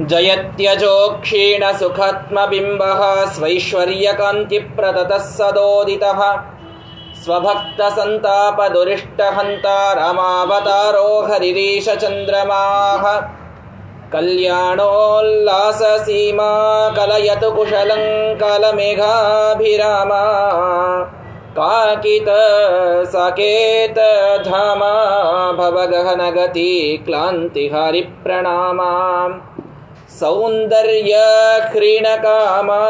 जयत्यजो क्षीणसुखात्मबिम्बः स्वैश्वर्यकान्तिप्रततः सदोदितः। स्वभक्तसन्तापदुरिष्टहन्ता रामावतारो हरिरीशचन्द्रमाः कल्याणोल्लाससीमा कलयतु कुशलं कालमेघाभिरामा काकित साकेत धामा। भवगहनगति क्लान्तिहारिप्रणामा सौन्दर्य ह्रीणकामा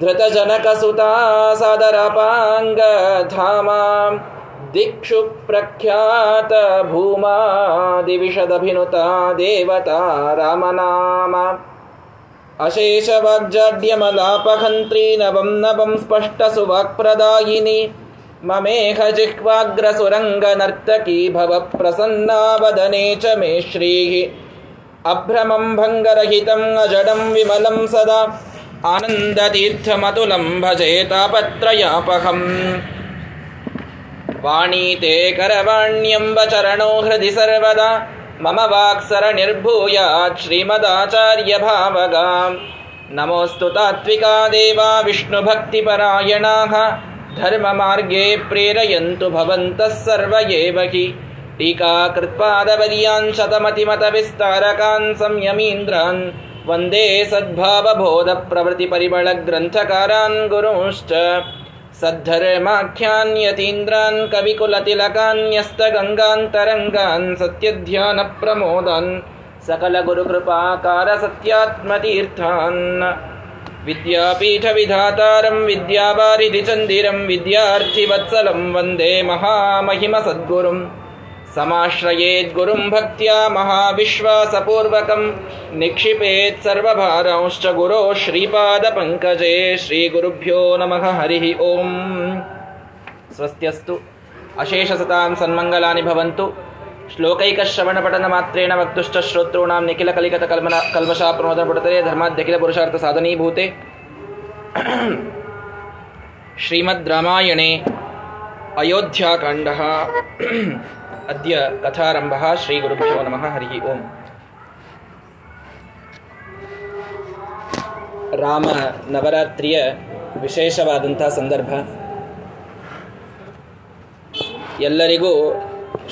धृतजनकसुता सादरपाङ्गधामा दिक्षु प्रख्यात भूमा दिविशदभिनुता देवता रामनाम। अशेषवाग्जाड्यमलापहन्त्री नवं नवं स्पष्टसुवाक्प्रदायिनी ममेह जिह्वाग्रसुरङ्गनर्तकी भव प्रसन्ना वदने च मे श्रीः अभ्रमं भङ्गरहितम् अजडं विमलं सदा। आनन्दतीर्थमतुलं भजे तापत्रयापहम् वाणी ते करवाण्यम्ब चरणो हृदि सर्वदा। मम वाक्सरनिर्भूयात् श्रीमदाचार्यभावगा नमोऽस्तु तात्विका देवा विष्णुभक्तिपरायणाः। धर्ममार्गे प्रेरयन्तु भवन्तः सर्व एव हि ಟೀಕಾಕೃತ್ಪಾದಪರ್ಯಾನ್ ಶತಮತಿಮತವಿಸ್ತಾರಕಾನ್ ಸಂಯಮೀಂದ್ರಾನ್ ವಂದೇ ಸದ್ಭಾವಬೋಧ ಪ್ರವೃತಿ ಪರಿಮಳ ಗ್ರಂಥಕಾರಾನ್ ಗುರುಶ್ಚ ಸದ್ಧರ್ಮಾಖ್ಯಾನ್ಯತೀಂದ್ರಾನ್ ಕವಿಕುಲತಿಲಕಾನ್ಯಸ್ತ ಗಂಗಾಂತರಂಗಾನ್ ಸತ್ಯಧ್ಯಾನ ಪ್ರಮೋದಾನ್ ಸಕಲ ಗುರುಕೃಪಾಕಾರ ಸತ್ಯಾತ್ಮತೀರ್ಥಾನ್ ವಿದ್ಯಾಪೀಠ ವಿಧಾತಾರಂ ವಿದ್ಯಾವಾರಿಧಿ ಚಂದಿರಂ ವಿದ್ಯಾರ್ಥಿವತ್ಸಲಂ ವಂದೇ ಮಹಾಮಹಿಮ ಸದ್ಗುರುಂ समाश्रयेद्गुरुं भक्त्या महाविश्वासपूर्वकं निक्षिपेत् सर्वभारांश्च गुरो श्रीपादपङ्कजे श्रीगुरुभ्यो नमः हरिः ॐ स्वस्त्यस्तु अशेषसतां सन्मङ्गलानि भवन्तु श्लोकैकश्रवणपठनमात्रेण वक्तुश्च श्रोतॄणां निखिलकलिकतकल्मना कल्मषाप्रमोदनपठतरे धर्माद्यखिलपुरुषार्थसाधनीभूते श्रीमद् रामायणे ಅದ್ಯ ಕಥಾರಂಭ ಶ್ರೀ ಗುರುಭ್ಯೋ ನಮಃ ಹರಿ ಓಂ ರಾಮ ನವರಾತ್ರಿಯ ವಿಶೇಷವಾದಂಥ ಸಂದರ್ಭ. ಎಲ್ಲರಿಗೂ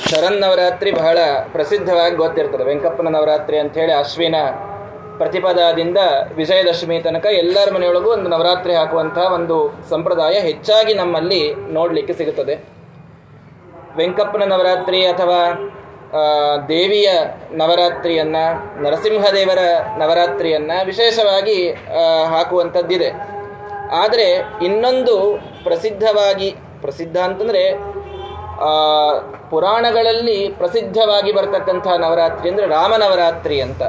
ಶರನ್ ನವರಾತ್ರಿ ಬಹಳ ಪ್ರಸಿದ್ಧವಾಗಿ ಗೊತ್ತಿರ್ತದೆ. ವೆಂಕಪ್ಪನ ನವರಾತ್ರಿ ಅಂಥೇಳಿ ಅಶ್ವಿನ ಪ್ರತಿಪದಾದಿಂದ ವಿಜಯದಶಮಿ ತನಕ ಎಲ್ಲರ ಮನೆಯೊಳಗೂ ಒಂದು ನವರಾತ್ರಿ ಹಾಕುವಂಥ ಒಂದು ಸಂಪ್ರದಾಯ ಹೆಚ್ಚಾಗಿ ನಮ್ಮಲ್ಲಿ ನೋಡಲಿಕ್ಕೆ ಸಿಗುತ್ತದೆ. ವೆಂಕಪ್ಪನ ನವರಾತ್ರಿ ಅಥವಾ ದೇವಿಯ ನವರಾತ್ರಿಯನ್ನು, ನರಸಿಂಹದೇವರ ನವರಾತ್ರಿಯನ್ನು ವಿಶೇಷವಾಗಿ ಹಾಕುವಂಥದ್ದಿದೆ. ಆದರೆ, ಇನ್ನೊಂದು ಪ್ರಸಿದ್ಧವಾಗಿ, ಪ್ರಸಿದ್ಧ ಅಂತಂದರೆ ಪುರಾಣಗಳಲ್ಲಿ ಪ್ರಸಿದ್ಧವಾಗಿ ಬರ್ತಕ್ಕಂಥ ನವರಾತ್ರಿ ಅಂದರೆ ರಾಮನವರಾತ್ರಿ ಅಂತ.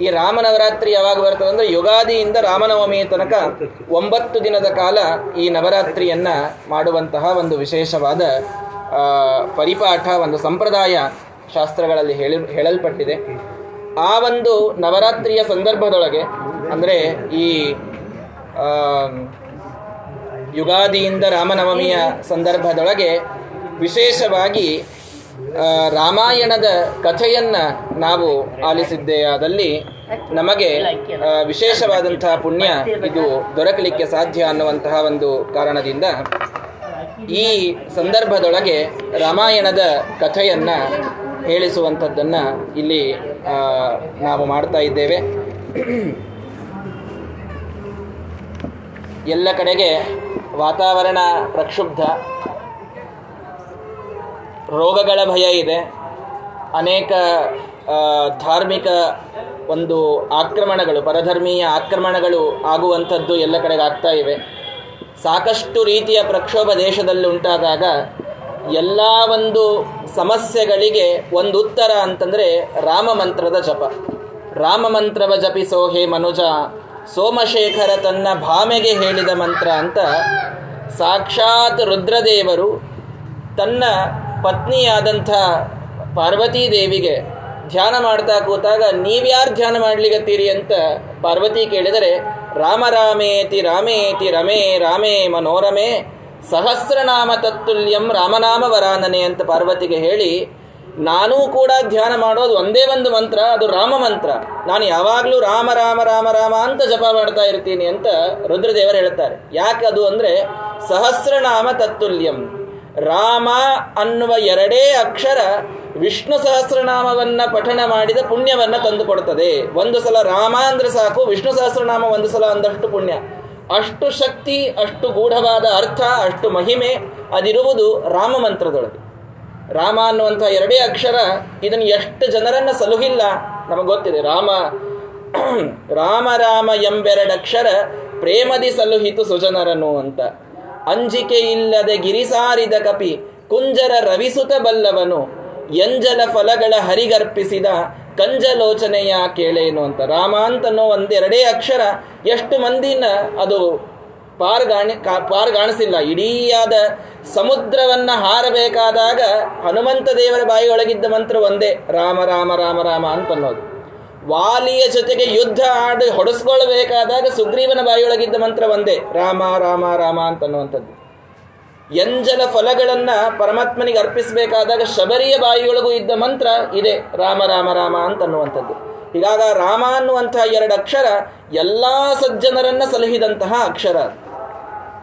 ಈ ರಾಮನವರಾತ್ರಿ ಯಾವಾಗ ಬರ್ತದೆ ಅಂದರೆ ಯುಗಾದಿಯಿಂದ ರಾಮನವಮಿ ತನಕ ಒಂಬತ್ತು ದಿನದ ಕಾಲ ಈ ನವರಾತ್ರಿಯನ್ನು ಮಾಡುವಂತಹ ಒಂದು ವಿಶೇಷವಾದ ಪರಿಪಾಠ ಒಂದು ಸಂಪ್ರದಾಯ ಶಾಸ್ತ್ರಗಳಲ್ಲಿ ಹೇಳಿ, ಹೇಳಲ್ಪಟ್ಟಿದೆ. ಆ ಒಂದು ನವರಾತ್ರಿಯ ಸಂದರ್ಭದೊಳಗೆ, ಅಂದರೆ ಈ ಯುಗಾದಿಯಿಂದ ರಾಮನವಮಿಯ ಸಂದರ್ಭದೊಳಗೆ ವಿಶೇಷವಾಗಿ ರಾಮಾಯಣದ ಕಥೆಯನ್ನು ನಾವು ಆಲಿಸಿದ್ದೆಯಾದಲ್ಲಿ ನಮಗೆ ವಿಶೇಷವಾದಂತಹ ಪುಣ್ಯ ಇದು ದೊರಕಲಿಕ್ಕೆ ಸಾಧ್ಯ ಅನ್ನುವಂತಹ ಒಂದು ಕಾರಣದಿಂದ ಈ ಸಂದರ್ಭದೊಳಗೆ ರಾಮಾಯಣದ ಕಥೆಯನ್ನು ಹೇಳಿಸುವಂಥದ್ದನ್ನು ಇಲ್ಲಿ ನಾವು ಮಾಡ್ತಾ ಇದ್ದೇವೆ. ಎಲ್ಲ ಕಡೆಗೆ ವಾತಾವರಣ ಪ್ರಕ್ಷುಬ್ಧ. ರೋಗಗಳ ಭಯ ಇದೆ. ಅನೇಕ ಧಾರ್ಮಿಕ ಒಂದು ಆಕ್ರಮಣಗಳು, ಪರಧರ್ಮೀಯ ಆಕ್ರಮಣಗಳು ಆಗುವಂಥದ್ದು ಎಲ್ಲ ಕಡೆಗೆ ಆಗ್ತಾ ಇವೆ. ಸಾಕಷ್ಟು ರೀತಿಯ ಪ್ರಕ್ಷೋಭ ದೇಶದಲ್ಲಿ ಉಂಟಾದಾಗ ಎಲ್ಲ ಒಂದು ಸಮಸ್ಯೆಗಳಿಗೆ ಒಂದು ಉತ್ತರ ಅಂತಂದರೆ ರಾಮ ಮಂತ್ರದ ಜಪ. ರಾಮ ಮಂತ್ರವ ಜಪಿಸೋ ಹೇ ಮನುಜ, ಸೋಮಶೇಖರ ತನ್ನ ಭಾಮೆಗೆ ಹೇಳಿದ ಮಂತ್ರ ಅಂತ ಸಾಕ್ಷಾತ್ ರುದ್ರದೇವರು ತನ್ನ ಪತ್ನಿಯಾದಂಥ ಪಾರ್ವತೀ ದೇವಿಗೆ ಧ್ಯಾನ ಮಾಡ್ತಾ ಕೂತಾಗ ನೀವ್ಯಾರು ಧ್ಯಾನ ಮಾಡ್ಲಿಗತ್ತೀರಿ ಅಂತ ಪಾರ್ವತಿ ಕೇಳಿದರೆ, ರಾಮ ರಾಮೇತಿ ರಾಮೇತಿ ರಮೇ, ರಾಮೇ ಮನೋರಮೇ, ಸಹಸ್ರನಾಮ ತತ್ತುಲ್ಯಂ ರಾಮನಾಮ ವರಾನನೆ ಅಂತ ಪಾರ್ವತಿಗೆ ಹೇಳಿ, ನಾನೂ ಕೂಡ ಧ್ಯಾನ ಮಾಡೋದು ಒಂದೇ ಒಂದು ಮಂತ್ರ, ಅದು ರಾಮ ಮಂತ್ರ. ನಾನು ಯಾವಾಗಲೂ ರಾಮ ರಾಮ ರಾಮ ರಾಮ ಅಂತ ಜಪ ಮಾಡ್ತಾ ಇರ್ತೀನಿ ಅಂತ ರುದ್ರದೇವರು ಹೇಳ್ತಾರೆ ಯಾಕೆ ಅದು ಅಂದರೆ, ಸಹಸ್ರನಾಮ ತತ್ತುಲ್ಯಂ ರಾಮ ಅನ್ನುವ ಎರಡೇ ಅಕ್ಷರ ವಿಷ್ಣು ಸಹಸ್ರನಾಮವನ್ನ ಪಠಣ ಮಾಡಿದ ಪುಣ್ಯವನ್ನ ತಂದು ಕೊಡ್ತದೆ ಒಂದು ಸಲ ರಾಮ ಅಂದ್ರೆ ಸಾಕು, ವಿಷ್ಣು ಸಹಸ್ರನಾಮ ಒಂದು ಸಲ ಅಂದಷ್ಟು ಪುಣ್ಯ. ಅಷ್ಟು ಶಕ್ತಿ, ಅಷ್ಟು ಗೂಢವಾದ ಅರ್ಥ, ಅಷ್ಟು ಮಹಿಮೆ, ಅದಿರುವುದು ರಾಮ ಮಂತ್ರದೊಳಗೆ. ರಾಮ ಅನ್ನುವಂಥ ಎರಡೇ ಅಕ್ಷರ ಇದನ್ನು ಎಷ್ಟು ಜನರನ್ನ ಸಲುಹಿಲ್ಲ, ನಮಗೆ ಗೊತ್ತಿದೆ. ರಾಮ ರಾಮ ರಾಮ ಎಂಬೆರಡಕ್ಷರ ಪ್ರೇಮದಿ ಸಲುಹಿತು ಸುಜನರನು ಅಂತ. ಅಂಜಿಕೆ ಇಲ್ಲದೆ ಗಿರಿಸಾರಿದ ಕಪಿ ಕುಂಜರ ರವಿಸುತ ಬಲ್ಲವನು, ಎಂಜಲ ಫಲಗಳ ಹರಿಗರ್ಪಿಸಿದ ಕಂಜಲೋಚನೆಯ ಕೇಳೇನು ಅಂತ. ರಾಮ ಅಂತನೋ ಒಂದೆರಡೇ ಅಕ್ಷರ, ಎಷ್ಟು ಮಂದಿನ ಅದು ಪಾರ್ಗಾಣಿ ಪಾರ್ಗಾಣಿಸಿಲ್ಲ. ಇಡೀಯಾದ ಸಮುದ್ರವನ್ನ ಹಾರಬೇಕಾದಾಗ ಹನುಮಂತ ದೇವರ ಬಾಯಿಯೊಳಗಿದ್ದ ಮಂತ್ರ ಒಂದೇ, ರಾಮ ರಾಮ ರಾಮ ರಾಮ ಅಂತನ್ನೋದು. ವಾಲಿಯ ಜೊತೆಗೆ ಯುದ್ಧ ಆಡಿ ಹೊಡೆಸ್ಕೊಳ್ಬೇಕಾದಾಗ ಸುಗ್ರೀವನ ಬಾಯಿಯೊಳಗಿದ್ದ ಮಂತ್ರ ಒಂದೇ, ರಾಮ ರಾಮ ರಾಮ ಅಂತನ್ನುವಂಥದ್ದು. ಎಂಜಲ ಫಲಗಳನ್ನ ಪರಮಾತ್ಮನಿಗೆ ಅರ್ಪಿಸಬೇಕಾದಾಗ ಶಬರಿಯ ಬಾಯಿಯೊಳಗೂ ಇದ್ದ ಮಂತ್ರ ಇದೆ, ರಾಮ ರಾಮ ರಾಮ ಅಂತನ್ನುವಂಥದ್ದು. ಹೀಗಾಗ ರಾಮ ಅನ್ನುವಂತಹ ಎರಡು ಅಕ್ಷರ ಎಲ್ಲಾ ಸಜ್ಜನರನ್ನ ಸಲಹಿದಂತಹ ಅಕ್ಷರ.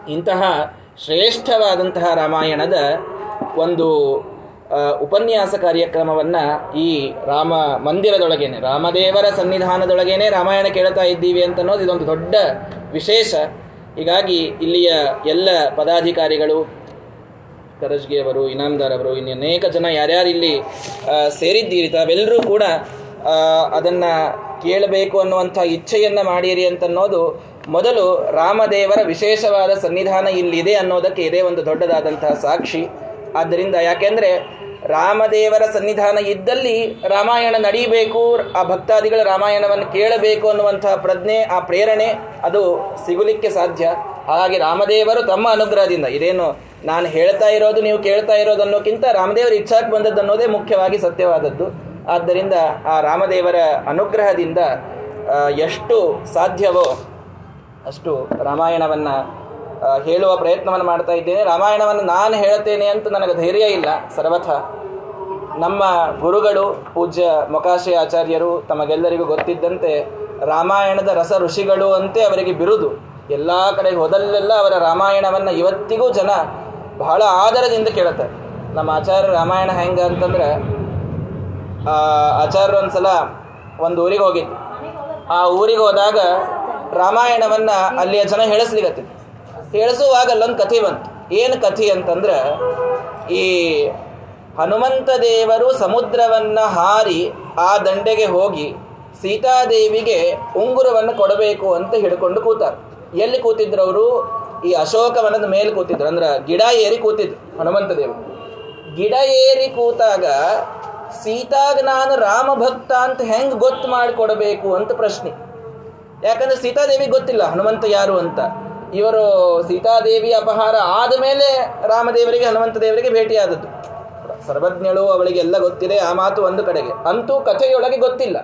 ಇಂತಹ ಶ್ರೇಷ್ಠವಾದಂತಹ ರಾಮಾಯಣದ ಒಂದು ಉಪನ್ಯಾಸ ಕಾರ್ಯಕ್ರಮವನ್ನ ಈ ರಾಮ ಮಂದಿರದೊಳಗೇನೆ, ರಾಮದೇವರ ಸನ್ನಿಧಾನದೊಳಗೇನೆ ರಾಮಾಯಣ ಕೇಳ್ತಾ ಇದ್ದೀವಿ ಅಂತ ಅನ್ನೋದು ಇದೊಂದು ದೊಡ್ಡ ವಿಶೇಷ. ಹೀಗಾಗಿ ಇಲ್ಲಿಯ ಎಲ್ಲ ಪದಾಧಿಕಾರಿಗಳು, ಕರಜ್ಗಿಯವರು ಇನಾಮ್ದಾರ್ ಅವರು ಇನ್ನು ಅನೇಕ ಜನ ಯಾರ್ಯಾರು ಇಲ್ಲಿ ಸೇರಿದ್ದೀರಿ, ತಾವೆಲ್ಲರೂ ಕೂಡ ಅದನ್ನ ಕೇಳಬೇಕು ಅನ್ನುವಂಥ ಇಚ್ಛೆಯನ್ನ ಮಾಡಿರಿ ಅಂತನ್ನೋದು ಮೊದಲು ರಾಮದೇವರ ವಿಶೇಷವಾದ ಸನ್ನಿಧಾನ ಇಲ್ಲಿದೆ ಅನ್ನೋದಕ್ಕೆ ಇದೇ ಒಂದು ದೊಡ್ಡದಾದಂತಹ ಸಾಕ್ಷಿ. ಆದ್ದರಿಂದ ಯಾಕೆಂದರೆ ರಾಮದೇವರ ಸನ್ನಿಧಾನ ಇದ್ದಲ್ಲಿ ರಾಮಾಯಣ ನಡೀಬೇಕು, ಆ ಭಕ್ತಾದಿಗಳ ರಾಮಾಯಣವನ್ನು ಕೇಳಬೇಕು ಅನ್ನುವಂತಹ ಪ್ರಜ್ಞೆ, ಆ ಪ್ರೇರಣೆ ಅದು ಸಿಗಲಿಕ್ಕೆ ಸಾಧ್ಯ. ಹಾಗಾಗಿ ರಾಮದೇವರು ತಮ್ಮ ಅನುಗ್ರಹದಿಂದ, ಇದೇನು ನಾನು ಹೇಳ್ತಾ ಇರೋದು, ನೀವು ಕೇಳ್ತಾ ಇರೋದು ಅನ್ನೋಕ್ಕಿಂತ ರಾಮದೇವರ ಇಚ್ಛಾಕ್ಕೆ ಬಂದದ್ದು ಅನ್ನೋದೇ ಮುಖ್ಯವಾಗಿ ಸತ್ಯವಾದದ್ದು. ಆದ್ದರಿಂದ ಆ ರಾಮದೇವರ ಅನುಗ್ರಹದಿಂದ ಎಷ್ಟು ಸಾಧ್ಯವೋ ಅಷ್ಟು ರಾಮಾಯಣವನ್ನು ಹೇಳುವ ಪ್ರಯತ್ನವನ್ನು ಮಾಡ್ತಾ ಇದ್ದೇನೆ. ರಾಮಾಯಣವನ್ನು ನಾನು ಹೇಳ್ತೇನೆ ಅಂತ ನನಗೆ ಧೈರ್ಯ ಇಲ್ಲ. ಸರ್ವಥ ನಮ್ಮ ಗುರುಗಳು, ಪೂಜ್ಯ ಮೊಕಾಶಿ ಆಚಾರ್ಯರು ತಮಗೆಲ್ಲರಿಗೂ ಗೊತ್ತಿದ್ದಂತೆ ರಾಮಾಯಣದ ರಸ ಋಷಿಗಳು ಅಂತೆ ಅವರಿಗೆ ಬಿರುದು. ಎಲ್ಲ ಕಡೆ ಹೋದಲ್ಲೆಲ್ಲ ಅವರ ರಾಮಾಯಣವನ್ನು ಇವತ್ತಿಗೂ ಜನ ಬಹಳ ಆದರದಿಂದ ಕೇಳುತ್ತಾರೆ. ನಮ್ಮ ಆಚಾರ್ಯ ರಾಮಾಯಣ ಹೆಂಗ ಅಂತಂದ್ರೆ ಆಚಾರ್ಯ ಒಂದ್ಸಲ ಒಂದು ಊರಿಗೆ ಹೋಗಿದ್ದು ಆ ಊರಿಗೆ ಹೋದಾಗ ರಾಮಾಯಣವನ್ನ ಅಲ್ಲಿಯ ಜನ ಹೇಳಿಸ್ಲಿಗತ್ತಿದ್ರು ಹೇಳಿಸುವಾಗ ಅಲ್ಲೊಂದು ಕಥೆ ಬಂತು. ಏನು ಕಥೆ ಅಂತಂದ್ರೆ, ಈ ಹನುಮಂತ ದೇವರು ಸಮುದ್ರವನ್ನ ಹಾರಿ ಆ ದಂಡೆಗೆ ಹೋಗಿ ಸೀತಾದೇವಿಗೆ ಉಂಗುರವನ್ನು ಕೊಡಬೇಕು ಅಂತ ಹಿಡ್ಕೊಂಡು ಕೂತಾರೆ. ಎಲ್ಲಿ ಕೂತಿದ್ರು ಅವರು? ಈ ಅಶೋಕವನದ ಮೇಲೆ ಕೂತಿದ್ರು. ಅಂದ್ರೆ ಗಿಡ ಏರಿ ಕೂತಿದ್ರು ಹನುಮಂತ ದೇವರು. ಗಿಡ ಏರಿ ಕೂತಾಗ ಸೀತಾಗ ನಾನು ರಾಮ ಭಕ್ತ ಅಂತ ಹೆಂಗ್ ಗೊತ್ತು ಮಾಡಿಕೊಡಬೇಕು ಅಂತ ಪ್ರಶ್ನೆ. ಯಾಕಂದ್ರೆ ಸೀತಾದೇವಿ ಗೊತ್ತಿಲ್ಲ ಹನುಮಂತ ಯಾರು ಅಂತ. ಇವರು ಸೀತಾದೇವಿ ಅಪಹಾರ ಆದ ಮೇಲೆ ರಾಮದೇವರಿಗೆ ಹನುಮಂತ ದೇವರಿಗೆ ಭೇಟಿಯಾದದ್ದು. ಸರ್ವಜ್ಞಳು ಅವಳಿಗೆಲ್ಲ ಗೊತ್ತಿದೆ, ಆ ಮಾತು ಒಂದು ಕಡೆಗೆ. ಅಂತೂ ಕಥೆಯೊಳಗೆ ಗೊತ್ತಿಲ್ಲ.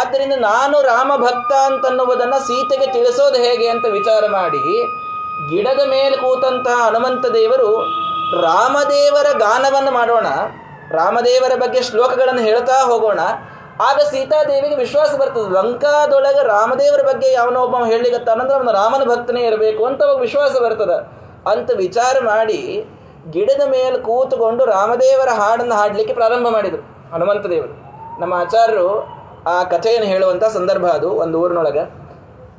ಆದ್ದರಿಂದ ನಾನು ರಾಮ ಭಕ್ತ ಅಂತನ್ನುವುದನ್ನು ಸೀತೆಗೆ ತಿಳಿಸೋದು ಹೇಗೆ ಅಂತ ವಿಚಾರ ಮಾಡಿ, ಗಿಡದ ಮೇಲೆ ಕೂತಂತಹ ಹನುಮಂತ ದೇವರು ರಾಮದೇವರ ಗಾನವನ್ನು ಮಾಡೋಣ, ರಾಮದೇವರ ಬಗ್ಗೆ ಶ್ಲೋಕಗಳನ್ನು ಹೇಳ್ತಾ ಹೋಗೋಣ ಆಗ ಸೀತಾದೇವಿಗೆ ವಿಶ್ವಾಸ ಬರ್ತದೆ. ಲಂಕಾದೊಳಗೆ ರಾಮದೇವರ ಬಗ್ಗೆ ಯಾವನೊಬ್ಬ ಹೇಳಿಗತ್ತಾನಂದ್ರೆ ಅವನು ರಾಮನ ಭಕ್ತನೇ ಇರಬೇಕು ಅಂತ ಅವಾಗ ವಿಶ್ವಾಸ ಬರ್ತದೆ. ಅಂತ ವಿಚಾರ ಮಾಡಿ ಗಿಡದ ಮೇಲೆ ಕೂತುಕೊಂಡು ರಾಮದೇವರ ಹಾಡನ್ನು ಹಾಡಲಿಕ್ಕೆ ಪ್ರಾರಂಭ ಮಾಡಿದರು ಹನುಮಂತ ದೇವರು. ನಮ್ಮ ಆಚಾರ್ಯರು ಆ ಕಥೆಯನ್ನು ಹೇಳುವಂಥ ಸಂದರ್ಭ ಅದು ಒಂದು ಊರಿನೊಳಗೆ.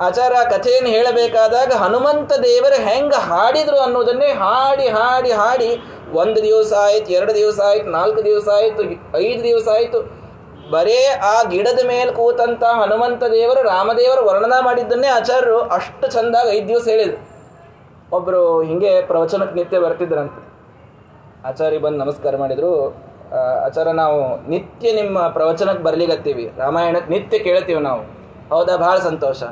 ಆಚಾರ ಆ ಕಥೆಯನ್ನು ಹೇಳಬೇಕಾದಾಗ ಹನುಮಂತ ದೇವರು ಹೆಂಗೆ ಹಾಡಿದ್ರು ಅನ್ನೋದನ್ನೇ ಹಾಡಿ ಹಾಡಿ ಹಾಡಿ ಒಂದು ದಿವಸ ಆಯ್ತು, ಎರಡು ದಿವಸ ಆಯ್ತು, ನಾಲ್ಕು ದಿವಸ ಆಯಿತು, ಐದು ದಿವಸ ಆಯ್ತು. ಬರೇ ಆ ಗಿಡದ ಮೇಲೆ ಕೂತಂತ ಹನುಮಂತ ದೇವರು, ರಾಮದೇವರು ವರ್ಣನ ಮಾಡಿದ್ದನ್ನೇ ಆಚಾರ್ಯರು ಅಷ್ಟು ಚಂದಾಗಿ ಐದು ದಿವಸ ಹೇಳಿದ್ರು. ಒಬ್ಬರು ಹಿಂಗೆ ಪ್ರವಚನಕ್ಕೆ ನಿತ್ಯ ಬರ್ತಿದ್ರಂತೆ. ಆಚಾರ್ಯ ಬಂದು ನಮಸ್ಕಾರ ಮಾಡಿದ್ರು ಆಚಾರ ನಾವು ನಿತ್ಯ ನಿಮ್ಮ ಪ್ರವಚನಕ್ಕೆ ಬರ್ಲಿಗತ್ತೀವಿ ರಾಮಾಯಣಕ್ಕೆ ನಿತ್ಯ ಕೇಳ್ತೀವಿ ನಾವು. ಹೌದಾ, ಭಾಳ ಸಂತೋಷ.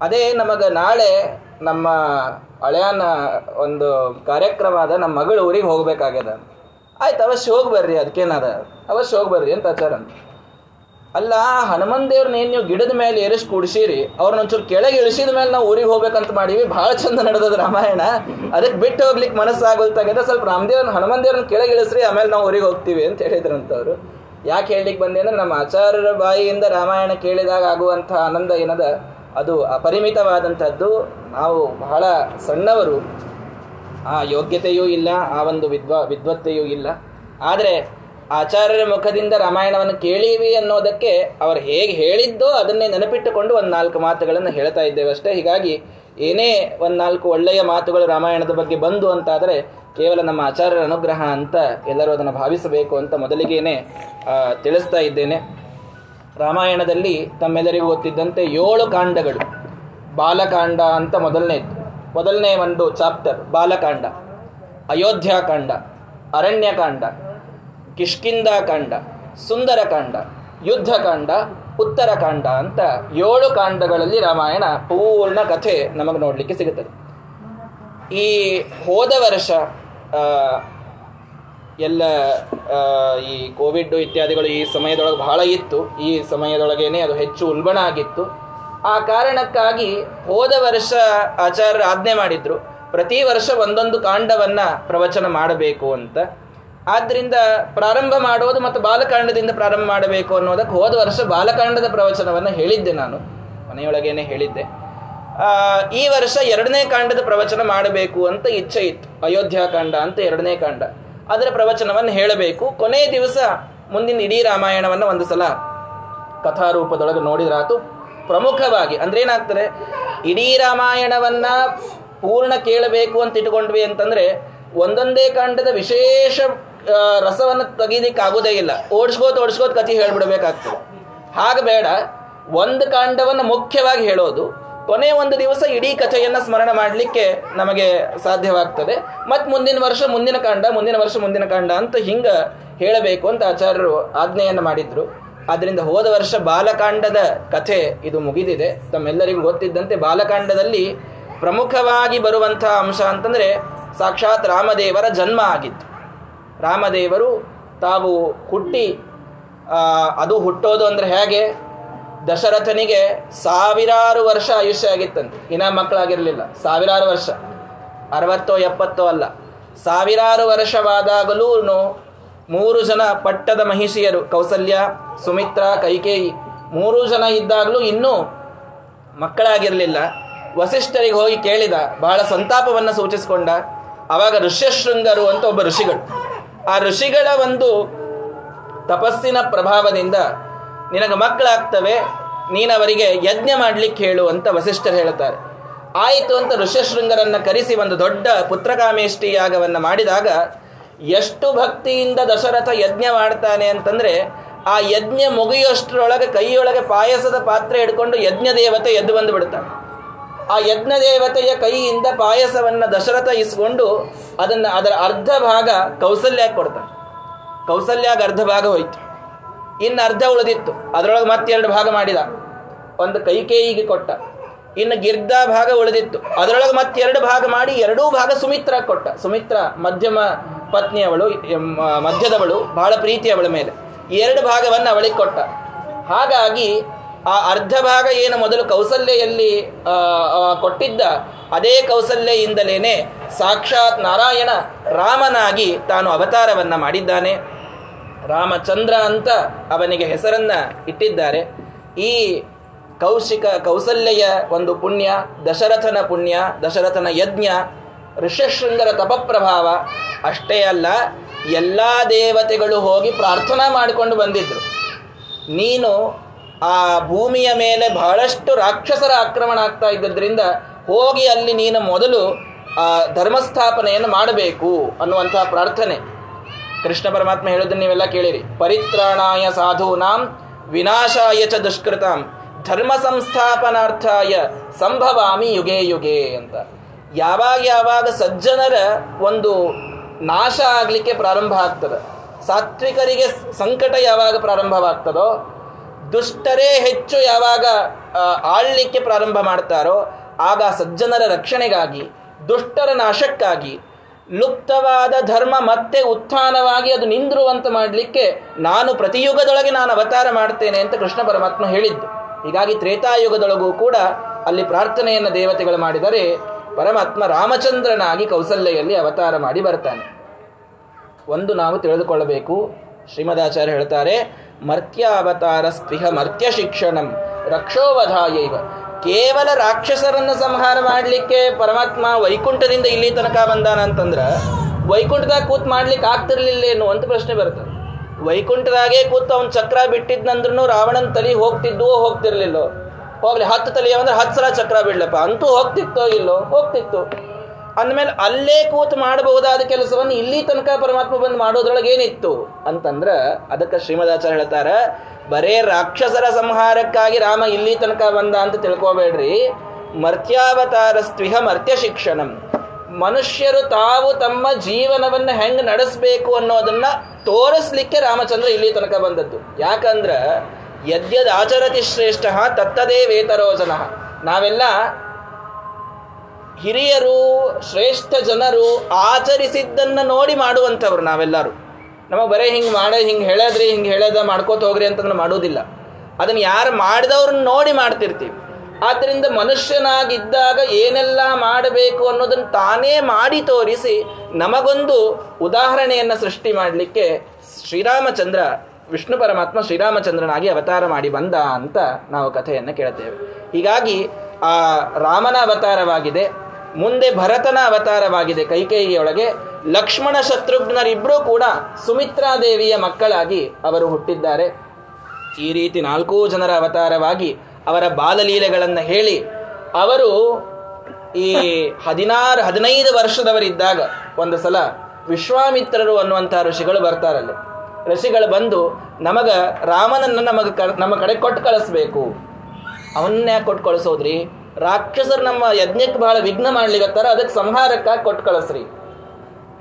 ಅದೇ ನಮಗೆ ನಾಳೆ ನಮ್ಮ ಅಳೆಯನ ಒಂದು ಕಾರ್ಯಕ್ರಮ ಅದ, ನಮ್ಮ ಮಗಳು ಊರಿಗೆ ಹೋಗ್ಬೇಕಾಗ್ಯದ. ಆಯ್ತು, ಅವಶ್ಯ ಹೋಗಿ ಬರ್ರಿ, ಅದಕ್ಕೇನದ. ಅವಶ್ಯ ಹೋಗ್ಬರ್ರಿ ಅಂತ ಆಚಾರ ಅಲ್ಲ ಹನುಮನ್ ದೇವ್ರನ್ನ ಏನು ನೀವು ಗಿಡದ ಮೇಲೆ ಏರಿಸಿ ಕೂಡಿಸಿರಿ ಅವ್ರನ್ನ ಒಂಚೂರು ಕೆಳಗೆ ಇಳಿಸಿದ ಮೇಲೆ ನಾವು ಊರಿಗೆ ಹೋಗ್ಬೇಕಂತ ಮಾಡೀವಿ, ಭಾಳ ಚಂದ ನಡೆದದ ರಾಮಾಯಣ. ಅದಕ್ಕೆ ಬಿಟ್ಟು ಹೋಗ್ಲಿಕ್ಕೆ ಮನಸ್ಸಾಗೋಲ್ತಾಗಿದೆ, ಸ್ವಲ್ಪ ರಾಮದೇವ್ರನ್ನ ಹನುಮನ್ ದೇವ್ರನ್ನ ಕೆಳಗೆ ಇಳಿಸ್ರಿ, ಆಮೇಲೆ ನಾವು ಊರಿಗೆ ಹೋಗ್ತೀವಿ ಅಂತ ಹೇಳಿದ್ರಂತವ್ರು. ಯಾಕೆ ಹೇಳಲಿಕ್ಕೆ ಬಂದೆ ಅಂದ್ರೆ, ನಮ್ಮ ಆಚಾರ್ಯರ ಬಾಯಿಯಿಂದ ರಾಮಾಯಣ ಕೇಳಿದಾಗ ಆಗುವಂಥ ಆನಂದ ಏನದ, ಅದು ಅಪರಿಮಿತವಾದಂಥದ್ದು. ನಾವು ಬಹಳ ಸಣ್ಣವರು. ಆ ಯೋಗ್ಯತೆಯೂ ಇಲ್ಲ, ಆ ಒಂದು ವಿದ್ವ, ವಿದ್ವತ್ತೆಯೂ ಇಲ್ಲ. ಆದರೆ ಆಚಾರ್ಯರ ಮುಖದಿಂದ ರಾಮಾಯಣವನ್ನು ಕೇಳೀವಿ ಅನ್ನೋದಕ್ಕೆ ಅವರು ಹೇಗೆ ಹೇಳಿದ್ದೋ ಅದನ್ನೇ ನೆನಪಿಟ್ಟುಕೊಂಡು ಒಂದು ನಾಲ್ಕು ಮಾತುಗಳನ್ನು ಹೇಳ್ತಾ ಇದ್ದೇವೆ ಅಷ್ಟೇ. ಹೀಗಾಗಿ ಏನೇ ಒಂದು ನಾಲ್ಕು ಒಳ್ಳೆಯ ಮಾತುಗಳು ರಾಮಾಯಣದ ಬಗ್ಗೆ ಬಂದು ಅಂತಾದರೆ ಕೇವಲ ನಮ್ಮ ಆಚಾರ್ಯರ ಅನುಗ್ರಹ ಅಂತ ಎಲ್ಲರೂ ಅದನ್ನು ಭಾವಿಸಬೇಕು ಅಂತ ಮೊದಲಿಗೇನೆ ತಿಳಿಸ್ತಾ ಇದ್ದೇನೆ. ರಾಮಾಯಣದಲ್ಲಿ ತಮ್ಮೆಲ್ಲರಿಗೂ ಗೊತ್ತಿದ್ದಂತೆ ಏಳು ಕಾಂಡಗಳು. ಬಾಲಕಾಂಡ ಅಂತ ಮೊದಲನೇದು ಮೊದಲನೇ ಒಂದು ಚಾಪ್ಟರ್, ಬಾಲಕಾಂಡ. ಅಯೋಧ್ಯಾಕಾಂಡ, ಅರಣ್ಯಕಾಂಡ. ಕಿಷ್ಕಿಂದಾಕಾಂಡ ಸುಂದರಕಾಂಡ ಯುದ್ಧಕಾಂಡ ಉತ್ತರಕಾಂಡ ಅಂತ ಏಳು ಕಾಂಡಗಳಲ್ಲಿ ರಾಮಾಯಣ ಪೂರ್ಣ ಕಥೆ ನಮಗೆ ನೋಡಲಿಕ್ಕೆ ಸಿಗುತ್ತದೆ. ಈ ಹೋದ ವರ್ಷ ಎಲ್ಲ ಈ ಕೋವಿಡ್ ಇತ್ಯಾದಿಗಳು ಈ ಸಮಯದೊಳಗೆ ಬಹಳ ಇತ್ತು. ಈ ಸಮಯದೊಳಗೇನೆ ಅದು ಹೆಚ್ಚು ಉಲ್ಬಣ ಆಗಿತ್ತು. ಆ ಕಾರಣಕ್ಕಾಗಿ ಹೋದ ವರ್ಷ ಆಚಾರ್ಯರು ಆಜ್ಞೆ ಮಾಡಿದ್ರು, ಪ್ರತಿ ವರ್ಷ ಒಂದೊಂದು ಕಾಂಡವನ್ನು ಪ್ರವಚನ ಮಾಡಬೇಕು ಅಂತ. ಆದ್ರಿಂದ ಪ್ರಾರಂಭ ಮಾಡೋದು ಮತ್ತು ಬಾಲಕಾಂಡದಿಂದ ಪ್ರಾರಂಭ ಮಾಡಬೇಕು ಅನ್ನೋದಕ್ಕೆ ಹೋದ ವರ್ಷ ಬಾಲಕಾಂಡದ ಪ್ರವಚನವನ್ನು ಹೇಳಿದ್ದೆ ನಾನು. ಮನೆಯೊಳಗೇನೆ ಹೇಳಿದ್ದೆ. ಈ ವರ್ಷ ಎರಡನೇ ಕಾಂಡದ ಪ್ರವಚನ ಮಾಡಬೇಕು ಅಂತ ಇಚ್ಛೆ ಇತ್ತು. ಅಯೋಧ್ಯಾಕಾಂಡ ಅಂತ ಎರಡನೇ ಕಾಂಡ. ಅದರ ಪ್ರವಚನವನ್ನು ಹೇಳಬೇಕು. ಕೊನೆಯ ದಿವಸ ಮುಂದಿನ ಇಡೀ ರಾಮಾಯಣವನ್ನು ಒಂದು ಸಲ ಕಥಾರೂಪದೊಳಗೆ ನೋಡಿದ್ರಾತು ಪ್ರಮುಖವಾಗಿ ಅಂದ್ರೆ ಏನಾಗ್ತದೆ? ಇಡೀ ರಾಮಾಯಣವನ್ನ ಪೂರ್ಣ ಕೇಳಬೇಕು ಅಂತ ಇಟ್ಕೊಂಡ್ವಿ ಅಂತಂದ್ರೆ ಒಂದೊಂದೇ ಕಾಂಡದ ವಿಶೇಷ ರಸವನ್ನು ತೆಗೀಲಿಕ್ಕೆ ಆಗೋದೇ ಇಲ್ಲ. ಓಡಿಸ್ಕೋತ ಓಡಿಸ್ಕೋತ ಕಥೆ ಹೇಳ್ಬಿಡ್ಬೇಕಾಗ್ತದೆ. ಹಾಗೆ ಬೇಡ. ಒಂದು ಕಾಂಡವನ್ನು ಮುಖ್ಯವಾಗಿ ಹೇಳೋದು, ಕೊನೆ ಒಂದು ದಿವಸ ಇಡೀ ಕಥೆಯನ್ನು ಸ್ಮರಣ ಮಾಡಲಿಕ್ಕೆ ನಮಗೆ ಸಾಧ್ಯವಾಗ್ತದೆ. ಮತ್ತು ಮುಂದಿನ ವರ್ಷ ಮುಂದಿನ ಕಾಂಡ, ಮುಂದಿನ ವರ್ಷ ಮುಂದಿನ ಕಾಂಡ ಅಂತ ಹಿಂಗೆ ಹೇಳಬೇಕು ಅಂತ ಆಚಾರ್ಯರು ಆಜ್ಞೆಯನ್ನು ಮಾಡಿದ್ರು. ಆದ್ದರಿಂದ ಹೋದ ವರ್ಷ ಬಾಲಕಾಂಡದ ಕಥೆ ಇದು ಮುಗಿದಿದೆ. ತಮ್ಮೆಲ್ಲರಿಗೂ ಗೊತ್ತಿದ್ದಂತೆ ಬಾಲಕಾಂಡದಲ್ಲಿ ಪ್ರಮುಖವಾಗಿ ಬರುವಂತಹ ಅಂಶ ಅಂತಂದರೆ ಸಾಕ್ಷಾತ್ ರಾಮದೇವರ ಜನ್ಮ ಆಗಿತ್ತು. ರಾಮದೇವರು ತಾವು ಹುಟ್ಟಿ ಅದು ಹುಟ್ಟೋದು ಅಂದರೆ ಹೇಗೆ? ದಶರಥನಿಗೆ ಸಾವಿರಾರು ವರ್ಷ ಆಯುಷ್ಯ ಆಗಿತ್ತಂತೆ. ಇನ್ನ ಮಕ್ಕಳಾಗಿರಲಿಲ್ಲ. ಸಾವಿರಾರು ವರ್ಷ. ಅರವತ್ತೋ, ಎಪ್ಪತ್ತೋ ಅಲ್ಲ. ಸಾವಿರಾರು ವರ್ಷವಾದಾಗಲೂ ಮೂರು ಜನ ಪಟ್ಟದ ಮಹಿಷಿಯರು, ಕೌಸಲ್ಯ, ಸುಮಿತ್ರ, ಕೈಕೇಯಿ, ಮೂರು ಜನ ಇದ್ದಾಗಲೂ ಇನ್ನೂ ಮಕ್ಕಳಾಗಿರಲಿಲ್ಲ. ವಸಿಷ್ಠರಿಗೆ ಹೋಗಿ ಕೇಳಿದ, ಬಹಳ ಸಂತಾಪವನ್ನು ಸೂಚಿಸಿಕೊಂಡ, ಅವಾಗ ಋಷ್ಯಶೃಂಗರು ಅಂತ ಒಬ್ಬ ಋಷಿಗಳು. ಆ ಋಷಿಗಳ ಒಂದು ತಪಸ್ಸಿನ ಪ್ರಭಾವದಿಂದ ನಿನಗೆ ಮಕ್ಕಳಾಗ್ತವೆ, ನೀನವರಿಗೆ ಯಜ್ಞ ಮಾಡಲಿಕ್ಕೆ ಹೇಳು ಅಂತ ವಸಿಷ್ಠರು ಹೇಳುತ್ತಾರೆ. ಆಯಿತು ಅಂತ ಋಷ್ಯಶೃಂಗರನ್ನು ಕರೆಸಿ ಒಂದು ದೊಡ್ಡ ಪುತ್ರಕಾಮೇಷ್ಟಿ ಯಾಗವನ್ನು ಮಾಡಿದಾಗ ಎಷ್ಟು ಭಕ್ತಿಯಿಂದ ದಶರಥ ಯಜ್ಞ ಮಾಡ್ತಾನೆ ಅಂತಂದರೆ ಆ ಯಜ್ಞ ಮುಗಿಯೋಷ್ಟರೊಳಗೆ ಕೈಯೊಳಗೆ ಪಾಯಸದ ಪಾತ್ರೆ ಹಿಡ್ಕೊಂಡು ಯಜ್ಞ ದೇವತೆ ಎದ್ದು ಬಂದು ಬಿಡ್ತಾನೆ ಆ ಯಜ್ಞ ದೇವತೆಯ ಕೈಯಿಂದ ಪಾಯಸವನ್ನು ದಶರಥ ಇಸ್ಕೊಂಡು ಅದನ್ನು ಅದರ ಅರ್ಧ ಭಾಗ ಕೌಸಲ್ಯಾಗೆ ಕೊಡ್ತಾನೆ. ಕೌಸಲ್ಯಾಗ ಅರ್ಧ ಭಾಗ ಹೋಯ್ತು. ಇನ್ನು ಅರ್ಧ ಉಳಿದಿತ್ತು. ಅದರೊಳಗೆ ಮತ್ತೆ ಎರಡು ಭಾಗ ಮಾಡಿದ. ಒಂದು ಕೈಕೇಯಿಗೆ ಕೊಟ್ಟ. ಇನ್ನು ಗಿರ್ಧ ಭಾಗ ಉಳಿದಿತ್ತು. ಅದರೊಳಗೆ ಮತ್ತೆ ಎರಡು ಭಾಗ ಮಾಡಿ ಎರಡೂ ಭಾಗ ಸುಮಿತ್ರ ಕೊಟ್ಟ. ಸುಮಿತ್ರ ಮಧ್ಯಮ ಪತ್ನಿಯವಳು ಮಧ್ಯದವಳು, ಬಹಳ ಪ್ರೀತಿ ಅವಳ ಮೇಲೆ. ಎರಡು ಭಾಗವನ್ನು ಅವಳಿಗೆ ಕೊಟ್ಟ. ಹಾಗಾಗಿ ಆ ಅರ್ಧ ಭಾಗ ಏನು ಮೊದಲು ಆ, ಕೊಟ್ಟಿದ್ದ ಅದೇ ಕೌಸಲ್ಯೆಯಿಂದಲೇ ಸಾಕ್ಷಾತ್ ನಾರಾಯಣ ರಾಮನಾಗಿ ತಾನು ಅವತಾರವನ್ನ ಮಾಡಿದ್ದಾನೆ. ರಾಮಚಂದ್ರ ಅಂತ ಅವನಿಗೆ ಹೆಸರನ್ನ ಇಟ್ಟಿದ್ದಾರೆ. ಈ ಕೌಶಿಕ ಕೌಸಲ್ಯ ಒಂದು ಪುಣ್ಯ ದಶರಥನ ಪುಣ್ಯ ದಶರಥನ ಯಜ್ಞ ಋಷ್ಯಶೃಂಗರ ತಪಪ್ರಭಾವ ಅಷ್ಟೇ ಅಲ್ಲ ಎಲ್ಲ ದೇವತೆಗಳು ಹೋಗಿ ಪ್ರಾರ್ಥನಾ ಮಾಡಿಕೊಂಡು ಬಂದಿದ್ದರು ನೀನು ಆ ಭೂಮಿಯ ಮೇಲೆ ಬಹಳಷ್ಟು ರಾಕ್ಷಸರ ಆಕ್ರಮಣ ಆಗ್ತಾ ಇದ್ದದ್ರಿಂದ ಹೋಗಿ ಅಲ್ಲಿ ನೀನು ಮೊದಲು, ಆ, ಧರ್ಮಸ್ಥಾಪನೆಯನ್ನು ಮಾಡಬೇಕು ಅನ್ನುವಂತಹ ಪ್ರಾರ್ಥನೆ. ಕೃಷ್ಣ ಪರಮಾತ್ಮ ಹೇಳೋದನ್ನು ನೀವೆಲ್ಲ ಕೇಳಿರಿ. ಪರಿತ್ರಾಣಾಯ ಸಾಧೂನಾಂ, ವಿನಾಶಾಯ ಚ ದುಷ್ಕೃತಾಂ, ಧರ್ಮ ಸಂಸ್ಥಾಪನಾರ್ಥಾಯ ಸಂಭವಾಮಿ ಯುಗೇ ಯುಗೆ ಅಂತ. ಯಾವಾಗ ಯಾವಾಗ ಸಜ್ಜನರ ಒಂದು ನಾಶ ಆಗಲಿಕ್ಕೆ ಪ್ರಾರಂಭ ಆಗ್ತದೆ, ಸಾತ್ವಿಕರಿಗೆ ಸಂಕಟ ಯಾವಾಗ ಪ್ರಾರಂಭವಾಗ್ತದೋ ದುಷ್ಟರೇ ಹೆಚ್ಚು ಯಾವಾಗ ಆಳ್ಲಿಕ್ಕೆ ಪ್ರಾರಂಭ ಮಾಡ್ತಾರೋ, ಆಗ ಸಜ್ಜನರ ರಕ್ಷಣೆಗಾಗಿ, ದುಷ್ಟರ ನಾಶಕ್ಕಾಗಿ, ಲುಪ್ತವಾದ ಧರ್ಮ ಮತ್ತೆ ಉತ್ಥಾನವಾಗಿ ಅದು ನಿಂದಿರುವಂತೆ ಮಾಡಲಿಕ್ಕೆ ನಾನು ಪ್ರತಿಯುಗದೊಳಗೆ ನಾನು ಅವತಾರ ಮಾಡ್ತೇನೆ ಅಂತ ಕೃಷ್ಣ ಪರಮಾತ್ಮ ಹೇಳಿದ್ದು. ಹೀಗಾಗಿ ತ್ರೇತಾಯುಗದೊಳಗೂ ಕೂಡ ಅಲ್ಲಿ ಪ್ರಾರ್ಥನೆಯನ್ನು ದೇವತೆಗಳು ಮಾಡಿದರೆ ಪರಮಾತ್ಮ ರಾಮಚಂದ್ರನಾಗಿ ಕೌಸಲ್ಯೆಯಲ್ಲಿ ಅವತಾರ ಮಾಡಿ ಬರ್ತಾನೆ. ಒಂದು ನಾವು ತಿಳಿದುಕೊಳ್ಳಬೇಕು. ಶ್ರೀಮದಾಚಾರ್ಯ ಹೇಳ್ತಾರೆ ಮರ್ತ್ಯಾವತಾರ ಸ್ಪೃಹ ಮರ್ತ್ಯ ಶಿಕ್ಷಣಂ ರಕ್ಷೋವಧಾಯೈವ. ಕೇವಲ ರಾಕ್ಷಸರನ್ನು ಸಂಹಾರ ಮಾಡಲಿಕ್ಕೆ ಪರಮಾತ್ಮ ವೈಕುಂಠದಿಂದ ಇಲ್ಲಿ ತನಕ ಬಂದಾನ ಅಂತಂದ್ರ ವೈಕುಂಠದಾಗ ಕೂತ್ ಮಾಡ್ಲಿಕ್ಕೆ ಆಗ್ತಿರ್ಲಿಲ್ಲೇನು ಅಂತ ಪ್ರಶ್ನೆ ಬರ್ತದೆ ವೈಕುಂಠದಾಗೆ ಕೂತು ಅವ್ನ ಚಕ್ರ ಬಿಟ್ಟಿದ್ನಂದ್ರೂ ರಾವಣನ ತಲೆ ಹೋಗ್ತಿದ್ವೋ ಹೋಗ್ತಿರ್ಲಿಲ್ಲೋ? ಹೋಗ್ಲಿ, ಹತ್ತು ತಲೆ ಅಂದ್ರೆ ಹತ್ತು ಸಲ ಚಕ್ರ ಬಿಡ್ಲಪ್ಪ. ಅಂತೂ ಹೋಗ್ತಿತ್ತೋ ಇಲ್ಲೋ? ಹೋಗ್ತಿತ್ತು. ಅಂದಮೇಲೆ ಅಲ್ಲೇ ಕೂತು ಮಾಡಬಹುದಾದ ಕೆಲಸವನ್ನು ಇಲ್ಲಿ ತನಕ ಪರಮಾತ್ಮ ಬಂದು ಮಾಡೋದ್ರೊಳಗೆ ಏನಿತ್ತು? ಅಂತಂದ್ರೆ ಅದಕ್ಕೆ ಶ್ರೀಮದಾಚಾರ್ಯ ಹೇಳ್ತಾರ, ಬರೇ ರಾಕ್ಷಸರ ಸಂಹಾರಕ್ಕಾಗಿ ರಾಮ ಇಲ್ಲಿ ತನಕ ಬಂದ ಅಂತ ತಿಳ್ಕೋಬೇಡ್ರಿ. ಮರ್ತ್ಯಾವತಾರ ಸ್ತ್ವಿಹ ಮರ್ತ್ಯ ಶಿಕ್ಷಣಂ ಮನುಷ್ಯರು ತಾವು ತಮ್ಮ ಜೀವನವನ್ನು ಹೆಂಗೆ ನಡೆಸಬೇಕು ಅನ್ನೋದನ್ನ ತೋರಿಸ್ಲಿಕ್ಕೆ ರಾಮಚಂದ್ರ ಇಲ್ಲಿ ತನಕ ಬಂದದ್ದು. ಯಾಕಂದ್ರ ಯದ್ಯದ್ ಆಚರತಿ ಶ್ರೇಷ್ಠ ತತ್ತದೇ ವೇತರೋಜನ. ನಾವೆಲ್ಲ ಹಿರಿಯರು, ಶ್ರೇಷ್ಠ ಜನರು ಆಚರಿಸಿದ್ದನ್ನು ನೋಡಿ ಮಾಡುವಂಥವ್ರು ನಾವೆಲ್ಲರೂ. ನಮಗೆ ಬರೀ ಹಿಂಗೆ ಮಾಡ, ಹಿಂಗೆ ಹೇಳದ್ರಿ, ಹಿಂಗೆ ಹೇಳದ ಮಾಡ್ಕೋತ ಹೋಗ್ರಿ ಅಂತಂದ್ರೆ ಮಾಡೋದಿಲ್ಲ. ಅದನ್ನು ಯಾರು ಮಾಡಿದವ್ರನ್ನ ನೋಡಿ ಮಾಡ್ತಿರ್ತೀವಿ. ಆದ್ದರಿಂದ ಮನುಷ್ಯನಾಗಿದ್ದಾಗ ಏನೆಲ್ಲ ಮಾಡಬೇಕು ಅನ್ನೋದನ್ನು ತಾನೇ ಮಾಡಿ ತೋರಿಸಿ ನಮಗೊಂದು ಉದಾಹರಣೆಯನ್ನು ಸೃಷ್ಟಿ ಮಾಡಲಿಕ್ಕೆ ಶ್ರೀರಾಮಚಂದ್ರ, ವಿಷ್ಣು ಪರಮಾತ್ಮ ಶ್ರೀರಾಮಚಂದ್ರನಾಗಿ ಅವತಾರ ಮಾಡಿ ಬಂದ ಅಂತ ನಾವು ಕಥೆಯನ್ನು ಕೇಳ್ತೇವೆ. ಹೀಗಾಗಿ ಆ ರಾಮನ ಅವತಾರವಾಗಿದೆ, ಮುಂದೆ ಭರತನ ಅವತಾರವಾಗಿದೆ ಕೈಕೇಯಿಯೊಳಗೆ. ಲಕ್ಷ್ಮಣ ಶತ್ರುಘ್ನರಿಬ್ಬರೂ ಕೂಡ ಸುಮಿತ್ರಾದೇವಿಯ ಮಕ್ಕಳಾಗಿ ಅವರು ಹುಟ್ಟಿದ್ದಾರೆ. ಈ ರೀತಿ ನಾಲ್ಕೂ ಜನರ ಅವತಾರವಾಗಿ ಅವರ ಬಾಲಲೀಲೆಗಳನ್ನು ಹೇಳಿ, ಅವರು ಈ ಹದಿನಾರು, ಹದಿನೈದು ವರ್ಷದವರಿದ್ದಾಗ ಒಂದು ಸಲ ವಿಶ್ವಾಮಿತ್ರರು ಅನ್ನುವಂಥ ಋಷಿಗಳು ಬರ್ತಾರಲ್ಲಿ ಋಷಿಗಳು ಬಂದು, ನಮಗ ರಾಮನನ್ನು ನಮಗೆ ನಮ್ಮ ಕಡೆ ಕೊಟ್ಟು ಕಳಿಸ್ಬೇಕು. ಅವನ್ನೇ ಕೊಟ್ಟು ಕಳಿಸೋದ್ರಿ. ರಾಕ್ಷಸರು ನಮ್ಮ ಯಜ್ಞಕ್ಕೆ ಬಹಳ ವಿಘ್ನ ಮಾಡ್ಲಿಕತ್ತಾರ, ಅದಕ್ಕೆ ಸಂಹಾರಕ್ಕಾಗಿ ಕೊಟ್ಟು ಕಳಿಸ್ರಿ.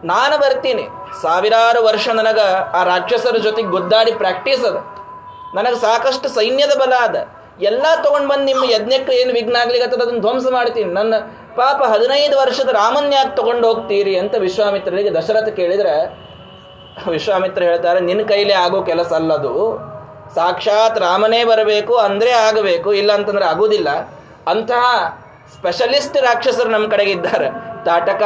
ನಾನು ಬರ್ತೀನಿ. ಸಾವಿರಾರು ವರ್ಷ ನನಗ ಆ ರಾಕ್ಷಸರ ಜೊತೆಗೆ ಗುದ್ದಾಡಿ ಪ್ರಾಕ್ಟೀಸ್ ಅದ. ನನಗೆ ಸಾಕಷ್ಟು ಸೈನ್ಯದ ಬಲ ಅದ. ಎಲ್ಲ ತಗೊಂಡು ಬಂದು ನಿಮ್ಮ ಯಜ್ಞಕ್ಕೆ ಏನು ವಿಘ್ನ ಆಗ್ಲಿಕತ್ತದ ಅದನ್ನು ಧ್ವಂಸ ಮಾಡ್ತೀನಿ. ನನ್ನ ಪಾಪ ಹದಿನೈದು ವರ್ಷದ ರಾಮನ್ಯಾಕೆ ತಗೊಂಡು ಹೋಗ್ತೀರಿ ಅಂತ ವಿಶ್ವಾಮಿತ್ರರಿಗೆ ದಶರಥ ಕೇಳಿದ್ರೆ, ವಿಶ್ವಾಮಿತ್ರ ಹೇಳ್ತಾರೆ, ನಿನ್ನ ಕೈಲೇ ಆಗೋ ಕೆಲಸ ಅಲ್ಲದು. ಸಾಕ್ಷಾತ್ ರಾಮನೇ ಬರಬೇಕು, ಅಂದ್ರೆ ಆಗಬೇಕು, ಇಲ್ಲ ಅಂತಂದ್ರೆ ಆಗುವುದಿಲ್ಲ. ಅಂತಹ ಸ್ಪೆಷಲಿಸ್ಟ್ ರಾಕ್ಷಸರು ನಮ್ಮ ಕಡೆಗೆ ಇದ್ದಾರೆ. ತಾಟಕ,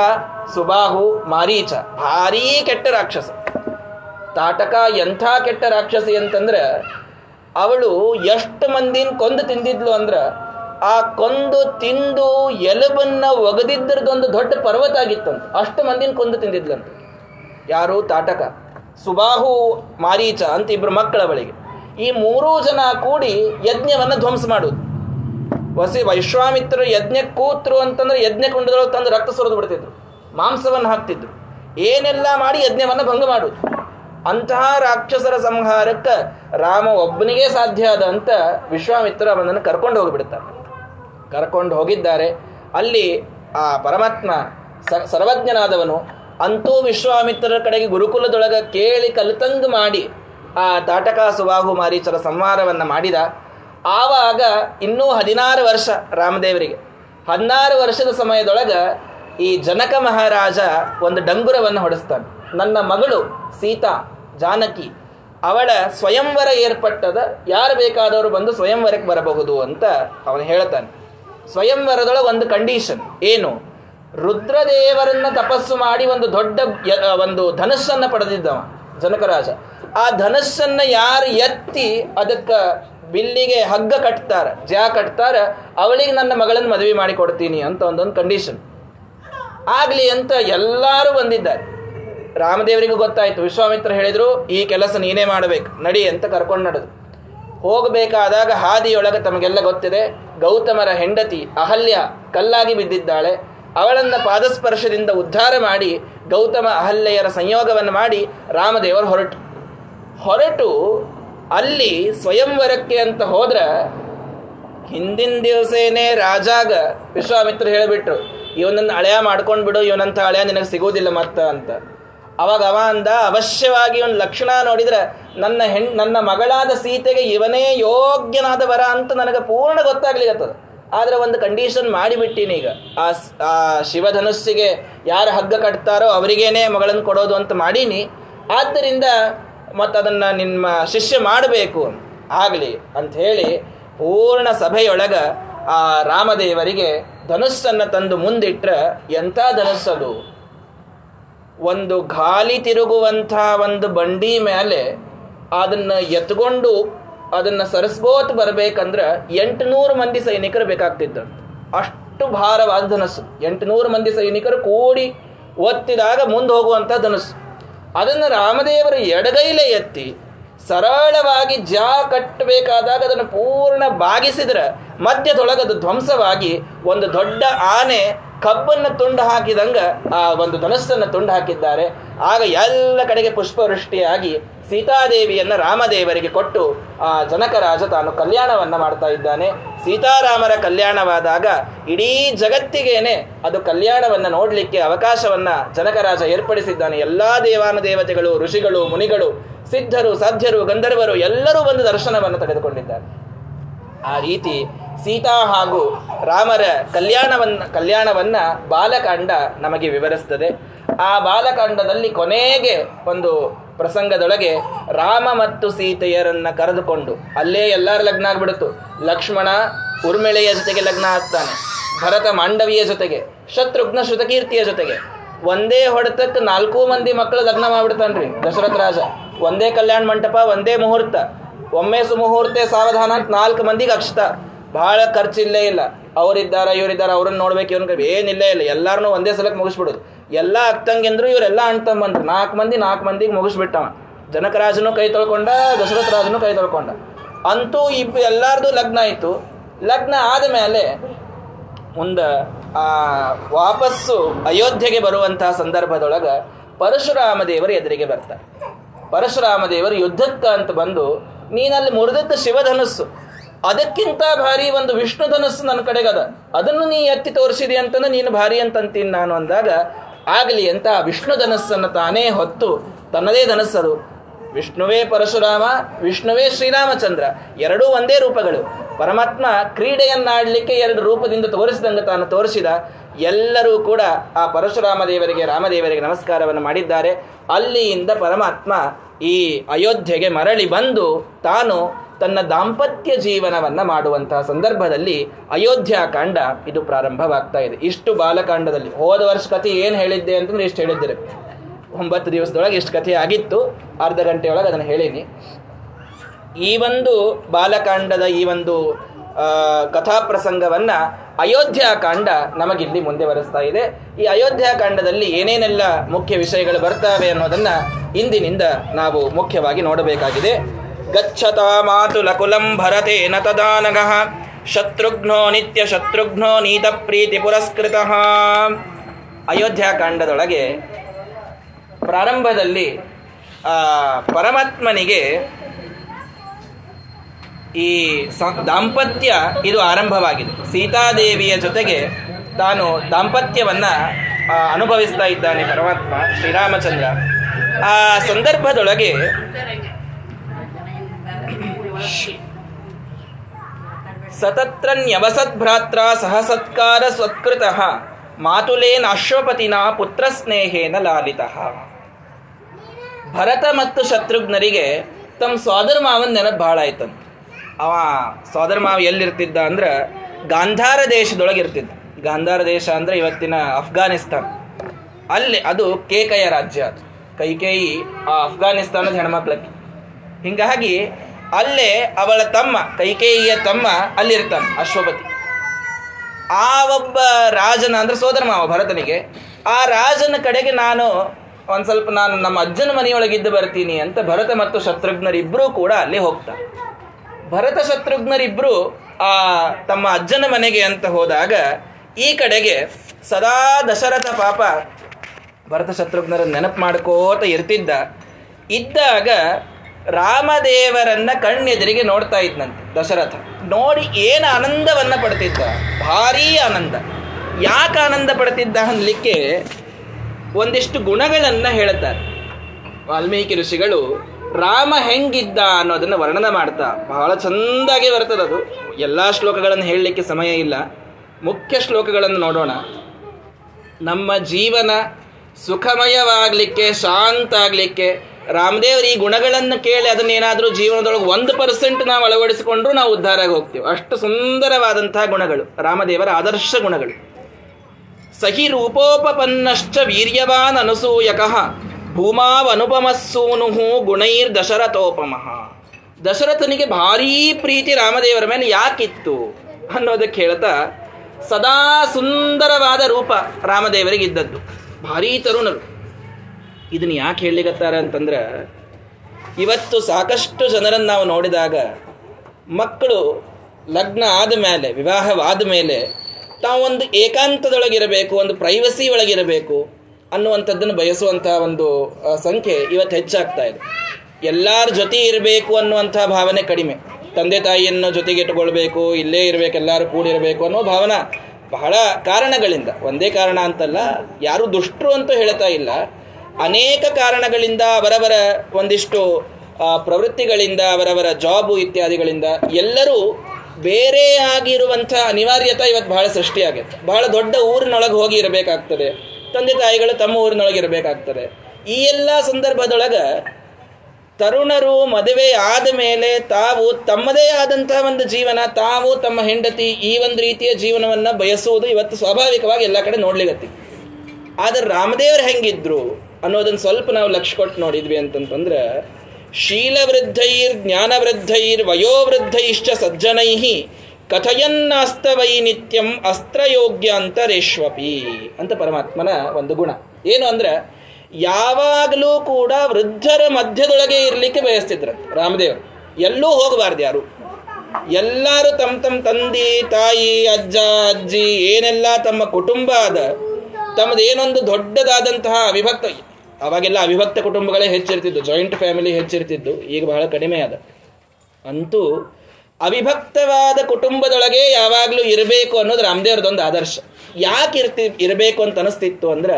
ಸುಬಾಹು, ಮಾರೀಚ. ಭಾರೀ ಕೆಟ್ಟ ರಾಕ್ಷಸ. ತಾಟಕ ಎಂಥ ಕೆಟ್ಟ ರಾಕ್ಷಸಿ ಅಂತಂದ್ರೆ, ಅವಳು ಎಷ್ಟು ಮಂದಿನ ಕೊಂದು ತಿಂದಿದ್ಲು ಅಂದ್ರೆ, ಆ ಕೊಂದು ತಿಂದು ಎಲಬನ್ನ ಒಗದಿದ್ದರದೊಂದು ದೊಡ್ಡ ಪರ್ವತ ಆಗಿತ್ತಂತ. ಅಷ್ಟು ಮಂದಿನ ಕೊಂದು ತಿಂದಿದ್ಲಂತ. ಯಾರು? ತಾಟಕ. ಸುಬಾಹು, ಮಾರೀಚ ಅಂತ ಇಬ್ರು ಮಕ್ಕಳ ಬಳಿಗೆ ಈ ಮೂರೂ ಜನ ಕೂಡಿ ಯಜ್ಞವನ್ನು ಧ್ವಂಸ ಮಾಡುವುದು. ವಸಿ ವೈಶ್ವಾಮಿತ್ರರು ಯಜ್ಞ ಕೂತ್ರು ಅಂತಂದ್ರೆ ಯಜ್ಞ ಕುಂಡದೊಳಗೆ ತಂದು ರಕ್ತ ಸುರಿದು ಬಿಡ್ತಿದ್ರು. ಮಾಂಸವನ್ನು ಹಾಕ್ತಿದ್ರು. ಏನೆಲ್ಲ ಮಾಡಿ ಯಜ್ಞವನ್ನು ಭಂಗ ಮಾಡುವುದು. ಅಂತಹ ರಾಕ್ಷಸರ ಸಂಹಾರಕ್ಕೆ ರಾಮ ಒಬ್ಬನಿಗೆ ಸಾಧ್ಯ ಆದ ಅಂತ ವಿಶ್ವಾಮಿತ್ರ ಅವನನ್ನು ಕರ್ಕೊಂಡು ಹೋಗಿಬಿಡ್ತಾರೆ ಕರ್ಕೊಂಡು ಹೋಗಿದ್ದಾರೆ. ಅಲ್ಲಿ ಆ ಪರಮಾತ್ಮ ಸರ್ವಜ್ಞನಾದವನು ಅಂತೂ ವಿಶ್ವಾಮಿತ್ರರ ಕಡೆಗೆ ಗುರುಕುಲದೊಳಗೆ ಕೇಳಿ ಕಲಿತಂಗ್ ಮಾಡಿ ಆ ತಾಟಕ ಸುಬಾಹು ಮಾರೀಚರ ಸಂಹಾರವನ್ನು ಮಾಡಿದ. ಆವಾಗ ಇನ್ನೂ ಹದಿನಾರು ವರ್ಷ ರಾಮದೇವರಿಗೆ. ಹದಿನಾರು ವರ್ಷದ ಸಮಯದೊಳಗೆ ಈ ಜನಕ ಮಹಾರಾಜ ಒಂದು ಡಂಗುರವನ್ನು ಹೊಡೆಸ್ತಾನೆ. ನನ್ನ ಮಗಳು ಸೀತಾ, ಜಾನಕಿ, ಅವಳ ಸ್ವಯಂವರ ಏರ್ಪಟ್ಟದ ಯಾರು ಬೇಕಾದವರು ಬಂದು ಸ್ವಯಂವರಕ್ಕೆ ಬರಬಹುದು ಅಂತ ಅವನು ಹೇಳ್ತಾನೆ. ಸ್ವಯಂವರದೊಳಗೆ ಒಂದು ಕಂಡೀಷನ್ ಏನು? ರುದ್ರದೇವರನ್ನ ತಪಸ್ಸು ಮಾಡಿ ಒಂದು ದೊಡ್ಡ ಒಂದು ಧನಸ್ಸನ್ನು ಪಡೆದಿದ್ದವ. ಜನಕರಾಜ. ಆ ಧನಸ್ಸನ್ನು ಯಾರು ಎತ್ತಿ ಅದಕ್ಕೆ ಬಿಲ್ಲಿಗೆ ಹಗ್ಗ ಕಟ್ತಾರೆ, ಜಾ ಕಟ್ತಾರೆ, ಅವಳಿಗೆ ನನ್ನ ಮಗಳನ್ನು ಮದುವೆ ಮಾಡಿ ಕೊಡ್ತೀನಿ ಅಂತ ಒಂದೊಂದು ಕಂಡೀಷನ್ ಆಗಲಿ ಅಂತ ಎಲ್ಲರೂ ಬಂದಿದ್ದಾರೆ. ರಾಮದೇವರಿಗೂ ಗೊತ್ತಾಯಿತು, ವಿಶ್ವಾಮಿತ್ರ ಹೇಳಿದರು, ಈ ಕೆಲಸ ನೀನೇ ಮಾಡಬೇಕು, ನಡಿ ಅಂತ ಕರ್ಕೊಂಡು ನಡೆದು. ಹೋಗಬೇಕಾದಾಗ ಹಾದಿಯೊಳಗೆ ತಮಗೆಲ್ಲ ಗೊತ್ತಿದೆ, ಗೌತಮರ ಹೆಂಡತಿ ಅಹಲ್ಯ ಕಲ್ಲಾಗಿ ಬಿದ್ದಿದ್ದಾಳೆ. ಅವಳನ್ನ ಪಾದಸ್ಪರ್ಶದಿಂದ ಉದ್ಧಾರ ಮಾಡಿ ಗೌತಮ ಅಹಲ್ಯೆಯರ ಸಂಯೋಗವನ್ನು ಮಾಡಿ ರಾಮದೇವರು ಹೊರಟು. ಹೊರಟು ಅಲ್ಲಿ ಸ್ವಯಂವರಕ್ಕೆ ಅಂತ ಹೋದ್ರ ಹಿಂದಿನ ದಿವಸೇನೆ ರಾಜಾಗ ವಿಶ್ವಾಮಿತ್ರ ಹೇಳಿಬಿಟ್ರು, ಇವನನ್ನು ಅಳೆಯ ಮಾಡ್ಕೊಂಡು ಬಿಡು ಇವನಂತ ಹಳೆಯ ನಿನಗೆ ಸಿಗೋದಿಲ್ಲ ಮತ್ತ ಅಂತ. ಅವಾಗ ಅವ ಅಂದ, ಅವಶ್ಯವಾಗಿ ಒಂದು ಲಕ್ಷಣ ನೋಡಿದ್ರೆ ನನ್ನ ಹೆಣ್, ನನ್ನ ಮಗಳಾದ ಸೀತೆಗೆ ಇವನೇ ಯೋಗ್ಯನಾದ ವರ ಅಂತ ನನಗೆ ಪೂರ್ಣ ಗೊತ್ತಾಗ್ಲಿಕ್ಕತ್ತದ ಆದ್ರೆ ಒಂದು ಕಂಡೀಷನ್ ಮಾಡಿಬಿಟ್ಟೀನಿ ಈಗ. ಆ ಆ ಶಿವಧನುಸ್ಸಿಗೆ ಯಾರು ಹಗ್ಗ ಕಟ್ತಾರೋ ಅವರಿಗೇನೆ ಮಗಳನ್ನು ಕೊಡೋದು ಅಂತ ಮಾಡೀನಿ. ಆದ್ದರಿಂದ ಮತ್ತು ಅದನ್ನು ನಿಮ್ಮ ಶಿಷ್ಯ ಮಾಡಬೇಕು ಆಗಲಿ ಅಂತ ಹೇಳಿ ಪೂರ್ಣ ಸಭೆಯೊಳಗ ಆ ರಾಮದೇವರಿಗೆ ಧನುಸ್ಸನ್ನು ತಂದು ಮುಂದಿಟ್ರೆ ಎಂಥ ಧನುಸ್ಸದು? ಒಂದು ಗಾಲಿ ತಿರುಗುವಂಥ ಒಂದು ಬಂಡಿ ಮೇಲೆ ಅದನ್ನು ಎತ್ಕೊಂಡು ಅದನ್ನ ಸರಸ್ಬೋತ್ ಬರ್ಬೇಕಂದ್ರ ಎಂಟುನೂರು ಮಂದಿ ಸೈನಿಕರು ಬೇಕಾಗ್ತಿದ್ದ ಅಷ್ಟು ಭಾರವಾದ ಧನಸ್ಸು. ಎಂಟುನೂರು ಮಂದಿ ಸೈನಿಕರು ಕೂಡಿ ಒತ್ತಿದಾಗ ಮುಂದೆ ಹೋಗುವಂಥ ಧನಸ್ಸು. ಅದನ್ನು ರಾಮದೇವರ ಎಡಗೈಲೆ ಎತ್ತಿ ಸರಳವಾಗಿ ಜಾ ಕಟ್ಟಬೇಕಾದಾಗ ಅದನ್ನು ಪೂರ್ಣ ಬಾಗಿಸಿದ್ರೆ ಮಧ್ಯದೊಳಗೆ ಅದು ಧ್ವಂಸವಾಗಿ ಒಂದು ದೊಡ್ಡ ಆನೆ ಕಬ್ಬನ್ನು ತುಂಡು ಹಾಕಿದಂಗ ಆ ಒಂದು ಧನಸ್ಸನ್ನು ತುಂಡು ಹಾಕಿದ್ದಾರೆ. ಆಗ ಎಲ್ಲ ಕಡೆಗೆ ಪುಷ್ಪವೃಷ್ಟಿಯಾಗಿ ಸೀತಾದೇವಿಯನ್ನ ರಾಮದೇವರಿಗೆ ಕೊಟ್ಟು ಆ ಜನಕರಾಜ ತಾನು ಕಲ್ಯಾಣವನ್ನು ಮಾಡ್ತಾ ಇದ್ದಾನೆ. ಸೀತಾರಾಮರ ಕಲ್ಯಾಣವಾದಾಗ ಇಡೀ ಜಗತ್ತಿಗೇನೆ ಅದು ಕಲ್ಯಾಣವನ್ನು ನೋಡಲಿಕ್ಕೆ ಅವಕಾಶವನ್ನು ಜನಕರಾಜ ಏರ್ಪಡಿಸಿದ್ದಾನೆ. ಎಲ್ಲಾ ದೇವಾನುದೇವತೆಗಳು, ಋಷಿಗಳು, ಮುನಿಗಳು, ಸಿದ್ಧರು, ಸಾಧ್ಯರು, ಗಂಧರ್ವರು ಎಲ್ಲರೂ ಒಂದು ದರ್ಶನವನ್ನು ತೆಗೆದುಕೊಂಡಿದ್ದಾರೆ. ಆ ರೀತಿ ಸೀತಾ ಹಾಗೂ ರಾಮರ ಕಲ್ಯಾಣವನ್ನ ಕಲ್ಯಾಣವನ್ನ ಬಾಲಕಾಂಡ ನಮಗೆ ವಿವರಿಸ್ತದೆ. ಆ ಬಾಲಕಾಂಡದಲ್ಲಿ ಕೊನೆಗೆ ಒಂದು ಪ್ರಸಂಗದೊಳಗೆ ರಾಮ ಮತ್ತು ಸೀತೆಯರನ್ನ ಕರೆದುಕೊಂಡು ಅಲ್ಲೇ ಎಲ್ಲರ ಲಗ್ನ ಆಗ್ಬಿಡುತ್ತು. ಲಕ್ಷ್ಮಣ ಉರ್ಮಿಳೆಯ ಜೊತೆಗೆ ಲಗ್ನ ಆಗ್ತಾನೆ, ಭರತ ಮಾಂಡವಿಯ ಜೊತೆಗೆ, ಶತ್ರುಘ್ನ ಶ್ರುತಕೀರ್ತಿಯ ಜೊತೆಗೆ. ಒಂದೇ ಹೊಡೆತಕ್ಕೆ ನಾಲ್ಕು ಮಂದಿ ಮಕ್ಕಳು ಲಗ್ನ ಮಾಡ್ಬಿಡ್ತಾನ್ರಿ ದಶರಥ ರಾಜ. ಒಂದೇ ಕಲ್ಯಾಣ ಮಂಟಪ, ಒಂದೇ ಮುಹೂರ್ತ. ಒಮ್ಮೆ ಸುಮುಹೂರ್ತೆ ಸಾವಧಾನ, ನಾಲ್ಕು ಮಂದಿಗೆ ಅಕ್ಷತ. ಬಹಳ ಖರ್ಚಿಲ್ಲೇ ಇಲ್ಲ. ಅವರಿದ್ದಾರ, ಇವರಿದ್ದಾರ, ಅವ್ರನ್ನ ನೋಡ್ಬೇಕು, ಇವ್ರನ್ನ ಏನಿಲ್ಲೇ ಇಲ್ಲ ಎಲ್ಲಾರನ್ನೂ ಒಂದೇ ಸಲಕ್ಕೆ ಮುಗಿಸ್ಬಿಡೋದು. ಎಲ್ಲ ಅಕ್ಕಂಗೆಂದ್ರು ಇವರೆಲ್ಲ ಅಣ್ತಂಬಂದ್ರು ನಾಲ್ಕು ಮಂದಿ, ನಾಲ್ಕು ಮಂದಿಗೆ ಮುಗಿಸ್ಬಿಟ್ಟವ. ಜನಕರಾಜನು ಕೈ ತೊಳ್ಕೊಂಡ ದಶರಥ ರಾಜನು ಕೈ ತೊಳ್ಕೊಂಡ. ಅಂತೂ ಇಬ್ಬ ಎಲ್ಲಾರ್ದು ಲಗ್ನ ಆಯ್ತು. ಲಗ್ನ ಆದ ಮೇಲೆ ಮುಂದ ಆ ವಾಪಸ್ಸು ಅಯೋಧ್ಯೆಗೆ ಬರುವಂತಹ ಸಂದರ್ಭದೊಳಗೆ ಪರಶುರಾಮ ದೇವರು ಎದುರಿಗೆ ಬರ್ತಾರೆ. ಪರಶುರಾಮ ದೇವರು ಯುದ್ಧಕ್ಕ ಅಂತ ಬಂದು, ನೀನಲ್ಲಿ ಮುರಿದದ್ದು ಶಿವಧನಸ್ಸು. ಅದಕ್ಕಿಂತ ಭಾರಿ ಒಂದು ವಿಷ್ಣು ಧನಸ್ಸು ನನ್ನ ಕಡೆಗದ. ಅದನ್ನು ನೀ ಎತ್ತಿ ತೋರಿಸಿದೆ ಅಂತಂದ್ರೆ ನೀನು ಭಾರಿ ಅಂತಂತೀನಿ ನಾನು ಅಂದಾಗ, ಆಗಲಿ ಅಂತ ಆ ವಿಷ್ಣು ಧನಸ್ಸನ್ನು ತಾನೇ ಹೊತ್ತು ತನ್ನದೇ ಧನಸ್ಸದು. ವಿಷ್ಣುವೇ ಪರಶುರಾಮ, ವಿಷ್ಣುವೇ ಶ್ರೀರಾಮಚಂದ್ರ. ಎರಡೂ ಒಂದೇ ರೂಪಗಳು. ಪರಮಾತ್ಮ ಕ್ರೀಡೆಯನ್ನಾಡಲಿಕ್ಕೆ ಎರಡು ರೂಪದಿಂದ ತೋರಿಸಿದಂಗೆ ತಾನು ತೋರಿಸಿದ. ಎಲ್ಲರೂ ಕೂಡ ಆ ಪರಶುರಾಮ ದೇವರಿಗೆ, ರಾಮದೇವರಿಗೆ ನಮಸ್ಕಾರವನ್ನು ಮಾಡಿದ್ದಾರೆ. ಅಲ್ಲಿಯಿಂದ ಪರಮಾತ್ಮ ಈ ಅಯೋಧ್ಯೆಗೆ ಮರಳಿ ಬಂದು ತಾನು ತನ್ನ ದಾಂಪತ್ಯ ಜೀವನವನ್ನು ಮಾಡುವಂತಹ ಸಂದರ್ಭದಲ್ಲಿ ಅಯೋಧ್ಯಾಕಾಂಡ ಇದು ಪ್ರಾರಂಭವಾಗ್ತಾ ಇದೆ. ಇಷ್ಟು ಬಾಲಕಾಂಡದಲ್ಲಿ ಹೋದ ವರ್ಷ ಕಥೆ ಏನು ಹೇಳಿದ್ದೆ ಅಂತಂದ್ರೆ ಇಷ್ಟು ಒಂಬತ್ತು ದಿವಸದೊಳಗೆ ಇಷ್ಟು ಕಥೆ ಆಗಿತ್ತು, ಅರ್ಧ ಗಂಟೆಯೊಳಗೆ ಅದನ್ನು ಹೇಳೀನಿ. ಈ ಒಂದು ಬಾಲಕಾಂಡದ ಈ ಒಂದು ಕಥಾಪ್ರಸಂಗವನ್ನು ಕಥಾಪ್ರಸಂಗವನ್ನ ಅಯೋಧ್ಯಾಕಾಂಡ ನಮಗಿಲ್ಲಿ ಮುಂದೆ ಬರೆಸ್ತಾ ಇದೆ. ಈ ಅಯೋಧ್ಯಾಕಾಂಡದಲ್ಲಿ ಏನೇನೆಲ್ಲ ಮುಖ್ಯ ವಿಷಯಗಳು ಬರ್ತವೆ ಅನ್ನೋದನ್ನು ಇಂದಿನಿಂದ ನಾವು ಮುಖ್ಯವಾಗಿ ನೋಡಬೇಕಾಗಿದೆ. ಗಚ್ಚತಾ ಮಾತು ಲಕುಲಂ ಭರತೇನ ತದಾನಗಃ, ಶತ್ರುಘ್ನೋ ನಿತ್ಯ ಶತ್ರುಘ್ನೋ ನೀತ ಪ್ರೀತಿ ಪುರಸ್ಕೃತ. ಅಯೋಧ್ಯಾಕಾಂಡದೊಳಗೆ ಪ್ರಾರಂಭದಲ್ಲಿ ಪರಮಾತ್ಮನಿಗೆ ಈ ದಾಂಪತ್ಯ ಇದು ಆರಂಭವಾಗಿದೆ. ಸೀತಾದೇವಿಯ ಜೊತೆಗೆ ತಾನು ದಾಂಪತ್ಯವನ್ನ ಅನುಭವಿಸ್ತಾ ಇದ್ದಾನೆ ಪರಮಾತ್ಮ, ಶ್ರೀರಾಮಚಂದ್ರ. ಆ ಸಂದರ್ಭದೊಳಗೆ ಸತತ್ರ ನ್ಯವಸದ್ಭ್ರಾತ್ರ ಸಹ ಸತ್ಕಾರ ಸ್ವತ್ಕೃತಃ. ಮಾತುಲೇನ ಅಶ್ವಪತಿನ ಪುತ್ರ ಸ್ನೇಹೇನ ಲಾಲಿತ. ಭರತ ಮತ್ತು ಶತ್ರುಘ್ನರಿಗೆ ತಮ್ಮ ಸೋದರ ಮಾವನ ನೆನಪು ಭಾಳ ಆಯ್ತಂತ. ಅವ ಸೋದರ ಮಾವ ಎಲ್ಲಿರ್ತಿದ್ದ ಅಂದ್ರೆ ಗಾಂಧಾರ ದೇಶದೊಳಗೆ ಇರ್ತಿದ್ದ. ಗಾಂಧಾರ ದೇಶ ಅಂದ್ರೆ ಇವತ್ತಿನ ಅಫ್ಘಾನಿಸ್ತಾನ್. ಅಲ್ಲಿ ಅದು ಕೇಕಯ ರಾಜ್ಯ ಅದು. ಕೈಕೇಯಿ ಆ ಅಫ್ಘಾನಿಸ್ತಾನದ ಹೆಣ್ಮಕ್ಳಕ್ಕೆ. ಹಿಂಗಾಗಿ ಅಲ್ಲೇ ಅವಳ ತಮ್ಮ ಕೈಕೇಯಿಯ ತಮ್ಮ ಅಲ್ಲಿರ್ತಾನೆ ಅಶ್ವಪತಿ. ಆ ಒಬ್ಬ ರಾಜನ, ಅಂದ್ರೆ ಸೋದರ ಮಾವ ಭರತನಿಗೆ, ಆ ರಾಜನ ಕಡೆಗೆ ನಾನು ಒಂದ್ ಸ್ವಲ್ಪ ನಾನು ನಮ್ಮ ಅಜ್ಜನ ಮನೆಯೊಳಗಿದ್ದು ಬರ್ತೀನಿ ಅಂತ ಭರತ ಮತ್ತು ಶತ್ರುಘ್ನರಿಬ್ಬರೂ ಕೂಡ ಅಲ್ಲಿ ಹೋಗ್ತಾರೆ ಭರತ, ಶತ್ರುಘ್ನರಿಬ್ರು, ಆ, ತಮ್ಮ ಅಜ್ಜನ ಮನೆಗೆ ಅಂತ ಹೋದಾಗ ಈ ಕಡೆಗೆ ಸದಾ ದಶರಥ ಪಾಪ ಭರತ ಶತ್ರುಘ್ನರ ನೆನಪು ಮಾಡ್ಕೋತ ಇರ್ತಿದ್ದ. ಇದ್ದಾಗ ರಾಮದೇವರನ್ನ ಕಣ್ಣೆದುರಿಗೆ ನೋಡ್ತಾ ಇದ್ನಂತೆ ದಶರಥ. ನೋಡಿ ಏನು ಆನಂದವನ್ನ ಪಡ್ತಿದ್ದ? ಭಾರೀ ಆನಂದ. ಯಾಕೆ ಆನಂದ ಪಡ್ತಿದ್ದ ಅನ್ಲಿಕ್ಕೆ ಒಂದಿಷ್ಟು ಗುಣಗಳನ್ನ ಹೇಳುತ್ತಾರೆ. ವಾಲ್ಮೀಕಿ ಋಷಿಗಳು, ರಾಮ ಹೆಂಗಿದ್ದ ಅನ್ನೋದನ್ನ ವರ್ಣನ ಮಾಡ್ತಾ, ಬಹಳ ಚಂದಾಗಿ ಬರ್ತದದು ಎಲ್ಲ ಶ್ಲೋಕಗಳನ್ನು ಹೇಳಲಿಕ್ಕೆ ಸಮಯ ಇಲ್ಲ. ಮುಖ್ಯ ಶ್ಲೋಕಗಳನ್ನು ನೋಡೋಣ. ನಮ್ಮ ಜೀವನ ಸುಖಮಯವಾಗಲಿಕ್ಕೆ ಶಾಂತ ಆಗಲಿಕ್ಕೆ ರಾಮದೇವ್ರ ಈ ಗುಣಗಳನ್ನು ಕೇಳಿ ಅದನ್ನ ಏನಾದರೂ ಜೀವನದೊಳಗೆ ಒಂದು ಪರ್ಸೆಂಟ್ ನಾವು ಅಳವಡಿಸಿಕೊಂಡ್ರು ನಾವು ಉದ್ಧಾರ ಆಗಿ ಹೋಗ್ತೀವಿ. ಅಷ್ಟು ಸುಂದರವಾದಂತಹ ಗುಣಗಳು. ರಾಮದೇವರ ಆದರ್ಶ ಗುಣಗಳು. ಸಹಿ ರೂಪೋಪಪನ್ನಶ್ಚ ವೀರ್ಯವಾನ್ ಅನಸೂಯಕಃ ಭೂಮಾವನುಪಮಸ್ಸೂನು ಗುಣೈರ್ ದಶರಥೋಪಮಃ ದಶರಥನಿಗೆ ಭಾರೀ ಪ್ರೀತಿ ರಾಮದೇವರ ಮೇಲೆ ಯಾಕಿತ್ತು ಅನ್ನೋದಕ್ಕೆ ಹೇಳ್ತಾ, ಸದಾ ಸುಂದರವಾದ ರೂಪ ರಾಮದೇವರಿಗೆ ಇದ್ದದ್ದು ಭಾರೀ ತರುಣರು. ಇದನ್ನ ಯಾಕೆ ಹೇಳಿಗತ್ತಾರ ಅಂತಂದ್ರೆ, ಇವತ್ತು ಸಾಕಷ್ಟು ಜನರನ್ನು ನಾವು ನೋಡಿದಾಗ, ಮಕ್ಕಳು ಲಗ್ನ ಆದ ಮೇಲೆ, ವಿವಾಹವಾದ ಮೇಲೆ ತಾವೊಂದು ಏಕಾಂತದೊಳಗಿರಬೇಕು, ಒಂದು ಪ್ರೈವಸಿ ಒಳಗಿರಬೇಕು ಅನ್ನುವಂಥದ್ದನ್ನು ಬಯಸುವಂತಹ ಒಂದು ಸಂಖ್ಯೆ ಇವತ್ತು ಹೆಚ್ಚಾಗ್ತಾ ಇದೆ. ಎಲ್ಲರ ಜೊತೆ ಇರಬೇಕು ಅನ್ನುವಂಥ ಭಾವನೆ ಕಡಿಮೆ. ತಂದೆ ತಾಯಿಯನ್ನು ಜೊತೆಗೆ ಇಟ್ಟುಕೊಳ್ಬೇಕು, ಇಲ್ಲೇ ಇರಬೇಕು, ಎಲ್ಲರೂ ಕೂಡಿರಬೇಕು ಅನ್ನೋ ಭಾವನಾ ಬಹಳ ಕಾರಣಗಳಿಂದ. ಒಂದೇ ಕಾರಣ ಅಂತಲ್ಲ, ಯಾರು ದುಷ್ಟರು ಅಂತೂ ಹೇಳ್ತಾ ಇಲ್ಲ. ಅನೇಕ ಕಾರಣಗಳಿಂದ ಅವರವರ ಒಂದಿಷ್ಟು ಪ್ರವೃತ್ತಿಗಳಿಂದ, ಅವರವರ ಜಾಬು ಇತ್ಯಾದಿಗಳಿಂದ ಎಲ್ಲರೂ ಬೇರೆ ಆಗಿರುವಂಥ ಅನಿವಾರ್ಯತೆ ಇವತ್ತು ಬಹಳ ಸೃಷ್ಟಿಯಾಗುತ್ತೆ ಬಹಳ ದೊಡ್ಡ ಊರಿನೊಳಗೆ ಹೋಗಿ ಇರಬೇಕಾಗ್ತದೆ. ತಂದೆ ತಾಯಿಗಳು ತಮ್ಮ ಊರಿನೊಳಗೆ ಇರಬೇಕಾಗ್ತದೆ. ಈ ಎಲ್ಲ ಸಂದರ್ಭದೊಳಗೆ ತರುಣರು ಮದುವೆ ಆದ ಮೇಲೆ ತಾವು ತಮ್ಮದೇ ಆದಂತಹ ಒಂದು ಜೀವನ, ತಾವು ತಮ್ಮ ಹೆಂಡತಿ ಈ ಒಂದು ರೀತಿಯ ಜೀವನವನ್ನು ಬಯಸುವುದು ಇವತ್ತು ಸ್ವಾಭಾವಿಕವಾಗಿ ಎಲ್ಲ ಕಡೆ ನೋಡ್ಲಿಗತ್ತಿ ಆದ್ರೆ ರಾಮದೇವರು ಹೆಂಗಿದ್ರು? ಅನ್ನೋದನ್ನ ಸ್ವಲ್ಪ ನಾವು ಲಕ್ಷ ಕೊಟ್ಟು ನೋಡಿದ್ವಿ ಅಂತಂತಂದ್ರೆ, ಶೀಲವೃದ್ಧೈರ್ ಜ್ಞಾನವೃದ್ಧೈರ್ ವಯೋವೃದ್ಧೈಶ್ಚ ಸಜ್ಜನೈ ಕಥಯನ್ನಾಸ್ತವೈ ನಿತ್ಯಂ ಅಸ್ತ್ರಯೋಗ್ಯ ಅಂತರೇಶ್ವಪಿ ಅಂತ ಪರಮಾತ್ಮನ ಒಂದು ಗುಣ. ಏನು ಅಂದ್ರೆ, ಯಾವಾಗಲೂ ಕೂಡ ವೃದ್ಧರ ಮಧ್ಯದೊಳಗೆ ಇರಲಿಕ್ಕೆ ಬಯಸ್ತಿದ್ರು ರಾಮದೇವರು. ಎಲ್ಲೂ ಹೋಗಬಾರ್ದು ಯಾರು. ಎಲ್ಲರೂ ತಮ್ಮ ತಮ್ಮ ತಂದೆ, ತಾಯಿ, ಅಜ್ಜ, ಅಜ್ಜಿ, ಏನೆಲ್ಲ ತಮ್ಮ ಕುಟುಂಬ ಅದ ತಮ್ಮದು ಏನೊಂದು ದೊಡ್ಡದಾದಂತಹ ಅವಿಭಕ್ತ, ಅವಾಗೆಲ್ಲ ಅವಿಭಕ್ತ ಕುಟುಂಬಗಳೇ ಹೆಚ್ಚಿರ್ತಿದ್ದು ಜಾಯಿಂಟ್ ಫ್ಯಾಮಿಲಿ ಹೆಚ್ಚಿರ್ತಿದ್ದು, ಈಗ ಬಹಳ ಕಡಿಮೆ ಅದ ಅಂತೂ ಅವಿಭಕ್ತವಾದ ಕುಟುಂಬದೊಳಗೆ ಯಾವಾಗಲೂ ಇರಬೇಕು ಅನ್ನೋದು ರಾಮದೇವ್ರದೊಂದು ಆದರ್ಶ. ಯಾಕೆ ಇರ್ತಿ, ಇರಬೇಕು ಅಂತ ಅನಿಸ್ತಿತ್ತು ಅಂದ್ರೆ,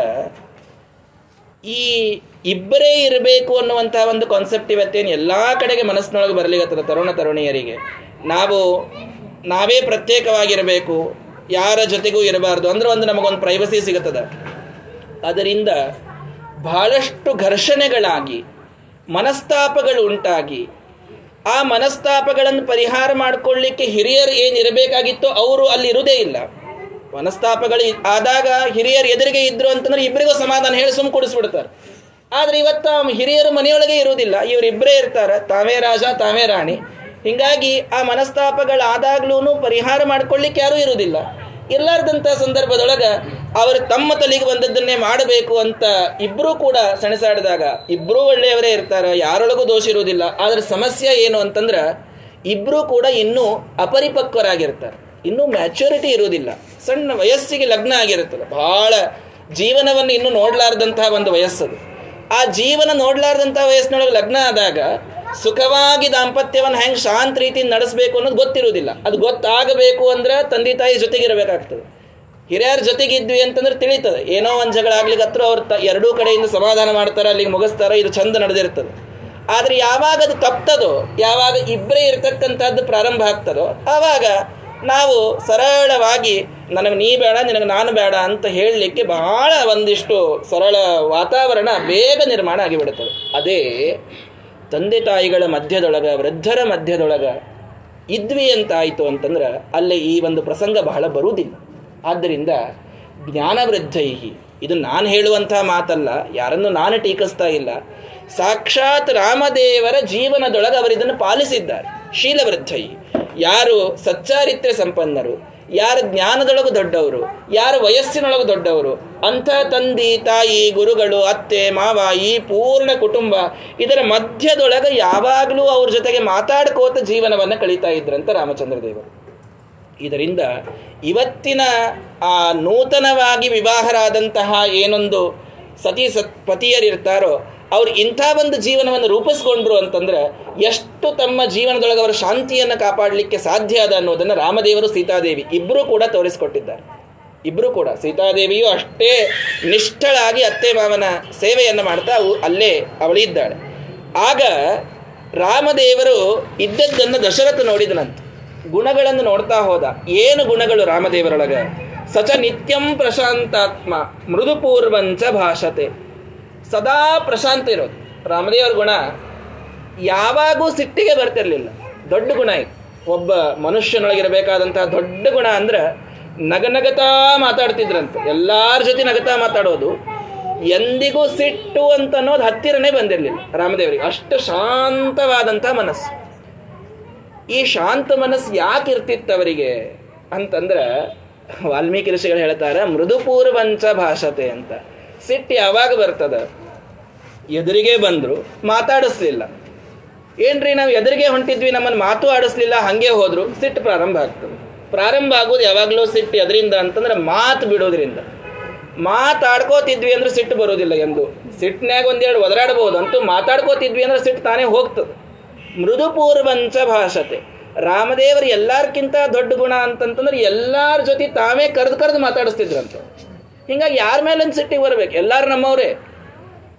ಈ ಇಬ್ಬರೇ ಇರಬೇಕು ಅನ್ನುವಂತಹ ಒಂದು ಕಾನ್ಸೆಪ್ಟ್ ಇವತ್ತೇನು ಎಲ್ಲ ಕಡೆಗೆ ಮನಸ್ಸಿನೊಳಗೆ ಬರಲಿಗತ್ತದ ತರುಣ ತರುಣಿಯರಿಗೆ. ನಾವು, ನಾವೇ ಪ್ರತ್ಯೇಕವಾಗಿರಬೇಕು ಯಾರ ಜೊತೆಗೂ ಇರಬಾರ್ದು. ಅಂದ್ರೆ ಒಂದು ನಮಗೊಂದು ಪ್ರೈವಸಿ ಸಿಗುತ್ತದೆ. ಅದರಿಂದ ಬಹಳಷ್ಟು ಘರ್ಷಣೆಗಳಾಗಿ, ಮನಸ್ತಾಪಗಳು ಉಂಟಾಗಿ, ಆ ಮನಸ್ತಾಪಗಳನ್ನು ಪರಿಹಾರ ಮಾಡಿಕೊಳ್ಳಿಕ್ಕೆ ಹಿರಿಯರು ಏನಿರಬೇಕಾಗಿತ್ತೋ ಅವರು ಅಲ್ಲಿ ಇರುವುದೇ ಇಲ್ಲ. ಮನಸ್ತಾಪಗಳು ಆದಾಗ ಹಿರಿಯರು ಎದುರಿಗೆ ಇದ್ರು ಅಂತಂದ್ರೆ ಇಬ್ಬರಿಗೂ ಸಮಾಧಾನ ಹೇಳಿ ಸುಮ್ಮ ಕೊಡಿಸ್ಬಿಡ್ತಾರೆ. ಆದ್ರೆ ಇವತ್ತು ಹಿರಿಯರು ಮನೆಯೊಳಗೆ ಇರುವುದಿಲ್ಲ. ಇವರಿಬ್ಬರೇ ಇರ್ತಾರೆ. ತಾವೇ ರಾಜ, ತಾವೇ ರಾಣಿ. ಹಿಂಗಾಗಿ ಆ ಮನಸ್ತಾಪಗಳಾದಾಗ್ಲೂ ಪರಿಹಾರ ಮಾಡ್ಕೊಳ್ಳಿಕ್ಕೆ ಯಾರೂ ಇರುವುದಿಲ್ಲ. ಇರ್ಲಾರ್ದಂಥ ಸಂದರ್ಭದೊಳಗೆ ಅವರು ತಮ್ಮ ತಲೆಗೆ ಬಂದದ್ದನ್ನೇ ಮಾಡಬೇಕು ಅಂತ ಇಬ್ಬರೂ ಕೂಡ ಸೆಣಸಾಡಿದಾಗ ಇಬ್ಬರೂ ಒಳ್ಳೆಯವರೇ ಇರ್ತಾರೆ, ಯಾರೊಳಗೂ ದೋಷ ಇರುವುದಿಲ್ಲ. ಆದರೆ ಸಮಸ್ಯೆ ಏನು ಅಂತಂದ್ರೆ ಇಬ್ಬರೂ ಕೂಡ ಇನ್ನೂ ಅಪರಿಪಕ್ವರಾಗಿರ್ತಾರೆ. ಇನ್ನೂ ಮ್ಯಾಚುರಿಟಿ ಇರುವುದಿಲ್ಲ. ಸಣ್ಣ ವಯಸ್ಸಿಗೆ ಲಗ್ನ ಆಗಿರುತ್ತದೆ ಬಹಳ ಜೀವನವನ್ನು ಇನ್ನೂ ನೋಡಲಾರ್ದಂತಹ ಒಂದು ವಯಸ್ಸದು. ಆ ಜೀವನ ನೋಡಲಾರ್ದಂತಹ ವಯಸ್ಸಿನೊಳಗೆ ಲಗ್ನ ಆದಾಗ ಸುಖವಾಗಿ ದಾಂಪತ್ಯವನ್ನು ಹೆಂಗೆ ಶಾಂತ ರೀತಿಯಿಂದ ನಡೆಸಬೇಕು ಅನ್ನೋದು ಗೊತ್ತಿರುವುದಿಲ್ಲ. ಅದು ಗೊತ್ತಾಗಬೇಕು ಅಂದ್ರೆ ತಂದೆ ತಾಯಿ ಜೊತೆಗಿರಬೇಕಾಗ್ತದೆ. ಹಿರಿಯರ ಜೊತೆಗಿದ್ವಿ ಅಂತಂದ್ರೆ ತಿಳಿತದೆ. ಏನೋ ಒಂದು ಜಗಳ ಆಗ್ಲಿಕ್ಕೆ ಹತ್ರ ಅವ್ರು ತ ಎರಡೂ ಕಡೆಯಿಂದ ಸಮಾಧಾನ ಮಾಡ್ತಾರೆ, ಅಲ್ಲಿಗೆ ಮುಗಿಸ್ತಾರೆ, ಇದು ಚಂದ ನಡೆದಿರ್ತದೆ. ಆದ್ರೆ ಯಾವಾಗ ಅದು ತಪ್ತದೋ, ಯಾವಾಗ ಇಬ್ಬರೇ ಇರತಕ್ಕಂಥದ್ದು ಪ್ರಾರಂಭ ಆಗ್ತದೋ, ಆವಾಗ ನಾವು ಸರಳವಾಗಿ ನನಗೆ ನೀ ಬೇಡ, ನಿನಗೆ ನಾನು ಬೇಡ ಅಂತ ಹೇಳಲಿಕ್ಕೆ ಬಹಳ ಒಂದಿಷ್ಟು ಸರಳ ವಾತಾವರಣ, ಬೇಗ ನಿರ್ಮಾಣ ಆಗಿಬಿಡುತ್ತದೆ. ಅದೇ ತಂದೆ ತಾಯಿಗಳ ಮಧ್ಯದೊಳಗ, ವೃದ್ಧರ ಮಧ್ಯದೊಳಗ ಇದ್ವಿ ಅಂತಾಯಿತು ಅಂತಂದ್ರೆ ಅಲ್ಲಿ ಈ ಒಂದು ಪ್ರಸಂಗ ಬಹಳ ಬರುವುದಿಲ್ಲ. ಆದ್ದರಿಂದ ಜ್ಞಾನವೃದ್ಧೈಹಿ, ಇದು ನಾನು ಹೇಳುವಂತಹ ಮಾತಲ್ಲ, ಯಾರನ್ನು ನಾನು ಟೀಕಿಸ್ತಾ ಇಲ್ಲ. ಸಾಕ್ಷಾತ್ ರಾಮದೇವರ ಜೀವನದೊಳಗೆ ಅವರಿದನ್ನು ಪಾಲಿಸಿದ್ದಾರೆ. ಶೀಲವೃದ್ಧೈ ಯಾರು ಸಚ್ಚಾರಿತ್ರ್ಯ ಸಂಪನ್ನರು ಯಾರು ಜ್ಞಾನದೊಳಗು ದೊಡ್ಡವರು, ಯಾರು ವಯಸ್ಸಿನೊಳಗು ದೊಡ್ಡವರು, ಅಂಥ ತಂದೆ, ತಾಯಿ, ಗುರುಗಳು, ಅತ್ತೆ, ಮಾವ, ಈ ಪೂರ್ಣ ಕುಟುಂಬ, ಇದರ ಮಧ್ಯದೊಳಗೆ ಯಾವಾಗಲೂ ಅವ್ರ ಜೊತೆಗೆ ಮಾತಾಡ್ಕೋತ ಜೀವನವನ್ನು ಕಳೀತಾ ಇದ್ರಂತ ರಾಮಚಂದ್ರ ದೇವರು. ಇದರಿಂದ ಇವತ್ತಿನ ಆ ನೂತನವಾಗಿ ವಿವಾಹರಾದಂತಹ ಏನೊಂದು ಸತಿ ಸತ್ ಪತಿಯರಿರ್ತಾರೋ ಅವ್ರು ಇಂಥ ಒಂದು ಜೀವನವನ್ನು ರೂಪಿಸ್ಕೊಂಡ್ರು ಅಂತಂದ್ರೆ ಎಷ್ಟು ತಮ್ಮ ಜೀವನದೊಳಗೆ ಅವರ ಶಾಂತಿಯನ್ನು ಕಾಪಾಡಲಿಕ್ಕೆ ಸಾಧ್ಯ ಅದ ಅನ್ನೋದನ್ನು ರಾಮದೇವರು ಸೀತಾದೇವಿ ಇಬ್ಬರೂ ಕೂಡ ತೋರಿಸಿಕೊಟ್ಟಿದ್ದಾರೆ. ಇಬ್ಬರೂ ಕೂಡ. ಸೀತಾದೇವಿಯು ಅಷ್ಟೇ ನಿಷ್ಠಳಾಗಿ ಅತ್ತೆ ಮಾವನ ಸೇವೆಯನ್ನು ಮಾಡ್ತಾ ಅಲ್ಲೇ ಅವಳಿದ್ದಾಳೆ. ಆಗ ರಾಮದೇವರು ಇದ್ದದ್ದನ್ನು ದಶರಥ ನೋಡಿದನಂತೆ. ಗುಣಗಳನ್ನು ನೋಡ್ತಾ ಹೋದ. ಏನು ಗುಣಗಳು ರಾಮದೇವರೊಳಗ? ಸಚ ನಿತ್ಯಂ ಪ್ರಶಾಂತಾತ್ಮ, ಮೃದುಪೂರ್ವಂಚ ಭಾಷತೆ. ಸದಾ ಪ್ರಶಾಂತ ಇರೋದು. ರಾಮದೇವರ ಗುಣ ಯಾವಾಗೂ ಸಿಟ್ಟಿಗೆ ಬರ್ತಿರಲಿಲ್ಲ. ದೊಡ್ಡ ಗುಣ ಇದು. ಒಬ್ಬ ಮನುಷ್ಯನೊಳಗಿರಬೇಕಾದಂತಹ ದೊಡ್ಡ ಗುಣ ಅಂದ್ರೆ ನಗನಗತಾ ಮಾತಾಡ್ತಿದ್ರಂತೆ. ಎಲ್ಲಾರ ಜೊತೆ ನಗತಾ ಮಾತಾಡೋದು ಎಂದಿಗೂ ಸಿಟ್ಟು ಅಂತ ಅನ್ನೋದು ಹತ್ತಿರನೇ ಬಂದಿರಲಿಲ್ಲ ರಾಮದೇವರಿಗೆ. ಅಷ್ಟು ಶಾಂತವಾದಂಥ ಮನಸ್ಸು. ಈ ಶಾಂತ ಮನಸ್ಸು ಯಾಕೆ ಇರ್ತಿತ್ತು ಅವರಿಗೆ ಅಂತಂದ್ರೆ ವಾಲ್ಮೀಕಿ ಋಷಿಗಳು ಹೇಳ್ತಾರೆ ಮೃದುಪೂರ್ವಂಚ ಭಾಷತೆ ಅಂತ. ಸಿಟ್ಟು ಯಾವಾಗ ಬರ್ತದ? ಎದುರಿಗೆ ಬಂದರು ಮಾತಾಡಿಸ್ಲಿಲ್ಲ. ಏನ್ರಿ ನಾವು ಎದುರಿಗೆ ಹೊಂಟಿದ್ವಿ ನಮ್ಮನ್ನು ಮಾತು ಆಡಿಸ್ಲಿಲ್ಲ, ಹಂಗೆ ಹೋದ್ರು, ಸಿಟ್ಟು ಪ್ರಾರಂಭ ಆಗ್ತದೆ ಪ್ರಾರಂಭ ಆಗೋದು ಯಾವಾಗಲೂ ಸಿಟ್ಟು ಎದರಿಂದ ಅಂತಂದ್ರೆ ಮಾತು ಬಿಡೋದ್ರಿಂದ. ಮಾತಾಡ್ಕೋತಿದ್ವಿ ಅಂದ್ರೆ ಸಿಟ್ಟು ಬರೋದಿಲ್ಲ ಎಂದು. ಸಿಟ್ಟಿನಾಗ ಒಂದೆರಡು ಒದರಾಡಬಹುದು ಅಂತೂ ಮಾತಾಡ್ಕೋತಿದ್ವಿ ಅಂದ್ರೆ ಸಿಟ್ಟು ತಾನೇ ಹೋಗ್ತದೆ ಮೃದುಪೂರ್ವಂಚ ಭಾಷತೆ. ರಾಮದೇವರು ಎಲ್ಲಾರ್ಕಿಂತ ದೊಡ್ಡ ಗುಣ ಅಂತಂತಂದ್ರೆ ಎಲ್ಲಾರ ಜೊತೆ ತಾವೇ ಕರೆದು ಕರೆದು ಮಾತಾಡಿಸ್ತಿದ್ರಂತ. ಹಿಂಗಾಗಿ ಯಾರ ಮೇಲೆ ಸಿಟ್ಟಿಗೆ ಬರಬೇಕು? ಎಲ್ಲರೂ ನಮ್ಮವ್ರೆ.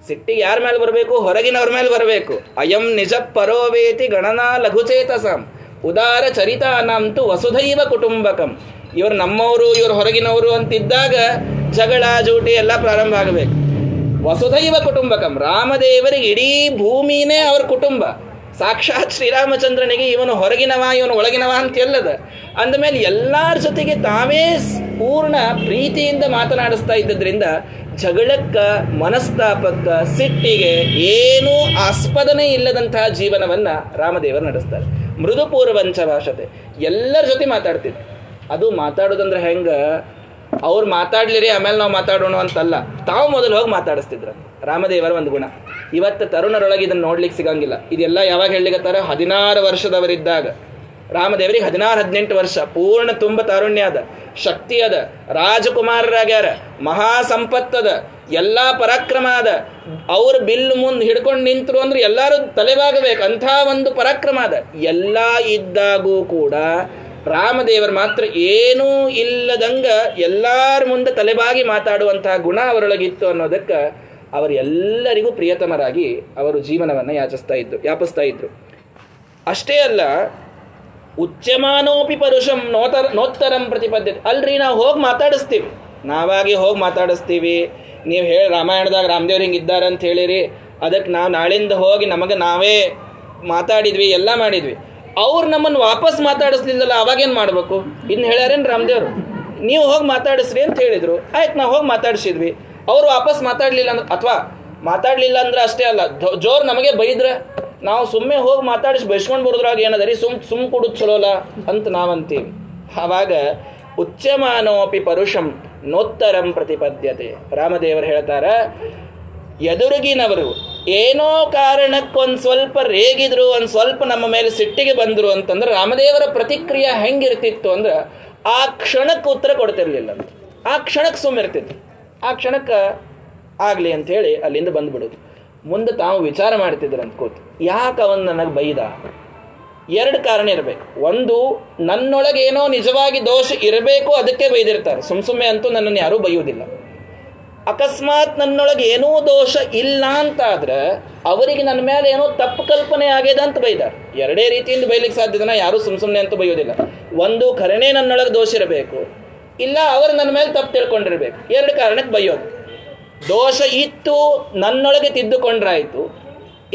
ಸಿಟ್ಟಿಗೆ ಯಾರ ಮೇಲೆ ಬರಬೇಕು? ಹೊರಗಿನವ್ರ ಮೇಲೆ ಬರಬೇಕು. ಅಯಂ ನಿಜ ಪರೋವೇತಿ ಗಣನಾ ಲಘುಚೇತಸಂ. ಉದಾರ ಚರಿತಾನಂತು ವಸುಧೈವ ಕುಟುಂಬಕಂ. ಇವರು ನಮ್ಮವರು, ಇವರು ಹೊರಗಿನವರು ಅಂತಿದ್ದಾಗ ಜಗಳ, ಜೂಟಿ ಎಲ್ಲ ಪ್ರಾರಂಭ ಆಗಬೇಕು. ವಸುಧೈವ ಕುಟುಂಬಕಂ. ರಾಮದೇವರಿಗೆ ಇಡೀ ಭೂಮಿನೇ ಅವ್ರ ಕುಟುಂಬ. ಸಾಕ್ಷಾತ್ ಶ್ರೀರಾಮಚಂದ್ರನಿಗೆ ಇವನು ಹೊರಗಿನವ, ಇವನು ಒಳಗಿನವ ಅಂತ ಎಲ್ಲದ ಅಂದಮೇಲೆ ಎಲ್ಲರ ಜೊತೆಗೆ ತಾವೇ ಪೂರ್ಣ ಪ್ರೀತಿಯಿಂದ ಮಾತನಾಡಿಸ್ತಾ ಜಗಳಕ್ಕ ಮನಸ್ತಾಪಕ್ಕ, ಸಿಟ್ಟಿಗೆ ಏನೂ ಆಸ್ಪದನೆ ಇಲ್ಲದಂತಹ ಜೀವನವನ್ನ ರಾಮದೇವರು ನಡೆಸ್ತಾರೆ. ಮೃದುಪೂರ್ವಂಚ ಭಾಷತೆ. ಎಲ್ಲರ ಜೊತೆ ಮಾತಾಡ್ತಿದ್ರು ಅದು ಮಾತಾಡೋದಂದ್ರೆ ಹೆಂಗ? ಅವ್ರು ಮಾತಾಡ್ಲಿರಿ, ಆಮೇಲೆ ನಾವು ಮಾತಾಡೋಣ ಅಂತಲ್ಲ. ತಾವು ಮೊದಲು ಹೋಗಿ ಮಾತಾಡಿಸ್ತಿದ್ರು. ರಾಮದೇವರ ಒಂದು ಗುಣ. ಇವತ್ತು ತರುಣರೊಳಗೆ ಇದನ್ನು ನೋಡ್ಲಿಕ್ಕೆ ಸಿಗಂಗಿಲ್ಲ. ಇದೆಲ್ಲ ಯಾವಾಗ ಹೇಳಲಿಕತ್ತಾರ ಹದಿನಾರು ವರ್ಷದವರಿದ್ದಾಗ. ರಾಮದೇವರಿಗೆ ಹದಿನಾರು, ಹದಿನೆಂಟು ವರ್ಷ. ಪೂರ್ಣ ತುಂಬ ತಾರುಣ್ಯ ಅದ. ಶಕ್ತಿ ಅದ. ರಾಜಕುಮಾರರಾಗ್ಯಾರ. ಮಹಾ ಸಂಪತ್ತದ ಎಲ್ಲ ಪರಾಕ್ರಮ ಅದ. ಅವ್ರ ಬಿಲ್ ಮುಂದೆ ಹಿಡ್ಕೊಂಡು ನಿಂತರು ಅಂದ್ರೆ ಎಲ್ಲರೂ ತಲೆಬಾಗಬೇಕು. ಅಂಥ ಒಂದು ಪರಾಕ್ರಮ ಅದ. ಎಲ್ಲ ಇದ್ದಾಗೂ ಕೂಡ ರಾಮದೇವರು ಮಾತ್ರ ಏನೂ ಇಲ್ಲದಂಗ ಎಲ್ಲಾರ ಮುಂದೆ ತಲೆಬಾಗಿ ಮಾತಾಡುವಂತಹ ಗುಣ ಅವರೊಳಗಿತ್ತು ಅನ್ನೋದಕ್ಕೆ ಅವರು ಎಲ್ಲರಿಗೂ ಪ್ರಿಯತಮರಾಗಿ ಅವರು ಜೀವನವನ್ನು ಯಾಚಿಸ್ತಾ ಇದ್ರು ಯಾಪಿಸ್ತಾ ಇದ್ರು. ಅಷ್ಟೇ ಅಲ್ಲ ಉಚ್ಯಮಾನೋಪಿ ಪರುಷಂ ನೋತರ ನೋತ್ತರಂ ಪ್ರತಿಪದ್ಯತೆ. ಅಲ್ರಿ, ನಾವು ಹೋಗಿ ಮಾತಾಡಿಸ್ತೀವಿ. ನಾವಾಗಿ ಹೋಗಿ ಮಾತಾಡಿಸ್ತೀವಿ. ನೀವು ಹೇಳಿ ರಾಮಾಯಣದಾಗ ರಾಮದೇವ್ರು ಹಿಂಗೆ ಇದ್ದಾರೆ ಅಂತ ಹೇಳಿರಿ. ಅದಕ್ಕೆ ನಾವು ನಾಳಿಂದ ಹೋಗಿ ನಮಗೆ ನಾವೇ ಮಾತಾಡಿದ್ವಿ, ಎಲ್ಲ ಮಾಡಿದ್ವಿ. ಅವ್ರು ನಮ್ಮನ್ನು ವಾಪಸ್ ಮಾತಾಡಿಸ್ಲಿಲ್ಲಲ್ಲ ಅವಾಗೇನು ಮಾಡಬೇಕು? ಇನ್ನು ಹೇಳ್ಯಾರೇನು ರಾಮದೇವ್ರು? ನೀವು ಹೋಗಿ ಮಾತಾಡಿಸ್ರಿ ಅಂತ ಹೇಳಿದರು. ಆಯ್ತು, ನಾವು ಹೋಗಿ ಮಾತಾಡಿಸಿದ್ವಿ. ಅವ್ರು ವಾಪಸ್ ಮಾತಾಡಲಿಲ್ಲ ಅಂದ್ರೆ ಅಥವಾ ಮಾತಾಡಲಿಲ್ಲ ಅಂದ್ರೆ ಅಷ್ಟೇ ಅಲ್ಲ ಜೋರು ನಮಗೆ ಬೈದ್ರೆ ನಾವು ಸುಮ್ಮನೆ ಹೋಗಿ ಮಾತಾಡಿಸಿ ಬೈಸ್ಕೊಂಡು ಬರೋದ್ರಾಗ ಏನದರಿ ಸುಮ್ ಸುಮ್ ಕೊಡುದು ಚಲೋಲ್ಲ ಅಂತ ನಾವಂತೀವಿ. ಆವಾಗ ಉಚ್ಚಮಾನೋಪಿ ಪರುಷಂ ನೋತ್ತರಂ ಪ್ರತಿಪದ್ಯತೆ. ರಾಮದೇವರು ಹೇಳ್ತಾರ, ಎದುರುಗಿನವರು ಏನೋ ಕಾರಣಕ್ಕೊಂದು ಸ್ವಲ್ಪ ರೇಗಿದ್ರು, ಒಂದು ಸ್ವಲ್ಪ ನಮ್ಮ ಮೇಲೆ ಸಿಟ್ಟಿಗೆ ಬಂದರು ಅಂತಂದ್ರೆ ರಾಮದೇವರ ಪ್ರತಿಕ್ರಿಯೆ ಹೆಂಗಿರ್ತಿತ್ತು ಅಂದ್ರೆ ಆ ಕ್ಷಣಕ್ಕೆ ಉತ್ತರ ಕೊಡ್ತಿರ್ಲಿಲ್ಲ. ಅಂತ ಆ ಕ್ಷಣಕ್ಕೆ ಸುಮ್ಮಿರ್ತಿತ್ತು ಆ ಕ್ಷಣಕ್ಕೆ ಆಗಲಿ ಅಂಥೇಳಿ ಅಲ್ಲಿಂದ ಬಂದ್ಬಿಡೋದು. ಮುಂದೆ ತಾವು ವಿಚಾರ ಮಾಡ್ತಿದ್ರು ಅಂತ ಕೂತು. ಯಾಕೆ ಅವನು ನನಗೆ ಬೈದ? ಎರಡು ಕಾರಣ ಇರಬೇಕು. ಒಂದು, ನನ್ನೊಳಗೆ ಏನೋ ನಿಜವಾಗಿ ದೋಷ ಇರಬೇಕು, ಅದಕ್ಕೆ ಬೈದಿರ್ತಾರೆ. ಸುಮ್ ಸುಮ್ಮನೆ ಅಂತೂ ನನ್ನನ್ನು ಯಾರೂ ಬೈಯೋದಿಲ್ಲ ಅಕಸ್ಮಾತ್ ನನ್ನೊಳಗೆ ಏನೂ ದೋಷ ಇಲ್ಲ ಅಂತಾದ್ರೆ, ಅವರಿಗೆ ನನ್ನ ಮೇಲೆ ಏನೋ ತಪ್ಪು ಕಲ್ಪನೆ ಆಗ್ಯದ ಅಂತ ಬೈದಾರೆ. ಎರಡೇ ರೀತಿಯಿಂದ ಬೈಲಿಕ್ಕೆ ಸಾಧ್ಯದನ ಯಾರೂ ಸುಮ್ ಸುಮ್ಮನೆ ಅಂತೂ ಬೈಯೋದಿಲ್ಲ ಒಂದು, ಖರೇನೆ ನನ್ನೊಳಗೆ ದೋಷ ಇರಬೇಕು. ಇಲ್ಲ, ಅವರು ನನ್ನ ಮೇಲೆ ತಪ್ಪು ತಿಳ್ಕೊಂಡಿರ್ಬೇಕು. ಎರಡು ಕಾರಣಕ್ಕೆ ಬೈಯೋದು. ದೋಷ ಇತ್ತು, ನನ್ನೊಳಗೆ ತಿದ್ದುಕೊಂಡ್ರಾಯಿತು.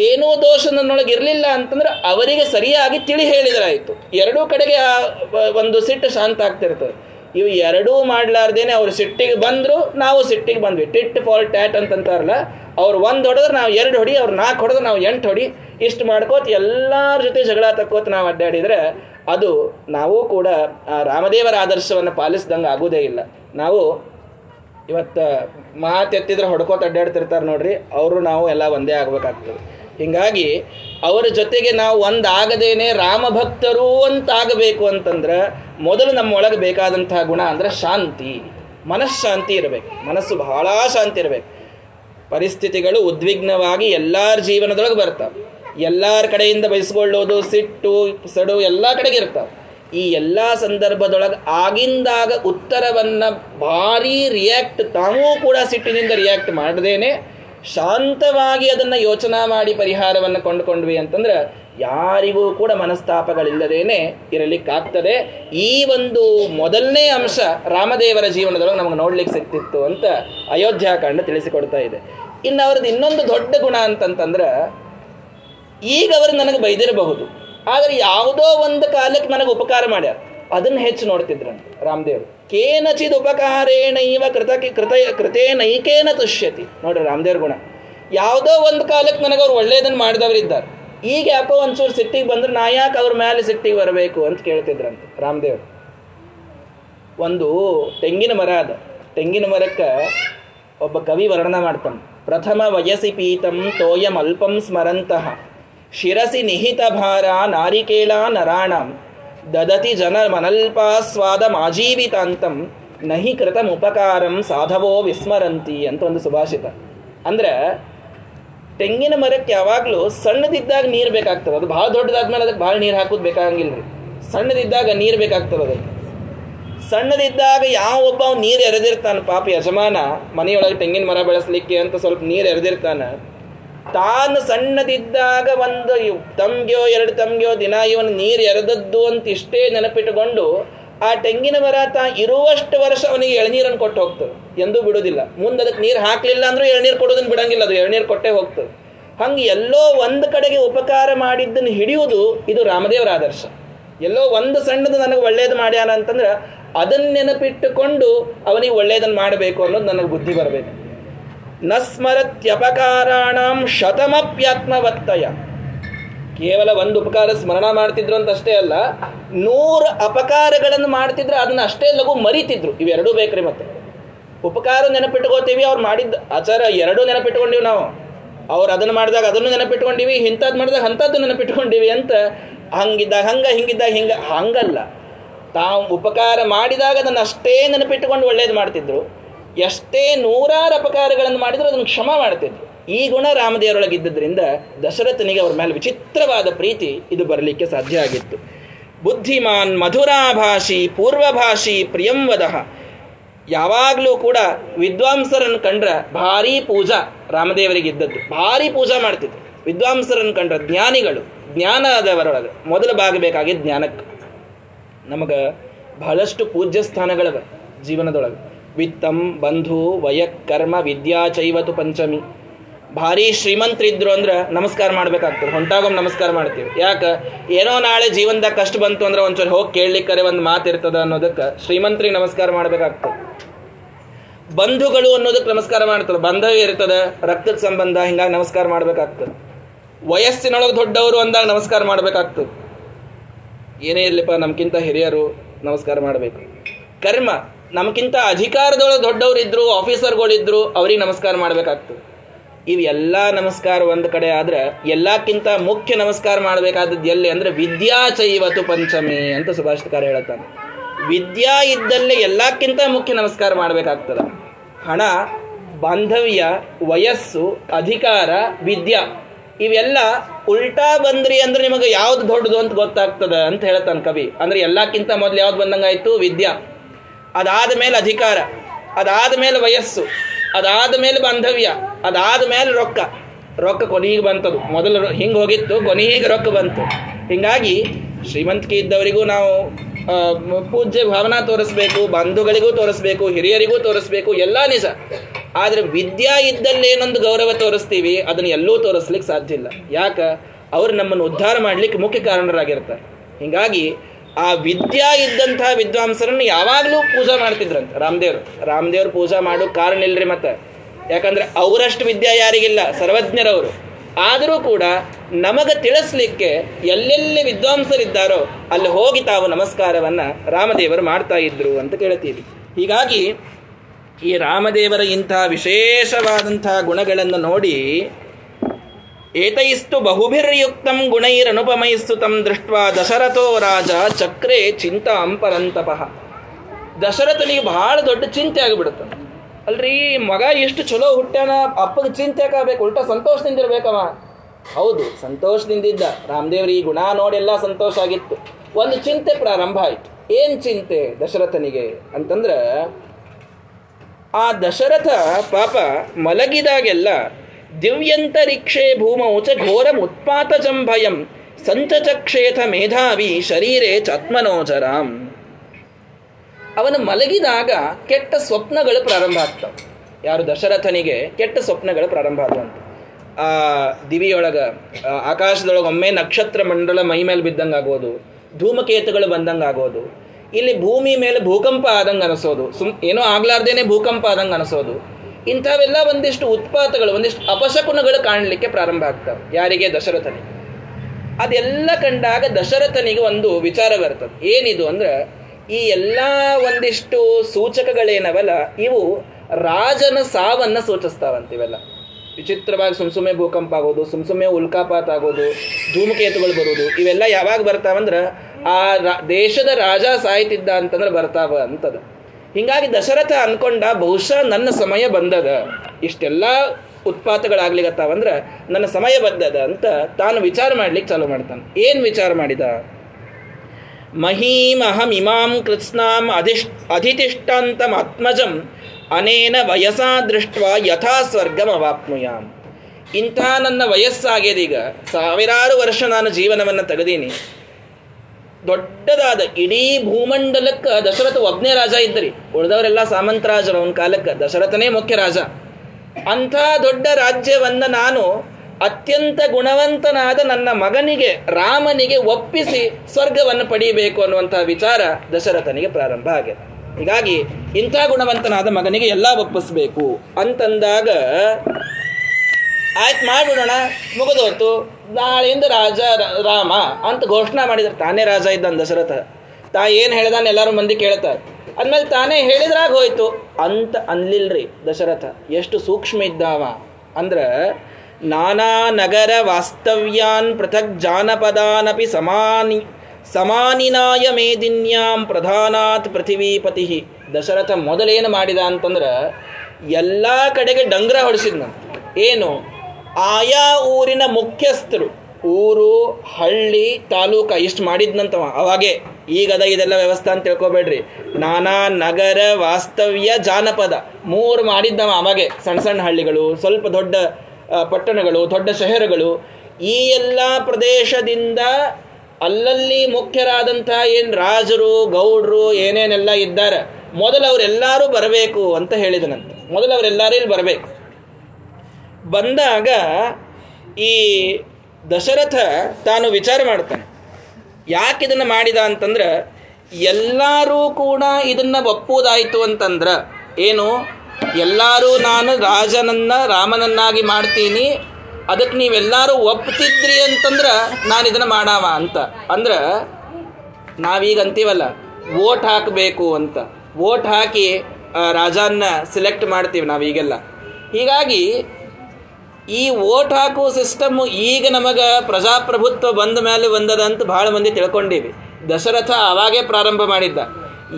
ಏನೂ ದೋಷ ನನ್ನೊಳಗೆ ಇರಲಿಲ್ಲ ಅಂತಂದ್ರೆ ಅವರಿಗೆ ಸರಿಯಾಗಿ ತಿಳಿ ಹೇಳಿದ್ರಾಯಿತು. ಎರಡೂ ಕಡೆಗೆ ಆ ಒಂದು ಸಿಟ್ಟು ಶಾಂತ ಆಗ್ತಿರ್ತದೆ. ಇವು ಎರಡೂ ಮಾಡಲಾರ್ದೇನೆ ಅವ್ರು ಸಿಟ್ಟಿಗೆ ಬಂದರು, ನಾವು ಸಿಟ್ಟಿಗೆ ಬಂದ್ವಿ. ಟಿಟ್ ಫಾರ್ ಟ್ಯಾಟ್ ಅಂತಂತಾರಲ್ಲ, ಅವ್ರು ಒಂದು ಹೊಡೆದ್ರೆ ನಾವು ಎರಡು ಹೊಡಿ, ಅವ್ರು ನಾಲ್ಕು ಹೊಡೆದ್ರೆ ನಾವು ಎಂಟು ಹೊಡಿ. ಇಷ್ಟು ಮಾಡ್ಕೋತ ಎಲ್ಲರ ಜೊತೆ ಜಗಳ ತಕ್ಕೋತ ನಾವು ಅಡ್ಡಾಡಿದರೆ ಅದು ನಾವು ಕೂಡ ರಾಮದೇವರ ಆದರ್ಶವನ್ನು ಪಾಲಿಸ್ದಂಗೆ ಆಗೋದೇ ಇಲ್ಲ. ನಾವು ಇವತ್ತು ಮಾತೆತ್ತಿದ್ರೆ ಹೊಡ್ಕೋತ ಅಡ್ಡಾಡ್ತಿರ್ತಾರೆ ನೋಡ್ರಿ, ಅವರು ನಾವು ಎಲ್ಲ ಒಂದೇ ಆಗಬೇಕಾಗ್ತದೆ. ಹೀಗಾಗಿ ಅವರ ಜೊತೆಗೆ ನಾವು ಒಂದಾಗದೇನೆ ರಾಮಭಕ್ತರು ಅಂತ ಆಗಬೇಕು ಅಂತಂದ್ರೆ ಮೊದಲು ನಮ್ಮೊಳಗೆ ಬೇಕಾದಂತಹ ಗುಣ ಅಂದ್ರೆ ಶಾಂತಿ. ಮನಃಶಾಂತಿ ಇರಬೇಕು, ಮನಸ್ಸು ಬಹಳ ಶಾಂತಿ ಇರಬೇಕು. ಪರಿಸ್ಥಿತಿಗಳು ಉದ್ವಿಗ್ನವಾಗಿ ಎಲ್ಲರ ಜೀವನದೊಳಗೆ ಬರ್ತವೆ. ಎಲ್ಲರ ಕಡೆಯಿಂದ ಬಯಸ್ಕೊಳ್ಳೋದು, ಸಿಟ್ಟು, ಸಡು ಎಲ್ಲ ಕಡೆಗೆ ಇರ್ತಾವೆ. ಈ ಎಲ್ಲ ಸಂದರ್ಭದೊಳಗೆ ಆಗಿಂದಾಗ ಉತ್ತರವನ್ನು ಭಾರಿ ರಿಯಾಕ್ಟ್ ತಾವೂ ಕೂಡ ಸಿಟ್ಟಿನಿಂದ ರಿಯಾಕ್ಟ್ ಮಾಡದೇನೆ. ಶಾಂತವಾಗಿ ಅದನ್ನು ಯೋಚನಾ ಮಾಡಿ ಪರಿಹಾರವನ್ನು ಕೊಂಡುಕೊಂಡ್ವಿ ಅಂತಂದ್ರೆ ಯಾರಿಗೂ ಕೂಡ ಮನಸ್ತಾಪಗಳಿಲ್ಲದೇನೆ ಇರಲಿಕ್ಕಾಗ್ತದೆ. ಈ ಒಂದು ಮೊದಲನೇ ಅಂಶ ರಾಮದೇವರ ಜೀವನದೊಳಗೆ ನಮಗೆ ನೋಡ್ಲಿಕ್ಕೆ ಸಿಕ್ತಿತ್ತು ಅಂತ ಅಯೋಧ್ಯಾಕಾಂಡ ತಿಳಿಸಿಕೊಡ್ತಾ ಇದೆ. ಇನ್ನು ಅವ್ರದ್ದು ಇನ್ನೊಂದು ದೊಡ್ಡ ಗುಣ ಅಂತಂತಂದ್ರೆ ಈಗ ಅವರು ನನಗೆ ಬೈದಿರಬಹುದು. ಆದರೆ ಯಾವುದೋ ಒಂದು ಕಾಲಕ್ಕೆ ನನಗೆ ಉಪಕಾರ ಮಾಡ್ಯಾರ. ಅದನ್ನು ಹೆಚ್ಚು ನೋಡ್ತಿದ್ರಂತ ರಾಮದೇವ್. ಕೇನಚಿದ ಉಪಕಾರೇಣೈವ ಕೃತ ಕೃತ ಕೃತೇನೈಕೇನ ತುಷ್ಯತಿ. ನೋಡ್ರಿ ರಾಮದೇವ್ರ ಗುಣ. ಯಾವುದೋ ಒಂದು ಕಾಲಕ್ಕೆ ನನಗೆ ಅವ್ರು ಒಳ್ಳೇದನ್ನು ಮಾಡಿದವರಿದ್ದಾರೆ ಈಗ ಯಾಕೋ ಒಂಚೂರು ಸಿಟ್ಟಿಗೆ ಬಂದ್ರೆ ನಾ ಯಾಕೆ ಅವ್ರ ಮೇಲೆ ಸಿಟ್ಟಿಗೆ ಬರಬೇಕು ಅಂತ ಕೇಳ್ತಿದ್ರಂತೆ ರಾಮದೇವ್. ಒಂದು ತೆಂಗಿನ ಮರ ಅದ. ತೆಂಗಿನ ಮರಕ್ಕೆ ಒಬ್ಬ ಕವಿ ವರ್ಣನ ಮಾಡ್ತಾನೆ. ಪ್ರಥಮ ವಯಸ್ಸಿ ಪೀತಂ ತೋಯಂ ಅಲ್ಪಂ ಸ್ಮರಂತಹ ಶಿರಸಿ ನಿಹಿತ ಭಾರ ನಾರಿಕೇಳ ನರಾಣ. ದದತಿ ಜನ ಮನಲ್ಪಾಸ್ವಾದ ಮಾಜೀವಿತಾಂತಂ. ನಹಿ ಕೃತಂ ಉಪಕಾರಂ ಸಾಧವೋ ವಿಸ್ಮರಂತಿ ಅಂತ ಒಂದು ಸುಭಾಷಿತ. ಅಂದ್ರೆ ತೆಂಗಿನ ಮರಕ್ಕೆ ಯಾವಾಗಲೂ ಸಣ್ಣದಿದ್ದಾಗ ನೀರು ಬೇಕಾಗ್ತದೆ. ಅದು ಭಾಳ ದೊಡ್ಡದಾದ್ಮೇಲೆ ಅದಕ್ಕೆ ಭಾಳ ನೀರು ಹಾಕೋದು ಬೇಕಾಗಂಗಿಲ್ಲ ಸಣ್ಣದಿದ್ದಾಗ ನೀರು ಬೇಕಾಗ್ತದೆ ಅದಕ್ಕೆ ಸಣ್ಣದಿದ್ದಾಗ ಯಾವ ಒಬ್ಬ ನೀರು ಎರೆದಿರ್ತಾನೆ ಪಾಪ ಯಜಮಾನ ಮನೆಯೊಳಗೆ ತೆಂಗಿನ ಮರ ಬೆಳೆಸಲಿಕ್ಕೆ ಅಂತ ಸ್ವಲ್ಪ ನೀರು ಎರೆದಿರ್ತಾನೆ. ತಾನು ಸಣ್ಣದಿದ್ದಾಗ ಒಂದು ತಮ್ಗೆಯೋ ಎರಡು ತಮ್ಗೆಯೋ ದಿನ ಇವನು ನೀರು ಎರೆದದ್ದು ಅಂತ ಇಷ್ಟೇ ನೆನಪಿಟ್ಟುಕೊಂಡು ಆ ತೆಂಗಿನ ಮರ ತಾ ಇರುವಷ್ಟು ವರ್ಷ ಅವನಿಗೆ ಎಳನೀರನ್ನು ಕೊಟ್ಟು ಹೋಗ್ತದೆ. ಎಂದೂ ಬಿಡೋದಿಲ್ಲ ಮುಂದೆ ಅದಕ್ಕೆ ನೀರು ಹಾಕಲಿಲ್ಲ ಅಂದ್ರೂ ಎಳನೀರು ಕೊಡೋದನ್ನು ಬಿಡಂಗಿಲ್ಲ. ಅದು ಎಳನೀರು ಕೊಟ್ಟೇ ಹೋಗ್ತದೆ. ಹಂಗೆ ಎಲ್ಲೋ ಒಂದು ಕಡೆಗೆ ಉಪಕಾರ ಮಾಡಿದ್ದನ್ನು ಹಿಡಿಯುವುದು ಇದು ರಾಮದೇವರ ಆದರ್ಶ. ಎಲ್ಲೋ ಒಂದು ಸಣ್ಣದು ನನಗೆ ಒಳ್ಳೇದು ಮಾಡ್ಯಾನ ಅಂತಂದ್ರೆ ಅದನ್ನ ನೆನಪಿಟ್ಟುಕೊಂಡು ಅವನಿಗೆ ಒಳ್ಳೇದನ್ನು ಮಾಡಬೇಕು ಅನ್ನೋದು ನನಗೆ ಬುದ್ಧಿ ಬರಬೇಕು. ನಸ್ಮರತ್ಯಪಕಾರಾಣಂ ಶತಮಪ್ಯಾತ್ಮವತ್ತಯ. ಕೇವಲ ಒಂದು ಉಪಕಾರ ಸ್ಮರಣ ಮಾಡ್ತಿದ್ರು ಅಂತ ಅಷ್ಟೇ ಅಲ್ಲ, ನೂರು ಅಪಕಾರಗಳನ್ನು ಮಾಡ್ತಿದ್ರೆ ಅದನ್ನ ಅಷ್ಟೇ ಲಘು ಮರಿತಿದ್ರು. ಇವೆರಡೂ ಬೇಕ್ರಿ ಮತ್ತೆ. ಉಪಕಾರ ನೆನಪಿಟ್ಕೋತೀವಿ, ಅವ್ರು ಮಾಡಿದ್ದ ಆಚಾರ ಎರಡೂ ನೆನಪಿಟ್ಕೊಂಡಿವಿ ನಾವು. ಅವ್ರು ಅದನ್ನು ಮಾಡಿದಾಗ ಅದನ್ನು ನೆನಪಿಟ್ಕೊಂಡಿವಿ ಇಂಥದ್ದು ಮಾಡಿದಾಗ ಅಂಥದ್ದು ನೆನಪಿಟ್ಕೊಂಡಿವಿ ಅಂತ ಹಂಗಿದ್ದಾಗ ಹಂಗೆ ಹಿಂಗಿದ್ದಾಗ ಹಿಂಗೆ ಹಂಗಲ್ಲ. ತಾವು ಉಪಕಾರ ಮಾಡಿದಾಗ ಅದನ್ನು ಅಷ್ಟೇ ನೆನಪಿಟ್ಟುಕೊಂಡು ಒಳ್ಳೇದು ಮಾಡ್ತಿದ್ರು. ಎಷ್ಟೇ ನೂರಾರು ಅಪಕಾರಗಳನ್ನು ಮಾಡಿದರೂ ಅದನ್ನು ಕ್ಷಮ ಮಾಡ್ತಿದ್ರು ಈ ಗುಣ ರಾಮದೇವರೊಳಗಿದ್ದರಿಂದ ದಶರಥನಿಗೆ ಅವ್ರ ಮೇಲೆ ವಿಚಿತ್ರವಾದ ಪ್ರೀತಿ ಇದು ಬರಲಿಕ್ಕೆ ಸಾಧ್ಯ ಆಗಿತ್ತು. ಬುದ್ಧಿಮಾನ್ ಮಧುರಾಭಾಷಿ ಪೂರ್ವಭಾಷಿ ಪ್ರಿಯಂವದಃ ಯಾವಾಗಲೂ ಕೂಡ ವಿದ್ವಾಂಸರನ್ನು ಕಂಡ್ರೆ ಭಾರೀ ಪೂಜಾ ರಾಮದೇವರಿಗೆ ಇದ್ದದ್ದು ಭಾರಿ ಪೂಜಾ ಮಾಡ್ತಿದ್ರು. ವಿದ್ವಾಂಸರನ್ನು ಕಂಡ್ರೆ ಜ್ಞಾನಿಗಳು, ಜ್ಞಾನದವರೊಳಗೆ. ಮೊದಲು ಬಾಗಬೇಕಾಗಿದ್ದು ಜ್ಞಾನಕ್ಕೆ. ನಮಗೆ ಬಹಳಷ್ಟು ಪೂಜ್ಯ ಸ್ಥಾನಗಳವ ಜೀವನದೊಳಗೆ. ವಿತ್ತಂ ಬಂಧು ವಯಕ್ ಕರ್ಮ ವಿದ್ಯಾ ಚೈವತು ಪಂಚಮಿ. ಭಾರಿ ಶ್ರೀಮಂತರಿದ್ರು ಅಂದ್ರೆ ನಮಸ್ಕಾರ ಮಾಡ್ಬೇಕಾಗ್ತದೆ. ಹೊಂಟಾಗೊಮ್ಮೆ ನಮಸ್ಕಾರ ಮಾಡ್ತೀವಿ. ಯಾಕೆ? ಏನೋ ನಾಳೆ ಜೀವನದಾಗ ಕಷ್ಟ ಬಂತು ಅಂದ್ರೆ ಒಂಚೂರು ಹೋಗಿ ಕೇಳಲಿಕ್ಕರೆ ಒಂದು ಮಾತು ಇರ್ತದ ಅನ್ನೋದಕ್ಕೆ ಶ್ರೀಮಂತರಿಗೆ ನಮಸ್ಕಾರ ಮಾಡ್ಬೇಕಾಗ್ತದೆ. ಬಂಧುಗಳು ಅನ್ನೋದಕ್ಕೆ ನಮಸ್ಕಾರ ಮಾಡ್ತದೆ. ಬಂಧವೇ ಇರ್ತದೆ, ರಕ್ತದ ಸಂಬಂಧ, ಹಿಂಗಾಗಿ ನಮಸ್ಕಾರ ಮಾಡ್ಬೇಕಾಗ್ತದೆ. ವಯಸ್ಸಿನೊಳಗೆ ದೊಡ್ಡವರು ಅಂದಾಗ ನಮಸ್ಕಾರ ಮಾಡ್ಬೇಕಾಗ್ತದೆ. ಏನೇ ಇರಲಿಪ್ಪ ನಮ್ಗಿಂತ ಹಿರಿಯರು ನಮಸ್ಕಾರ ಮಾಡಬೇಕು. ಕರ್ಮ. ನಮ್ಗಿಂತ ಅಧಿಕಾರದೊಳಗೆ ದೊಡ್ಡವರು ಇದ್ರು ಆಫೀಸರ್ಗಳಿದ್ರು ಅವ್ರಿಗೆ ನಮಸ್ಕಾರ ಮಾಡ್ಬೇಕಾಗ್ತದೆ ಇವೆಲ್ಲ ನಮಸ್ಕಾರ ಒಂದು ಕಡೆ ಆದ್ರೆ, ಎಲ್ಲಕ್ಕಿಂತ ಮುಖ್ಯ ನಮಸ್ಕಾರ ಮಾಡಬೇಕಾದದ್ದು ಎಲ್ಲಿ ಅಂದ್ರೆ, ವಿದ್ಯಾ ಚೈವತು ಪಂಚಮಿ ಅಂತ ಸುಭಾಷಿತಕಾರ ಹೇಳುತ್ತಾನೆ. ವಿದ್ಯಾ ಇದ್ದಲ್ಲೇ ಎಲ್ಲಕ್ಕಿಂತ ಮುಖ್ಯ ನಮಸ್ಕಾರ ಮಾಡಬೇಕಾಗ್ತದ. ಹಣ, ಬಾಂಧವ್ಯ, ವಯಸ್ಸು, ಅಧಿಕಾರ, ವಿದ್ಯಾ, ಇವೆಲ್ಲ ಉಲ್ಟಾ ಬಂದ್ರಿ ಅಂದ್ರೆ ನಿಮಗೆ ಯಾವ್ದು ದೊಡ್ಡದು ಅಂತ ಗೊತ್ತಾಗ್ತದ ಅಂತ ಹೇಳ್ತಾನೆ ಕವಿ. ಅಂದ್ರೆ ಎಲ್ಲಕ್ಕಿಂತ ಮೊದಲು ಯಾವ್ದು ಬಂದಂಗಾಯ್ತು? ವಿದ್ಯಾ. ಅದಾದ ಮೇಲೆ ಅಧಿಕಾರ, ಅದಾದ ಮೇಲೆ ವಯಸ್ಸು, ಅದಾದ ಮೇಲೆ ಬಾಂಧವ್ಯ, ಅದಾದ ಮೇಲೆ ರೊಕ್ಕ. ರೊಕ್ಕ ಕೊನೆಗೆ ಬಂತದು. ಮೊದಲು ಹಿಂಗೆ ಹೋಗಿತ್ತು, ಕೊನೆಗೆ ರೊಕ್ಕ ಬಂತು. ಹಿಂಗಾಗಿ ಶ್ರೀಮಂತಿಕೆ ಇದ್ದವರಿಗೂ ನಾವು ಪೂಜ್ಯ ಭಾವನಾ ತೋರಿಸ್ಬೇಕು, ಬಂಧುಗಳಿಗೂ ತೋರಿಸ್ಬೇಕು, ಹಿರಿಯರಿಗೂ ತೋರಿಸ್ಬೇಕು, ಎಲ್ಲ ನಿಜ. ಆದರೆ ವಿದ್ಯಾ ಇದ್ದಲ್ಲಿ ಏನೊಂದು ಗೌರವ ತೋರಿಸ್ತೀವಿ, ಅದನ್ನು ಎಲ್ಲೂ ತೋರಿಸ್ಲಿಕ್ಕೆ ಸಾಧ್ಯ ಇಲ್ಲ. ಯಾಕೆ? ಅವ್ರು ನಮ್ಮನ್ನು ಉದ್ಧಾರ ಮಾಡ್ಲಿಕ್ಕೆ ಮುಖ್ಯ ಕಾರಣರಾಗಿರ್ತಾರೆ. ಹಿಂಗಾಗಿ ಆ ವಿದ್ಯಾ ಇದ್ದಂತಹ ವಿದ್ವಾಂಸರನ್ನು ಯಾವಾಗಲೂ ಪೂಜಾ ಮಾಡ್ತಿದ್ರಂತ. ರಾಮದೇವ್ರು. ರಾಮದೇವ್ರು ಪೂಜಾ ಮಾಡೋ ಕಾರಣ ಇಲ್ರಿ ಮತ್ತೆ. ಯಾಕಂದ್ರೆ ಅವರಷ್ಟು ವಿದ್ಯಾ ಯಾರಿಗಿಲ್ಲ, ಸರ್ವಜ್ಞರವರು. ಆದರೂ ಕೂಡ ನಮಗೆ ತಿಳಿಸ್ಲಿಕ್ಕೆ ಎಲ್ಲೆಲ್ಲಿ ವಿದ್ವಾಂಸರಿದ್ದಾರೋ ಅಲ್ಲಿ ಹೋಗಿ ತಾವು ನಮಸ್ಕಾರವನ್ನು ರಾಮದೇವರು ಮಾಡ್ತಾ ಇದ್ರು ಅಂತ ಕೇಳ್ತೀವಿ. ಹೀಗಾಗಿ ಈ ರಾಮದೇವರ ಇಂಥ ವಿಶೇಷವಾದಂತಹ ಗುಣಗಳನ್ನು ನೋಡಿ ಏತೈಸ್ತು ಬಹುಭಿರ್ಯುಕ್ತಂ ಗುಣೈರನುಪಮೈಸ್ತು ತಂ ದೃಷ್ಟ ದಶರಥೋ ರಾಜ ಚಕ್ರೆ ಚಿಂತಾಂ ಪರಂತಪಃ. ದಶರಥನಿಗೆ ಬಹಳ ದೊಡ್ಡ ಚಿಂತೆ ಆಗಿಬಿಡುತ್ತೆ. ಅಲ್ರಿ, ಮಗ ಎಷ್ಟು ಚಲೋ ಹುಟ್ಟ್ಯಾನ, ಅಪ್ಪಗೆ ಚಿಂತೆ ಆಗಬೇಕು, ಉಲ್ಟ ಸಂತೋಷದಿಂದ ಹೌದು ಸಂತೋಷದಿಂದಿದ್ದ ರಾಮದೇವ್ರ ಈ ಗುಣ ನೋಡೆಲ್ಲ ಸಂತೋಷ ಆಗಿತ್ತು. ಒಂದು ಚಿಂತೆ ಪ್ರಾರಂಭ ಆಯ್ತು. ಏನ್ ಚಿಂತೆ ದಶರಥನಿಗೆ ಅಂತಂದ್ರೆ, ಆ ದಶರಥ ಪಾಪ ಮಲಗಿದಾಗೆಲ್ಲ ದಿವ್ಯಂತರಿಕ್ಷೆ ಭೂಮೌ ಚ ಘೋರ ಉತ್ಪಾತಜಂ ಭಯಂ ಸಂಚಚಕ್ಷೇಥ ಮೇಧಾವಿ ಶರೀರೇ ಚಾತ್ಮನೋಜರಾಂ ಅವನು ಮಲಗಿದಾಗ ಕೆಟ್ಟ ಸ್ವಪ್ನಗಳು ಪ್ರಾರಂಭ ಆಗ್ತವೆ. ಯಾರು ದಶರಥನಿಗೆ ಕೆಟ್ಟ ಸ್ವಪ್ನಗಳು ಪ್ರಾರಂಭ ಆದವು ಆ ದಿವಿಯೊಳಗ ಆಕಾಶದೊಳಗೆ ಒಮ್ಮೆ ನಕ್ಷತ್ರ ಮಂಡಲ ಮೈ ಮೇಲೆ ಬಿದ್ದಂಗೆ ಆಗೋದು, ಧೂಮಕೇತುಗಳು ಬಂದಂಗೆ ಆಗೋದು, ಇಲ್ಲಿ ಭೂಮಿ ಮೇಲೆ ಭೂಕಂಪ ಆದಂಗೆ ಅನಿಸೋದು, ಸುಮ್ ಏನೋ ಆಗ್ಲಾರ್ದೇನೆ ಭೂಕಂಪ ಆದಂಗೆ ಅನಿಸೋದು ಇಂಥವೆಲ್ಲ ಒಂದಿಷ್ಟು ಉತ್ಪಾತಗಳು, ಒಂದಿಷ್ಟು ಅಪಶಕುನಗಳು ಕಾಣಲಿಕ್ಕೆ ಪ್ರಾರಂಭ ಆಗ್ತವೆ. ಯಾರಿಗೆ? ದಶರಥನಿಗೆ. ಅದೆಲ್ಲ ಕಂಡಾಗ ದಶರಥನಿಗೆ ಒಂದು ವಿಚಾರ ಬರ್ತದೆ. ಏನಿದು ಅಂದ್ರೆ, ಈ ಎಲ್ಲ ಒಂದಿಷ್ಟು ಸೂಚಕಗಳೇನವಲ್ಲ, ಇವು ರಾಜನ ಸಾವನ್ನ ಸೂಚಿಸ್ತಾವಂತಿವೆಲ್ಲ. ವಿಚಿತ್ರವಾಗಿ ಸುಮ್ ಸುಮ್ಮನೆ ಭೂಕಂಪ ಆಗೋದು ಸುಮ್ ಸುಮ್ಮನೆ ಉಲ್ಕಾಪಾತ ಆಗೋದು ಧೂಮಕೇತುಗಳು ಬರೋದು, ಇವೆಲ್ಲ ಯಾವಾಗ ಬರ್ತಾವಂದ್ರೆ, ಆ ದೇಶದ ರಾಜ ಸಾಯ್ತಿದ್ದ ಅಂತಂದ್ರೆ ಬರ್ತಾವ ಅಂತದ. ಹಿಂಗಾಗಿ ದಶರಥ ಅನ್ಕೊಂಡ ಬಹುಶಃ ನನ್ನ ಸಮಯ ಬಂದದ. ಇಷ್ಟೆಲ್ಲ ಉತ್ಪಾತಗಳಾಗ್ಲಿಗತ್ತಾವಂದ್ರೆ ನನ್ನ ಸಮಯ ಬಂದದ ಅಂತ ತಾನು ವಿಚಾರ ಮಾಡ್ಲಿಕ್ಕೆ ಚಾಲು ಮಾಡ್ತಾನೆ. ಏನು ವಿಚಾರ ಮಾಡಿದ? ಮಹೀಮಹಮಿಮಾಂ ಕೃತ್ಸ್ನಾಂ ಅಧಿಷ್ ಅಧಿತಿಷ್ಠಾಂತಂ ಆತ್ಮಜಂ ಅನೇನ ವಯಸ್ಸಾ ದೃಷ್ಟ ಯಥಾ ಸ್ವರ್ಗಂ ಅವಾಪ್ನುಯಾಂ. ಇಂಥ ನನ್ನ ವಯಸ್ಸಾಗ್ಯದೀಗ. ಸಾವಿರಾರು ವರ್ಷ ನಾನು ಜೀವನವನ್ನು ತೆಗೆದೀನಿ. ದೊಡ್ಡದಾದ ಇಡೀ ಭೂಮಂಡಲಕ್ಕೆ ದಶರಥ ಒಬ್ನೇ ರಾಜ ಇದ್ದರಿ. ಉಳಿದವರೆಲ್ಲ ಸಾಮಂತರಾಜರು ಅವನ ಕಾಲಕ್ಕೆ. ದಶರಥನೇ ಮುಖ್ಯ ರಾಜ. ಅಂಥ ದೊಡ್ಡ ರಾಜ್ಯವನ್ನ ನಾನು ಅತ್ಯಂತ ಗುಣವಂತನಾದ ನನ್ನ ಮಗನಿಗೆ, ರಾಮನಿಗೆ ಒಪ್ಪಿಸಿ ಸ್ವರ್ಗವನ್ನು ಪಡೆಯಬೇಕು ಅನ್ನುವಂತಹ ವಿಚಾರ ದಶರಥನಿಗೆ ಪ್ರಾರಂಭ ಆಗಿದೆ. ಹೀಗಾಗಿ ಇಂಥ ಗುಣವಂತನಾದ ಮಗನಿಗೆ ಎಲ್ಲ ಒಪ್ಪಿಸಬೇಕು. ಅಂತಂದಾಗ ಆಯ್ತು ಮಾಡಿಬಿಡೋಣ ಮುಗಿದೋತು ನಾಳೆಯಿಂದ ರಾಜ ರಾಮ ಅಂತ ಘೋಷಣೆ ಮಾಡಿದ್ರು. ತಾನೇ ರಾಜ ಇದ್ದಾನೆ ದಶರಥ. ತಾ ಏನು ಹೇಳ್ದಾನೆ ಎಲ್ಲರೂ ಮಂದಿ ಕೇಳ್ತಾರೆ. ಅದ್ಮೇಲೆ ತಾನೇ ಹೇಳಿದ್ರಾಗ ಹೋಯ್ತು. ಅಂತ ಅನ್ಲಿಲ್ರಿ ದಶರಥ. ಎಷ್ಟು ಸೂಕ್ಷ್ಮ ಇದ್ದಾವ ಅಂದ್ರೆ, ನಾನಾ ನಗರ ವಾಸ್ತವ್ಯಾನ್ ಪೃಥಕ್ ಜಾನಪದಾನಪಿ ಸಮಾನಿ, ಸಮಾನಿನಾಯ ಮೇದಿನ್ಯಾಂ ಪ್ರಧಾನಾತ್ ಪೃಥಿವೀಪತಿ ದಶರಥ ಮೊದಲೇನು ಮಾಡಿದ ಅಂತಂದ್ರೆ, ಎಲ್ಲ ಕಡೆಗೆ ಡಂಗ್ರ ಹೊಡಿಸಿದ್ನ ಏನು? ಆಯಾ ಊರಿನ ಮುಖ್ಯಸ್ಥರು, ಊರು, ಹಳ್ಳಿ, ತಾಲೂಕ ಇಷ್ಟು ಮಾಡಿದ್ನಂತವ. ಅವಾಗೆ ಈಗದ ಇದೆಲ್ಲ ವ್ಯವಸ್ಥೆ ಅಂತ ತಿಳ್ಕೊಬೇಡ್ರಿ. ನಾನಾ ನಗರ ವಾಸ್ತವ್ಯ ಜಾನಪದ ಮೂರು ಮಾಡಿದ್ದವ ಅವಾಗೆ. ಸಣ್ಣ ಸಣ್ಣ ಹಳ್ಳಿಗಳು, ಸ್ವಲ್ಪ ದೊಡ್ಡ ಪಟ್ಟಣಗಳು, ದೊಡ್ಡ ಶಹರಗಳು. ಈ ಎಲ್ಲ ಪ್ರದೇಶದಿಂದ ಅಲ್ಲಲ್ಲಿ ಮುಖ್ಯರಾದಂಥ ಏನು ರಾಜರು, ಗೌಡರು ಏನೇನೆಲ್ಲ ಇದ್ದಾರೆ ಮೊದಲು ಅವರೆಲ್ಲರೂ ಬರಬೇಕು ಅಂತ ಹೇಳಿದನಂತೆ ಮೊದಲು ಅವರೆಲ್ಲರೂ ಇಲ್ಲಿ ಬರಬೇಕು. ಬಂದಾಗ ಈ ದಶರಥ ತಾನು ವಿಚಾರ ಮಾಡ್ತಾನೆ. ಯಾಕೆ ಇದನ್ನು ಮಾಡಿದ ಅಂತಂದ್ರೆ, ಎಲ್ಲರೂ ಕೂಡ ಇದನ್ನು ಒಪ್ಪುವುದಾಯಿತು ಅಂತಂದ್ರೆ, ಏನು? ಎಲ್ಲರೂ ನಾನು ರಾಜನನ್ನ ರಾಮನನ್ನಾಗಿ ಮಾಡ್ತೀನಿ ಅದಕ್ಕೆ ನೀವೆಲ್ಲರೂ ಒಪ್ತಿದ್ರಿ ಅಂತಂದ್ರೆ ನಾನು ಇದನ್ನು ಮಾಡಾವ ಅಂತ. ಅಂದ್ರೆ, ನಾವೀಗ ಅಂತೀವಲ್ಲ, ವೋಟ್ ಹಾಕಬೇಕು ಅಂತ. ವೋಟ್ ಹಾಕಿ ರಾಜನ್ನ ಸೆಲೆಕ್ಟ್ ಮಾಡ್ತೀವಿ ನಾವೀಗೆಲ್ಲ. ಹೀಗಾಗಿ ಈ ವೋಟ್ ಹಾಕುವ ಸಿಸ್ಟಮ್ ಈಗ ನಮಗೆ ಪ್ರಜಾಪ್ರಭುತ್ವ ಬಂದ ಮೇಲೆ ಬಂದದ ಅಂತ ಭಾಳ ಮಂದಿ ತಿಳ್ಕೊಂಡೀವಿ. ದಶರಥ ಅವಾಗೇ ಪ್ರಾರಂಭ ಮಾಡಿದ್ದ.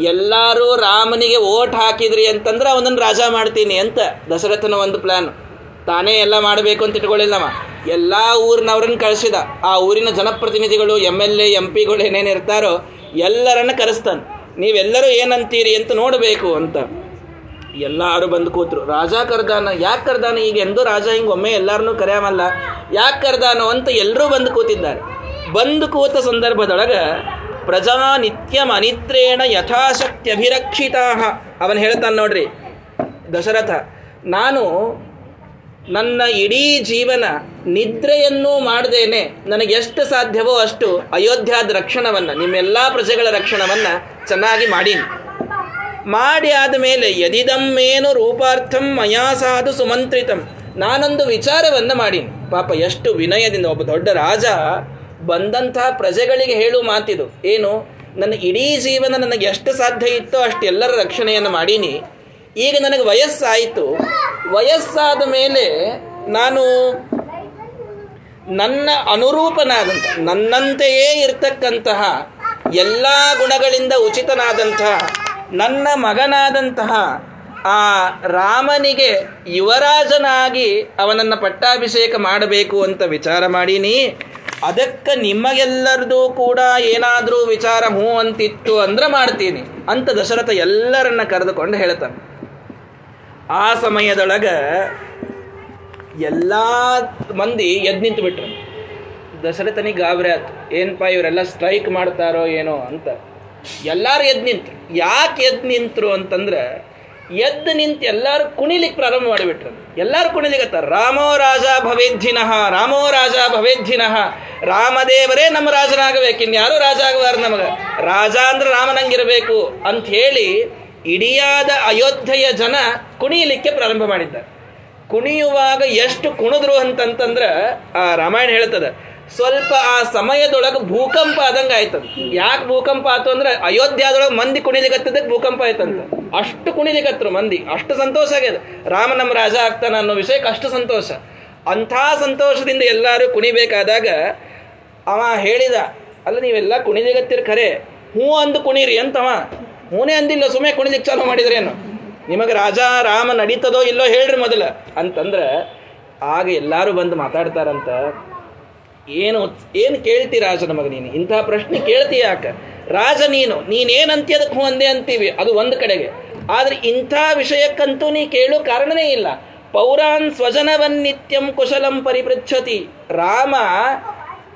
ಎಲ್ಲರೂ ರಾಮನಿಗೆ ವೋಟ್ ಹಾಕಿದ್ರಿ ಅಂತಂದ್ರೆ ಅವನನ್ನು ರಾಜ ಮಾಡ್ತೀನಿ ಅಂತ ದಶರಥನ ಒಂದು ಪ್ಲಾನ್ ತಾನೇ ಎಲ್ಲ ಮಾಡಬೇಕು ಅಂತ ಇಟ್ಕೊಳ್ಳಿಲ್ಲವ ಎಲ್ಲ ಊರಿನವ್ರನ್ನ ಕಳಿಸಿದ. ಆ ಊರಿನ ಜನಪ್ರತಿನಿಧಿಗಳು, ಎಂ ಎಲ್ ಎ, ಎಂ ಪಿಗಳು ಏನೇನು ಇರ್ತಾರೋ ಎಲ್ಲರನ್ನ ಕರೆಸ್ತಾನೆ. ನೀವೆಲ್ಲರೂ ಏನಂತೀರಿ ಅಂತ ನೋಡಬೇಕು ಅಂತ. ಎಲ್ಲರೂ ಬಂದು ಕೂತ್ರು. ರಾಜ ಕರ್ದಾನ ಯಾಕೆ ಕರ್ದಾನ? ಈಗ ಎಂದೂ ರಾಜ, ಹಿಂಗೆ ಒಮ್ಮೆ ಎಲ್ಲರನ್ನೂ ಕರೆಯಾಮಲ್ಲ. ಯಾಕೆ ಕರ್ದಾನೋ ಅಂತ ಎಲ್ಲರೂ ಬಂದು ಕೂತಿದ್ದಾರೆ. ಬಂದು ಕೂತ ಸಂದರ್ಭದೊಳಗೆ ಪ್ರಜಾ ನಿತ್ಯಂ ಯಥಾಶಕ್ತಿ ಅಭಿರಕ್ಷಿತಾ ಅವನು ಹೇಳ್ತಾನೆ ನೋಡ್ರಿ, ದಶರಥ, ನಾನು ನನ್ನ ಇಡೀ ಜೀವನ ನಿದ್ರೆಯನ್ನೂ ಮಾಡದೇನೆ. ನನಗೆ ಎಷ್ಟು ಸಾಧ್ಯವೋ ಅಷ್ಟು ಅಯೋಧ್ಯಾದ ರಕ್ಷಣವನ್ನು, ನಿಮ್ಮೆಲ್ಲ ಪ್ರಜೆಗಳ ರಕ್ಷಣವನ್ನು ಚೆನ್ನಾಗಿ ಮಾಡೀನಿ. ಮಾಡಿ ಆದಮೇಲೆ ಯದಿದಮ್ಮೇನು ರೂಪಾರ್ಥಂ ಮಯಾ ಸಾಧು ಸುಮಂತ್ರಿತಂ. ನಾನೊಂದು ವಿಚಾರವನ್ನು ಮಾಡೀನಿ. ಪಾಪ ಎಷ್ಟು ವಿನಯದಿಂದ ಒಬ್ಬ ದೊಡ್ಡ ರಾಜ ಬಂದಂತಹ ಪ್ರಜೆಗಳಿಗೆ ಹೇಳು ಮಾತಿದು. ಏನು? ನನ್ನ ಇಡೀ ಜೀವನ ನನಗೆ ಎಷ್ಟು ಸಾಧ್ಯ ಇತ್ತೋ ಅಷ್ಟು ಎಲ್ಲರ ರಕ್ಷಣೆಯನ್ನು ಮಾಡೀನಿ. ಈಗ ನನಗೆ ವಯಸ್ಸಾಯಿತು. ವಯಸ್ಸಾದ ಮೇಲೆ ನಾನು ನನ್ನ ಅನುರೂಪನಾದಂಥ, ನನ್ನಂತೆಯೇ ಇರ್ತಕ್ಕಂತಹ ಎಲ್ಲ ಗುಣಗಳಿಂದ ಉಚಿತನಾದಂತಹ ನನ್ನ ಮಗನಾದಂತಹ ಆ ರಾಮನಿಗೆ ಯುವರಾಜನಾಗಿ ಅವನನ್ನು ಪಟ್ಟಾಭಿಷೇಕ ಮಾಡಬೇಕು ಅಂತ ವಿಚಾರ ಮಾಡೀನಿ. ಅದಕ್ಕೆ ನಿಮಗೆಲ್ಲರದ್ದು ಕೂಡ ಏನಾದರೂ ವಿಚಾರ ಹ್ಞೂ ಅಂತಿತ್ತು ಅಂದ್ರೆ ಮಾಡ್ತೀನಿ ಅಂತ ದಶರಥ ಎಲ್ಲರನ್ನ ಕರೆದುಕೊಂಡು ಹೇಳ್ತಾನೆ. ಆ ಸಮಯದೊಳಗ ಎಲ್ಲ ಮಂದಿ ಎದ್ ನಿಂತು ಬಿಟ್ರು ದಶರಥನಿಗೆ ಗಾಬರಿ ಆಯ್ತು. ಏನಪ್ಪ ಇವರೆಲ್ಲ ಸ್ಟ್ರೈಕ್ ಮಾಡ್ತಾರೋ ಏನೋ ಅಂತ. ಎಲ್ಲಾರು ಎದ್ದು ನಿಂತರು. ಯಾಕೆ ಎದ್ದು ನಿಂತರು ಅಂತಂದ್ರೆ, ಎದ್ದು ನಿಂತು ಎಲ್ಲರೂ ಕುಣಿಲಿಕ್ಕೆ ಪ್ರಾರಂಭ ಮಾಡಿಬಿಟ್ರು. ಎಲ್ಲರೂ ಕುಣಿಲಿಕ್ಕೆ ರಾಮೋ ರಾಜ ಭವೇದ್ಧಿನಃ, ರಾಮೋ ರಾಜ ಭವೇದ್ಧಿನಃ, ರಾಮದೇವರೇ ನಮ್ಮ ರಾಜನಾಗಬೇಕು, ಇನ್ಯಾರು ರಾಜ ಆಗಬಾರ್ದು ನಮಗೆ. ರಾಜ ಅಂದ್ರೆ ರಾಮನಂಗಿರಬೇಕು ಅಂತ ಹೇಳಿ ಇಡಿಯಾದ ಅಯೋಧ್ಯೆಯ ಜನ ಕುಣಿಯಲಿಕ್ಕೆ ಪ್ರಾರಂಭ ಮಾಡಿದ್ದಾರೆ. ಕುಣಿಯುವಾಗ ಎಷ್ಟು ಕುಣಿದ್ರು ಅಂತಂತಂದ್ರೆ, ಆ ರಾಮಾಯಣ ಹೇಳ್ತದ ಸ್ವಲ್ಪ ಆ ಸಮಯದೊಳಗೆ ಭೂಕಂಪ ಆದಂಗೆ ಆಯ್ತದ. ಯಾಕೆ ಭೂಕಂಪ ಆಯ್ತು ಅಂದ್ರೆ ಅಯೋಧ್ಯದೊಳಗೆ ಮಂದಿ ಕುಣಿಲಿಕತ್ತದಕ್ಕೆ ಭೂಕಂಪ ಆಯ್ತಂತ. ಅಷ್ಟು ಕುಣಿಲಿಕತ್ರು ಮಂದಿ, ಅಷ್ಟು ಸಂತೋಷ ಆಗ್ಯದ. ರಾಮ ನಮ್ಮ ರಾಜ ಆಗ್ತಾನ ಅನ್ನೋ ವಿಷಯಕ್ಕೆ ಅಷ್ಟು ಸಂತೋಷ. ಅಂಥ ಸಂತೋಷದಿಂದ ಎಲ್ಲರೂ ಕುಣಿಬೇಕಾದಾಗ ಅವ ಹೇಳಿದ, ಅಲ್ಲ ನೀವೆಲ್ಲ ಕುಣಿಲಿಗತ್ತಿರ ಖರೆ. ಹ್ಞೂ ಅಂದು ಕುಣಿರಿ ಅಂತವ. ಹೂನೇ ಅಂದಿಲ್ಲ ಸುಮ್ಮನೆ ಕುಣಿಲಿಕ್ಕೆ ಚಾಲು ಮಾಡಿದ್ರೇನು? ನಿಮಗೆ ರಾಜ, ರಾಮ ನಡೀತದೋ ಇಲ್ಲೋ ಹೇಳ್ರಿ ಮೊದಲ. ಅಂತಂದ್ರೆ ಆಗ ಎಲ್ಲರೂ ಬಂದು ಮಾತಾಡ್ತಾರಂತ. ಏನು ಏನು ಕೇಳ್ತಿ ರಾಜ ನಮಗೆ ನೀನು? ಇಂತಹ ಪ್ರಶ್ನೆ ಕೇಳ್ತಿ ಯಾಕ? ರಾಜ ನೀನು, ನೀನೇನಂತಿ ಅದಕ್ಕೆ ಒಂದೇ ಅಂತೀವಿ, ಅದು ಒಂದು ಕಡೆಗೆ. ಆದ್ರೆ ಇಂಥ ವಿಷಯಕ್ಕಂತೂ ನೀ ಕೇಳೋ ಕಾರಣನೇ ಇಲ್ಲ. ಪೌರಾನ್ ಸ್ವಜನವನ್ನಿತ್ಯಂ ಕುಶಲಂ ಪರಿಪೃಚ್ಛತಿ. ರಾಮ,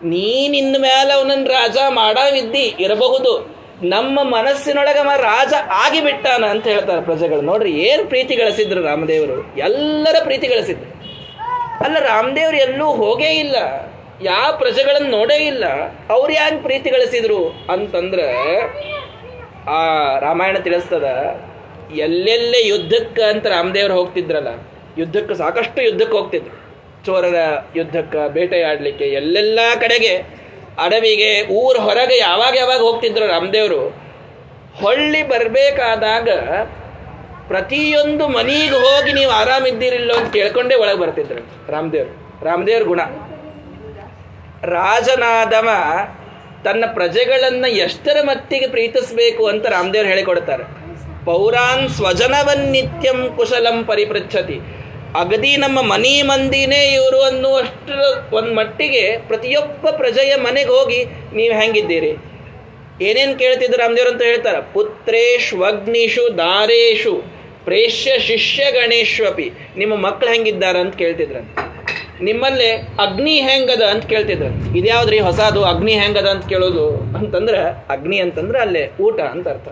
ನೀನಿನ್ನ ಮೇಲೆ ಅವನನ್ನು ರಾಜ ಮಾಡಾವಿದ್ದಿ ಇರಬಹುದು. ನಮ್ಮ ಮನಸ್ಸಿನೊಳಗೆ ಮ ರಾಜ ಆಗಿಬಿಟ್ಟಾನ ಅಂತ ಹೇಳ್ತಾರೆ ಪ್ರಜೆಗಳು. ನೋಡ್ರಿ, ಏನು ಪ್ರೀತಿ ಗಳಿಸಿದ್ರು ರಾಮದೇವರು? ಎಲ್ಲರ ಪ್ರೀತಿ ಗಳಿಸಿದ್ರು. ಅಲ್ಲ, ರಾಮದೇವ್ರು ಎಲ್ಲೂ ಹೋಗೇ ಇಲ್ಲ. ಯಾವ ಪ್ರಜೆಗಳನ್ನು ನೋಡೇ ಇಲ್ಲ, ಅವ್ರು ಯಾಕೆ ಪ್ರೀತಿ ಗಳಿಸಿದ್ರು ಅಂತಂದ್ರೆ ಆ ರಾಮಾಯಣ ತಿಳಿಸ್ತದ, ಎಲ್ಲೆಲ್ಲೇ ಯುದ್ಧಕ್ಕೆ ಅಂತ ರಾಮದೇವ್ರು ಹೋಗ್ತಿದ್ರಲ್ಲ, ಯುದ್ಧಕ್ಕೆ ಸಾಕಷ್ಟು ಯುದ್ಧಕ್ಕೆ ಹೋಗ್ತಿದ್ರು. ಚೋರರ ಯುದ್ಧಕ್ಕೆ, ಬೇಟೆಯಾಡಲಿಕ್ಕೆ, ಎಲ್ಲೆಲ್ಲ ಕಡೆಗೆ ಅಡವಿಗೆ, ಊರ ಹೊರಗೆ ಯಾವಾಗ ಯಾವಾಗ ಹೋಗ್ತಿದ್ರು ರಾಮದೇವರು, ಹೊಳ್ಳಿ ಬರಬೇಕಾದಾಗ ಪ್ರತಿಯೊಂದು ಮನೆಗೆ ಹೋಗಿ ನೀವು ಆರಾಮಿದ್ದೀರಿಲ್ಲೋ ಅಂತ ಕೇಳ್ಕೊಂಡೇ ಒಳಗೆ ಬರ್ತಿದ್ರು ರಾಮದೇವ್ರು. ರಾಮದೇವ್ರ ಗುಣ. ರಾಜನಾದವ ತನ್ನ ಪ್ರಜೆಗಳನ್ನು ಎಷ್ಟರ ಮಟ್ಟಿಗೆ ಪ್ರೀತಿಸಬೇಕು ಅಂತ ರಾಮದೇವ್ರು ಹೇಳಿಕೊಡ್ತಾರೆ. ಪೌರಾನ್ ಸ್ವಜನವನ್ನಿತ್ಯಂ ಕುಶಲಂ ಪರಿಪೃಚ್ಛತಿ. ಅಗದಿ ನಮ್ಮ ಮನಿ ಮಂದಿನೇ ಇವರು ಅನ್ನುವಷ್ಟರ ಒಂದು ಮಟ್ಟಿಗೆ ಪ್ರತಿಯೊಬ್ಬ ಪ್ರಜೆಯ ಮನೆಗೆ ಹೋಗಿ ನೀವು ಹೆಂಗಿದ್ದೀರಿ? ಏನೇನು ಕೇಳ್ತಿದ್ರು ರಾಮದೇವ್ರು ಅಂತ ಹೇಳ್ತಾರೆ. ಪುತ್ರೇಶ್ವಗ್ನಿಷು ದಾರೇಶು ಪ್ರೇಷ್ಯ ಶಿಷ್ಯ ಗಣೇಶ್ವಪಿ. ನಿಮ್ಮ ಮಕ್ಕಳು ಹೆಂಗಿದ್ದಾರೆ ಅಂತ ಕೇಳ್ತಿದ್ರಂತ. ನಿಮ್ಮಲ್ಲಿ ಅಗ್ನಿ ಹೆಂಗದ ಅಂತ ಕೇಳ್ತಿದ್ರು. ಇದ್ಯಾವ್ದ್ರಿ ಹೊಸದು ಅಗ್ನಿ ಹೆಂಗದ ಅಂತ ಕೇಳೋದು ಅಂತಂದ್ರೆ, ಅಗ್ನಿ ಅಂತಂದ್ರೆ ಅಲ್ಲೇ ಊಟ ಅಂತ ಅರ್ಥ.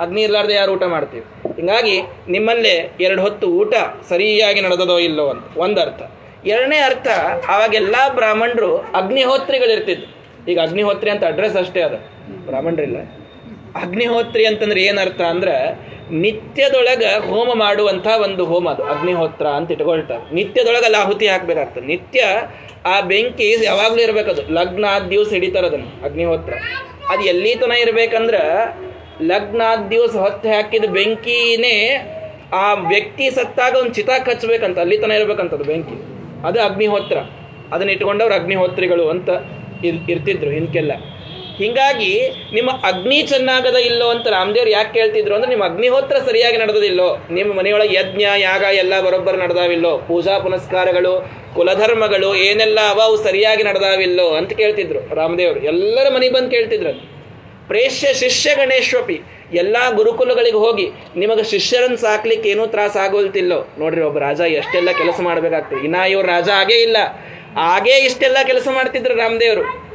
ಅಗ್ನಿ ಇರ್ಲಾರ್ದೆ ಯಾರು ಊಟ ಮಾಡ್ತೀವಿ? ಹಿಂಗಾಗಿ ನಿಮ್ಮಲ್ಲೇ ಎರಡು ಹೊತ್ತು ಊಟ ಸರಿಯಾಗಿ ನಡೆದದೋ ಇಲ್ಲೋ ಅಂತ ಒಂದು ಅರ್ಥ. ಎರಡನೇ ಅರ್ಥ ಅವಾಗೆಲ್ಲ ಬ್ರಾಹ್ಮಣರು ಅಗ್ನಿಹೋತ್ರಿಗಳಿರ್ತಿದ್ರು. ಈಗ ಅಗ್ನಿಹೋತ್ರಿ ಅಂತ ಅಡ್ರೆಸ್ ಅಷ್ಟೇ ಅದ. ಬ್ರಾಹ್ಮಣರಿಲ್ಲ. ಅಗ್ನಿಹೋತ್ರಿ ಅಂತಂದ್ರೆ ಏನರ್ಥ ಅಂದ್ರೆ ನಿತ್ಯದೊಳಗ ಹೋಮ ಮಾಡುವಂಥ ಒಂದು ಹೋಮ ಅದು, ಅಗ್ನಿಹೋತ್ರ ಅಂತ ಇಟ್ಕೊಳ್ತಾರೆ. ನಿತ್ಯದೊಳಗೆ ಅಲ್ಲಿ ಆಹುತಿ ಹಾಕ್ಬೇಕಾಗ್ತದೆ. ನಿತ್ಯ ಆ ಬೆಂಕಿ ಯಾವಾಗಲೂ ಇರಬೇಕದು ಲಗ್ನ ಆದ ದಿವಸ ಹಿಡಿತಾರೆ ಅದನ್ನು, ಅಗ್ನಿಹೋತ್ರ. ಅದು ಎಲ್ಲಿ ತನ ಇರಬೇಕಂದ್ರೆ ಲಗ್ನ ಆದ ದಿವಸ ಹೊತ್ತು ಹಾಕಿದ ಬೆಂಕಿನೇ ಆ ವ್ಯಕ್ತಿ ಸತ್ತಾಗ ಒಂದು ಚಿತಾ ಕಚ್ಚಬೇಕಂತ, ಅಲ್ಲಿ ತನ ಇರಬೇಕಂತದ್ದು ಬೆಂಕಿ. ಅದು ಅಗ್ನಿಹೋತ್ರ. ಅದನ್ನ ಇಟ್ಕೊಂಡವ್ರು ಅಗ್ನಿಹೋತ್ರಿಗಳು ಅಂತ ಇರ್, ಇರ್ತಿದ್ರು ಹಿಂದ್ಕೆಲ್ಲ. ಹಿಂಗಾಗಿ ನಿಮ್ಮ ಅಗ್ನಿ ಚೆನ್ನಾಗದ ಇಲ್ಲೋ ಅಂತ ರಾಮದೇವ್ರು ಯಾಕೆ ಕೇಳ್ತಿದ್ರು ಅಂದ್ರೆ ನಿಮ್ಮ ಅಗ್ನಿಹೋತ್ರ ಸರಿಯಾಗಿ ನಡೆದಿಲ್ಲೋ ನಿಮ್ಮ ಮನೆಯೊಳಗೆ ಯಜ್ಞ, ಯಾಗ ಎಲ್ಲ ಬರೋಬ್ಬರ ನಡೆದಾವಿಲ್ಲೋ? ಪೂಜಾ ಪುನಸ್ಕಾರಗಳು, ಕುಲಧರ್ಮಗಳು ಏನೆಲ್ಲ ಅವ ಅವು ಸರಿಯಾಗಿ ನಡೆದಾವಿಲ್ಲೋ ಅಂತ ಕೇಳ್ತಿದ್ರು ರಾಮದೇವ್ರು. ಎಲ್ಲರ ಮನೆಗೆ ಬಂದು ಕೇಳ್ತಿದ್ರು ಪ್ರೇಷ್ಯ ಶಿಷ್ಯ ಗಣೇಶ್ವಪಿ, ಎಲ್ಲ ಗುರುಕುಲಗಳಿಗೆ ಹೋಗಿ ನಿಮಗೆ ಶಿಷ್ಯರನ್ನು ಸಾಕ್ಲಿಕ್ಕೆ ಏನೂ ತ್ರಾಸ ಆಗೋಲ್ತಿಲ್ಲೋ? ನೋಡ್ರಿ ಒಬ್ಬ ರಾಜ ಎಷ್ಟೆಲ್ಲ ಕೆಲಸ ಮಾಡಬೇಕಾಗ್ತದೆ. ಇನ್ನ ಇವ್ರು ರಾಜ ಆಗೇ ಇಲ್ಲ. ಆಗೇ ಇಷ್ಟೆಲ್ಲ ಕೆಲಸ ಮಾಡ್ತಿದ್ರು ರಾಮದೇವರು.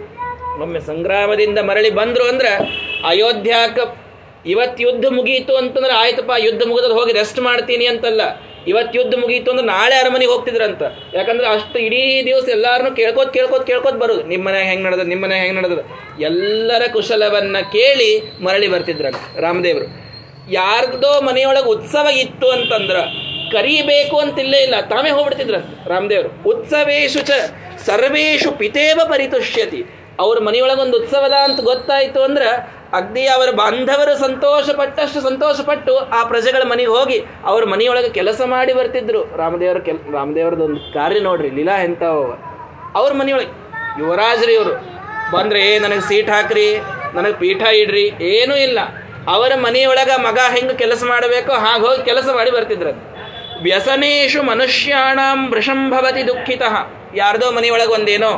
ಒಮ್ಮೆ ಸಂಗ್ರಾಮದಿಂದ ಮರಳಿ ಬಂದರು ಅಂದ್ರೆ ಅಯೋಧ್ಯಾಕ ಇವತ್ತು ಯುದ್ಧ ಮುಗೀತು ಅಂತಂದ್ರೆ ಆಯ್ತಪ್ಪ ಯುದ್ಧ ಮುಗಿದ್ರೆ ಹೋಗಿ ರೆಸ್ಟ್ ಮಾಡ್ತೀನಿ ಅಂತಲ್ಲ. ಇವತ್ತು ಯುದ್ಧ ಮುಗೀತು ಅಂದ್ರೆ ನಾಳೆ ಅರಮನೆಗೆ ಹೋಗ್ತಿದ್ರಂತ. ಯಾಕಂದ್ರೆ ಅಷ್ಟು ಇಡೀ ದಿವಸ ಎಲ್ಲರನ್ನೂ ಕೇಳ್ಕೋತ ಕೇಳ್ಕೋತ ಕೇಳ್ಕೋತ ಬರು ನಿಮ್ಮ ಮನೆ ಹೆಂಗ್ ನಡೆದ ನಿಮ್ಮ ಮನೆ ಹೆಂಗೆ ನಡೆದ ಎಲ್ಲರ ಕುಶಲವನ್ನ ಕೇಳಿ ಮರಳಿ ಬರ್ತಿದ್ರಂತ ರಾಮದೇವರು. ಯಾರ್ದೋ ಮನೆಯೊಳಗೆ ಉತ್ಸವ ಇತ್ತು ಅಂತಂದ್ರ ಕರಿಬೇಕು ಅಂತಿಲ್ಲೇ ಇಲ್ಲ, ತಾವೇ ಹೋಗ್ಬಿಡ್ತಿದ್ರ ರಾಮದೇವರು. ಉತ್ಸವೇಶು ಚ ಸರ್ವೇಶು ಪಿತೇವ ಪರಿತುಷ್ಯತಿ. ಅವ್ರ ಮನೆಯೊಳಗೊಂದು ಉತ್ಸವದ ಅಂತ ಗೊತ್ತಾಯಿತು ಅಂದ್ರೆ ಅಗ್ದಿ ಅವರ ಬಾಂಧವರು ಸಂತೋಷ ಪಟ್ಟಷ್ಟು ಸಂತೋಷ ಪಟ್ಟು ಆ ಪ್ರಜೆಗಳ ಮನೆಗೆ ಹೋಗಿ ಅವ್ರ ಮನೆಯೊಳಗೆ ಕೆಲಸ ಮಾಡಿ ಬರ್ತಿದ್ರು. ರಾಮದೇವರ ಕೆಲ್ ರಾಮದೇವರದ ಒಂದು ಕಾರ್ಯ ನೋಡ್ರಿ, ಲೀಲಾ ಎಂಥವು. ಅವ್ರ ಮನೆಯೊಳಗೆ ಯುವರಾಜ್ರಿ ಇವರು, ಬಂದ್ರೆ ನನಗೆ ಸೀಟ್ ಹಾಕ್ರಿ, ನನಗೆ ಪೀಠ ಇಡ್ರಿ, ಏನೂ ಇಲ್ಲ. ಅವರ ಮನೆಯೊಳಗ ಮಗ ಹೆಂಗೆ ಕೆಲಸ ಮಾಡಬೇಕೋ ಹಾಗೆ ಹೋಗಿ ಕೆಲಸ ಮಾಡಿ ಬರ್ತಿದ್ರು ವ್ಯಸನೇಶು ಮನುಷ್ಯಾಣಂ ವೃಷಂಭವತಿ ದುಃಖಿತ. ಯಾರ್ದೋ ಮನೆಯೊಳಗೆ ಒಂದೇನೋ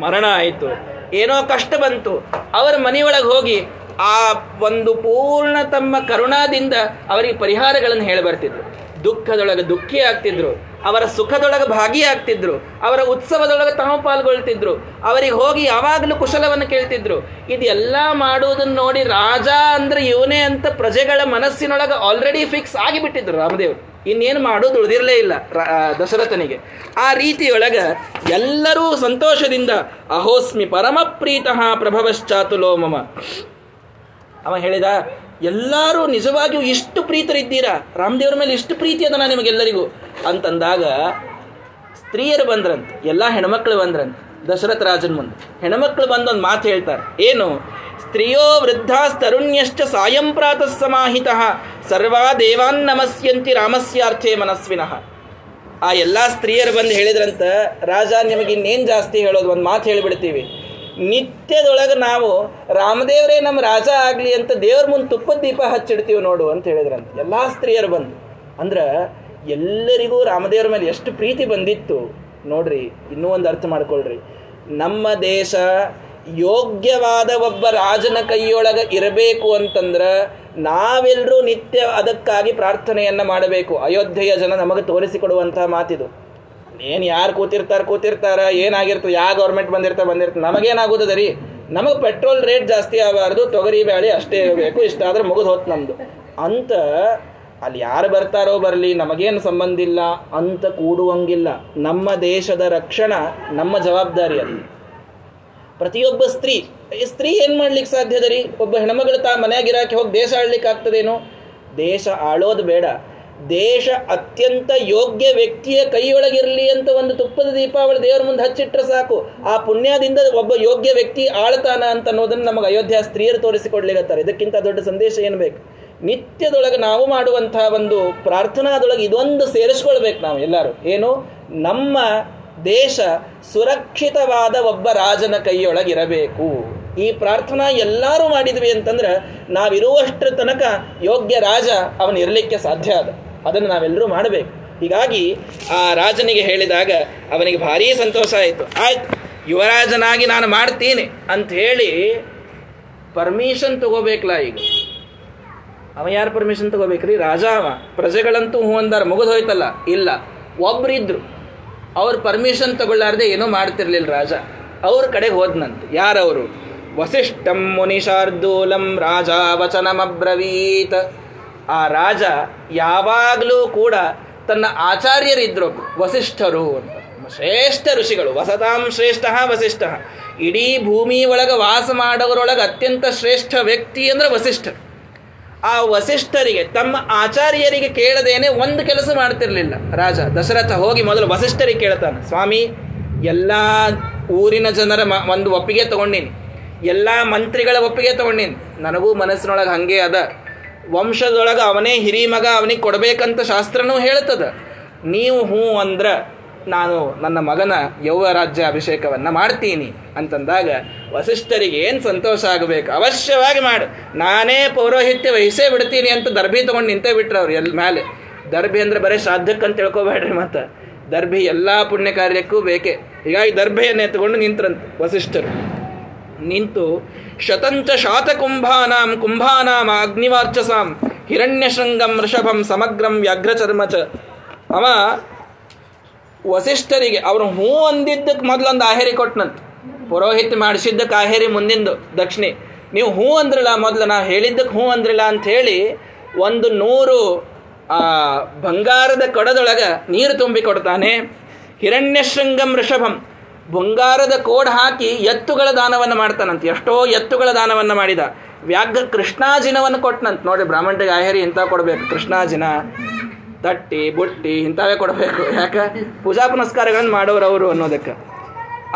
ಮರಣ ಆಯಿತು. ಏನೋ ಕಷ್ಟ ಬಂತು. ಅವರ ಮನೆಯೊಳಗೆ ಹೋಗಿ ಆ ಒಂದು ಪೂರ್ಣ ತಮ್ಮ ಕರುಣಾದಿಂದ ಅವರಿಗೆ ಪರಿಹಾರಗಳನ್ನು ಹೇಳಿ ಬರ್ತಿದ್ರು. ದುಃಖದೊಳಗೆ ದುಃಖಿ ಆಗ್ತಿದ್ರು. ಅವರ ಸುಖದೊಳಗೆ ಭಾಗಿಯಾಗ್ತಿದ್ರು ಅವರ ಉತ್ಸವದೊಳಗೆ ತಾವು ಪಾಲ್ಗೊಳ್ತಿದ್ರು. ಅವರಿಗೆ ಹೋಗಿ ಯಾವಾಗಲೂ ಕುಶಲವನ್ನು ಕೇಳ್ತಿದ್ರು. ಇದೆಲ್ಲ ಮಾಡುವುದನ್ನು ನೋಡಿ ರಾಜ ಅಂದ್ರೆ ಇವನೇ ಅಂತ ಪ್ರಜೆಗಳ ಮನಸ್ಸಿನೊಳಗೆ ಆಲ್ರೆಡಿ ಫಿಕ್ಸ್ ಆಗಿಬಿಟ್ಟಿದ್ರು ರಾಮದೇವರು. ಇನ್ನೇನು ಮಾಡೋದು ಉಳಿದಿರಲೇ ಇಲ್ಲ ದಶರಥನಿಗೆ. ಆ ರೀತಿಯೊಳಗ ಎಲ್ಲರೂ ಸಂತೋಷದಿಂದ, ಅಹೋಸ್ಮಿ ಪರಮಪ್ರೀತಃ ಪ್ರಭವಶ್ಚಾತುಲೋ ಮಮ. ಅವ ಹೇಳಿದ, ಎಲ್ಲರೂ ನಿಜವಾಗಿಯೂ ಇಷ್ಟು ಪ್ರೀತರಿದ್ದೀರಾ? ರಾಮದೇವ್ರ ಮೇಲೆ ಇಷ್ಟು ಪ್ರೀತಿ ಅದನ ನಿಮಗೆಲ್ಲರಿಗೂ? ಅಂತಂದಾಗ, ಸ್ತ್ರೀಯರು ಬಂದ್ರಂತೆ, ಎಲ್ಲ ಹೆಣ್ಮಕ್ಳು ಬಂದ್ರಂತ. ದಶರಥ ರಾಜನ್ ಮುಂದೆ ಹೆಣ್ಮಕ್ಳು ಬಂದೊಂದು ಮಾತು ಹೇಳ್ತಾರೆ. ಏನು? ಸ್ತ್ರೀಯೋ ವೃದ್ಧಾಸ್ತರುಣ್ಯಶ್ಚ ಸಾಯಂ ಪ್ರಾತಃ ಸಮಾಹಿತ ಸರ್ವಾ ದೇವಾನ್ ನಮಸ್ಯಂತಿ ರಾಮಸ್ಯಾರ್ಥೇ ಮನಸ್ವಿನಃ. ಆ ಎಲ್ಲ ಸ್ತ್ರೀಯರು ಬಂದು ಹೇಳಿದ್ರಂತ ರಾಜ ನಿಮಗೆ ಇನ್ನೇನು ಜಾಸ್ತಿ ಹೇಳೋದು? ಒಂದು ಮಾತು ಹೇಳಿಬಿಡ್ತೀವಿ. ನಿತ್ಯದೊಳಗೆ ನಾವು ರಾಮದೇವರೇ ನಮ್ಮ ರಾಜ ಆಗಲಿ ಅಂತ ದೇವ್ರ ಮುಂದೆ ತುಪ್ಪದ ದೀಪ ಹಚ್ಚಿಡ್ತೀವಿ ನೋಡು ಅಂತ ಹೇಳಿದ್ರಂತ. ಎಲ್ಲ ಸ್ತ್ರೀಯರು ಬಂದು. ಅಂದ್ರೆ ಎಲ್ಲರಿಗೂ ರಾಮದೇವರ ಮೇಲೆ ಎಷ್ಟು ಪ್ರೀತಿ ಬಂದಿತ್ತು. ನೋಡ್ರಿ, ಇನ್ನೂ ಒಂದು ಅರ್ಥ ಮಾಡ್ಕೊಳ್ರಿ. ನಮ್ಮ ದೇಶ ಯೋಗ್ಯವಾದ ಒಬ್ಬ ರಾಜನ ಕೈಯೊಳಗೆ ಇರಬೇಕು ಅಂತಂದ್ರೆ ನಾವೆಲ್ಲರೂ ನಿತ್ಯ ಅದಕ್ಕಾಗಿ ಪ್ರಾರ್ಥನೆಯನ್ನು ಮಾಡಬೇಕು. ಅಯೋಧ್ಯೆಯ ಜನ ನಮಗೆ ತೋರಿಸಿಕೊಡುವಂತಹ ಮಾತಿದು. ಏನು ಯಾರು ಕೂತಿರ್ತಾರೆ, ಕೂತಿರ್ತಾರ ಏನಾಗಿರ್ತದೆ ಯಾವ ಗೌರ್ಮೆಂಟ್ ಬಂದಿರ್ತಾರೆ ಬಂದಿರ್ತಾರೆ ನಮಗೇನಾಗುತ್ತದೆ ರೀ ನಮಗೆ ಪೆಟ್ರೋಲ್ ರೇಟ್ ಜಾಸ್ತಿ ಆಗಬಾರ್ದು, ತೊಗರಿ ಬೇಳೆ ಅಷ್ಟೇ ಇರಬೇಕು ಇಷ್ಟಾದ್ರೆ ಮುಗಿದು ಹೋತ್ ನಮ್ಮದು ಅಂತ ಅಲ್ಲಿ ಯಾರು ಬರ್ತಾರೋ ಬರಲಿ, ನಮಗೇನು ಸಂಬಂಧ ಇಲ್ಲ ಅಂತ ಕೂಡುವಂಗಿಲ್ಲ. ನಮ್ಮ ದೇಶದ ರಕ್ಷಣ, ನಮ್ಮ ಜವಾಬ್ದಾರಿ ಅಲ್ಲಿ ಪ್ರತಿಯೊಬ್ಬ ಸ್ತ್ರೀ ಸ್ತ್ರೀ ಏನು ಮಾಡ್ಲಿಕ್ಕೆ ಸಾಧ್ಯದ ರೀ? ಒಬ್ಬ ಹೆಣ್ಮಗಳು ತಾ ಮನೆಯಾಗಿರಾಕೆ ಹೋಗಿ ದೇಶ ಆಳ್ಲಿಕ್ಕೆ ಆಗ್ತದೇನೋ? ದೇಶ ಆಳೋದು ಬೇಡ. ದೇಶ ಅತ್ಯಂತ ಯೋಗ್ಯ ವ್ಯಕ್ತಿಯ ಕೈಯೊಳಗಿರಲಿ ಅಂತ ಒಂದು ತುಪ್ಪದ ದೀಪಾವಳಿ ದೇವರ ಮುಂದೆ ಹಚ್ಚಿಟ್ರೆ ಸಾಕು. ಆ ಪುಣ್ಯದಿಂದ ಒಬ್ಬ ಯೋಗ್ಯ ವ್ಯಕ್ತಿ ಆಳ್ತಾನ ಅಂತ ಅನ್ನೋದನ್ನು ನಮಗೆ ಅಯೋಧ್ಯ ಸ್ತ್ರೀಯರು ತೋರಿಸಿಕೊಡ್ಲಿಗತ್ತಾರೆ ಇದಕ್ಕಿಂತ ದೊಡ್ಡ ಸಂದೇಶ ಏನು ಬೇಕು? ನಿತ್ಯದೊಳಗೆ ನಾವು ಮಾಡುವಂಥ ಒಂದು ಪ್ರಾರ್ಥನಾದೊಳಗೆ ಇದೊಂದು ಸೇರಿಸ್ಕೊಳ್ಬೇಕು ನಾವು ಎಲ್ಲರೂ. ಏನು? ನಮ್ಮ ದೇಶ ಸುರಕ್ಷಿತವಾದ ಒಬ್ಬ ರಾಜನ ಕೈಯೊಳಗಿರಬೇಕು. ಈ ಪ್ರಾರ್ಥನಾ ಎಲ್ಲರೂ ಮಾಡಿದ್ವಿ ಅಂತಂದ್ರೆ ನಾವಿರುವಷ್ಟರ ತನಕ ಯೋಗ್ಯ ರಾಜ ಅವನು ಇರಲಿಕ್ಕೆ ಸಾಧ್ಯ ಅದ ಅದನ್ನು ನಾವೆಲ್ಲರೂ ಮಾಡಬೇಕು. ಹೀಗಾಗಿ ಆ ರಾಜನಿಗೆ ಹೇಳಿದಾಗ ಅವನಿಗೆ ಭಾರೀ ಸಂತೋಷ ಆಯಿತು. ಆಯ್ತು, ಯುವರಾಜನಾಗಿ ನಾನು ಮಾಡ್ತೀನಿ ಅಂತ ಹೇಳಿ ಪರ್ಮಿಷನ್ ತಗೋಬೇಕಲ್ಲ ಈಗ. ಅವ ಯಾರು ಪರ್ಮಿಷನ್ ತಗೋಬೇಕ್ರಿ? ರಾಜ ಅವ ಪ್ರಜೆಗಳಂತೂ ಹೂ ಅಂದಾರ. ಮುಗಿದು ಹೋಯ್ತಲ್ಲ. ಇಲ್ಲ. ಒಬ್ರಿದ್ರು. ಅವ್ರ ಪರ್ಮಿಷನ್ ತಗೊಳ್ಳಾರ್ದೆ ಏನೋ ಮಾಡ್ತಿರ್ಲಿಲ್ಲ ರಾಜ. ಅವ್ರ ಕಡೆಗೆ ಹೋದ್ನಂತ. ಯಾರವರು? ವಸಿಷ್ಠಂ ಮುನಿಶಾರ್ದೂಲಂ ರಾಜ ವಚನಮಬ್ರವೀತ್ ಆ ರಾಜ ಯಾವಾಗಲೂ ಕೂಡ ತನ್ನ ಆಚಾರ್ಯರಿದ್ರು ವಸಿಷ್ಠರು ಅಂತ. ಶ್ರೇಷ್ಠ ಋಷಿಗಳು. ವಸತಾಂ ಶ್ರೇಷ್ಠ, ವಸಿಷ್ಠ. ಇಡೀ ಭೂಮಿ ಒಳಗೆ ವಾಸ ಮಾಡೋರೊಳಗೆ ಅತ್ಯಂತ ಶ್ರೇಷ್ಠ ವ್ಯಕ್ತಿ ಅಂದ್ರೆ ವಸಿಷ್ಠ ಆ ವಸಿಷ್ಠರಿಗೆ, ತಮ್ಮ ಆಚಾರ್ಯರಿಗೆ ಕೇಳದೇನೆ ಒಂದು ಕೆಲಸ ಮಾಡ್ತಿರ್ಲಿಲ್ಲ. ರಾಜ, ದಶರಥ ಹೋಗಿ ಮೊದಲು ವಸಿಷ್ಠರಿಗೆ ಕೇಳ್ತಾನೆ, ಸ್ವಾಮಿ, ಎಲ್ಲ ಊರಿನ ಜನರ ಮ, ಒಂದು ಒಪ್ಪಿಗೆ ತಗೊಂಡಿನಿ. ಎಲ್ಲ ಮಂತ್ರಿಗಳ ಒಪ್ಪಿಗೆ ತಗೊಂಡಿನಿ. ನನಗೂ ಮನಸ್ಸಿನೊಳಗೆ ಹಂಗೆ ಅದ. ವಂಶದೊಳಗೆ ಅವನೇ ಹಿರಿ ಮಗ ಅವನಿಗೆ ಕೊಡಬೇಕಂತ ಶಾಸ್ತ್ರನೂ ಹೇಳ್ತದ. ನೀವು ಹ್ಞೂ ಅಂದ್ರ ನಾನು ನನ್ನ ಮಗನ ಯೌವ ರಾಜ್ಯ ಅಭಿಷೇಕವನ್ನು ಮಾಡ್ತೀನಿ ಅಂತಂದಾಗ ವಸಿಷ್ಠರಿಗೆ ಏನು ಸಂತೋಷ ಆಗಬೇಕು? ಅವಶ್ಯವಾಗಿ ಮಾಡು. ನಾನೇ ಪೌರೋಹಿತ್ಯ ವಹಿಸೇ ಬಿಡ್ತೀನಿ ಅಂತ ದರ್ಭಿ ತೊಗೊಂಡು ನಿಂತೇ ಬಿಟ್ರು ಅವ್ರು ಎಲ್ಲಿ ಮೇಲೆ ದರ್ಭಿ ಅಂದ್ರೆ ಬರೀ ಶ್ರಾದ್ದಕ್ಕಂತ ತಿಳ್ಕೊಬೇಡ್ರಿ ಮತ್ತು. ದರ್ಭಿ ಎಲ್ಲ ಪುಣ್ಯ ಕಾರ್ಯಕ್ಕೂ ಬೇಕೇ. ಹೀಗಾಗಿ ದರ್ಭೆಯನ್ನು ಎತ್ತುಕೊಂಡು ನಿಂತ್ರಂತ ವಸಿಷ್ಠರು. ನಿಂತು ಶತಂಚ ಶಾತಕುಂಭಾನಾಂ ಕುಂಭಾನಾಂ ಅಗ್ನಿವಾರ್ಚಸಾಂ ಹಿರಣ್ಯಶೃಂಗಂ ಋಷಭಂ ಸಮಗ್ರಂ ವ್ಯಾಘ್ರಚರ್ಮಚ ಅವ ವಸಿಷ್ಠರಿಗೆ ಅವರು ಹೂ ಅಂದಿದ್ದಕ್ಕೆ ಮೊದಲೊಂದು ಆಹೇರಿ ಕೊಟ್ಟನಂತ ಪುರೋಹಿತ ಮಾಡಿಸಿದ್ದಕ್ಕೆ ಆಹೇರಿ ಮುಂದಿಂದು, ದಕ್ಷಿಣೆ. ನೀವು ಹೂ ಅಂದ್ರಲ್ಲ ಮೊದಲು, ನಾ ಹೇಳಿದ್ದಕ್ಕೆ ಹೂ ಅಂದ್ರಲ್ಲ ಅಂತ ಹೇಳಿ ಒಂದು ನೂರು ಬಂಗಾರದ ಕೊಡದೊಳಗೆ ನೀರು ತುಂಬಿ ಕೊಡ್ತಾನೆ. ಹಿರಣ್ಯಶೃಂಗಂ ಋಷಭಂ. ಬಂಗಾರದ ಕೋಡ್ ಹಾಕಿ ಎತ್ತುಗಳ ದಾನವನ್ನು ಮಾಡ್ತಾನಂತ. ಎಷ್ಟೋ ಎತ್ತುಗಳ ದಾನವನ್ನು ಮಾಡಿದ. ವ್ಯಾಘ್ರ ಕೃಷ್ಣಾಜಿನವನ್ನು ಕೊಟ್ಟನಂತ ನೋಡಿ ಬ್ರಾಹ್ಮಣರಿಗೆ ಆಹೇರಿ ಇಂಥ ಕೊಡಬೇಕು? ಕೃಷ್ಣಾಜಿನ. ತಟ್ಟಿ, ಬುಟ್ಟಿ ಇಂಥವೇ ಕೊಡಬೇಕು. ಯಾಕೆ? ಪೂಜಾ ಪುನಸ್ಕಾರಗಳನ್ನು ಮಾಡೋರು ಅವರು ಅನ್ನೋದಕ್ಕೆ.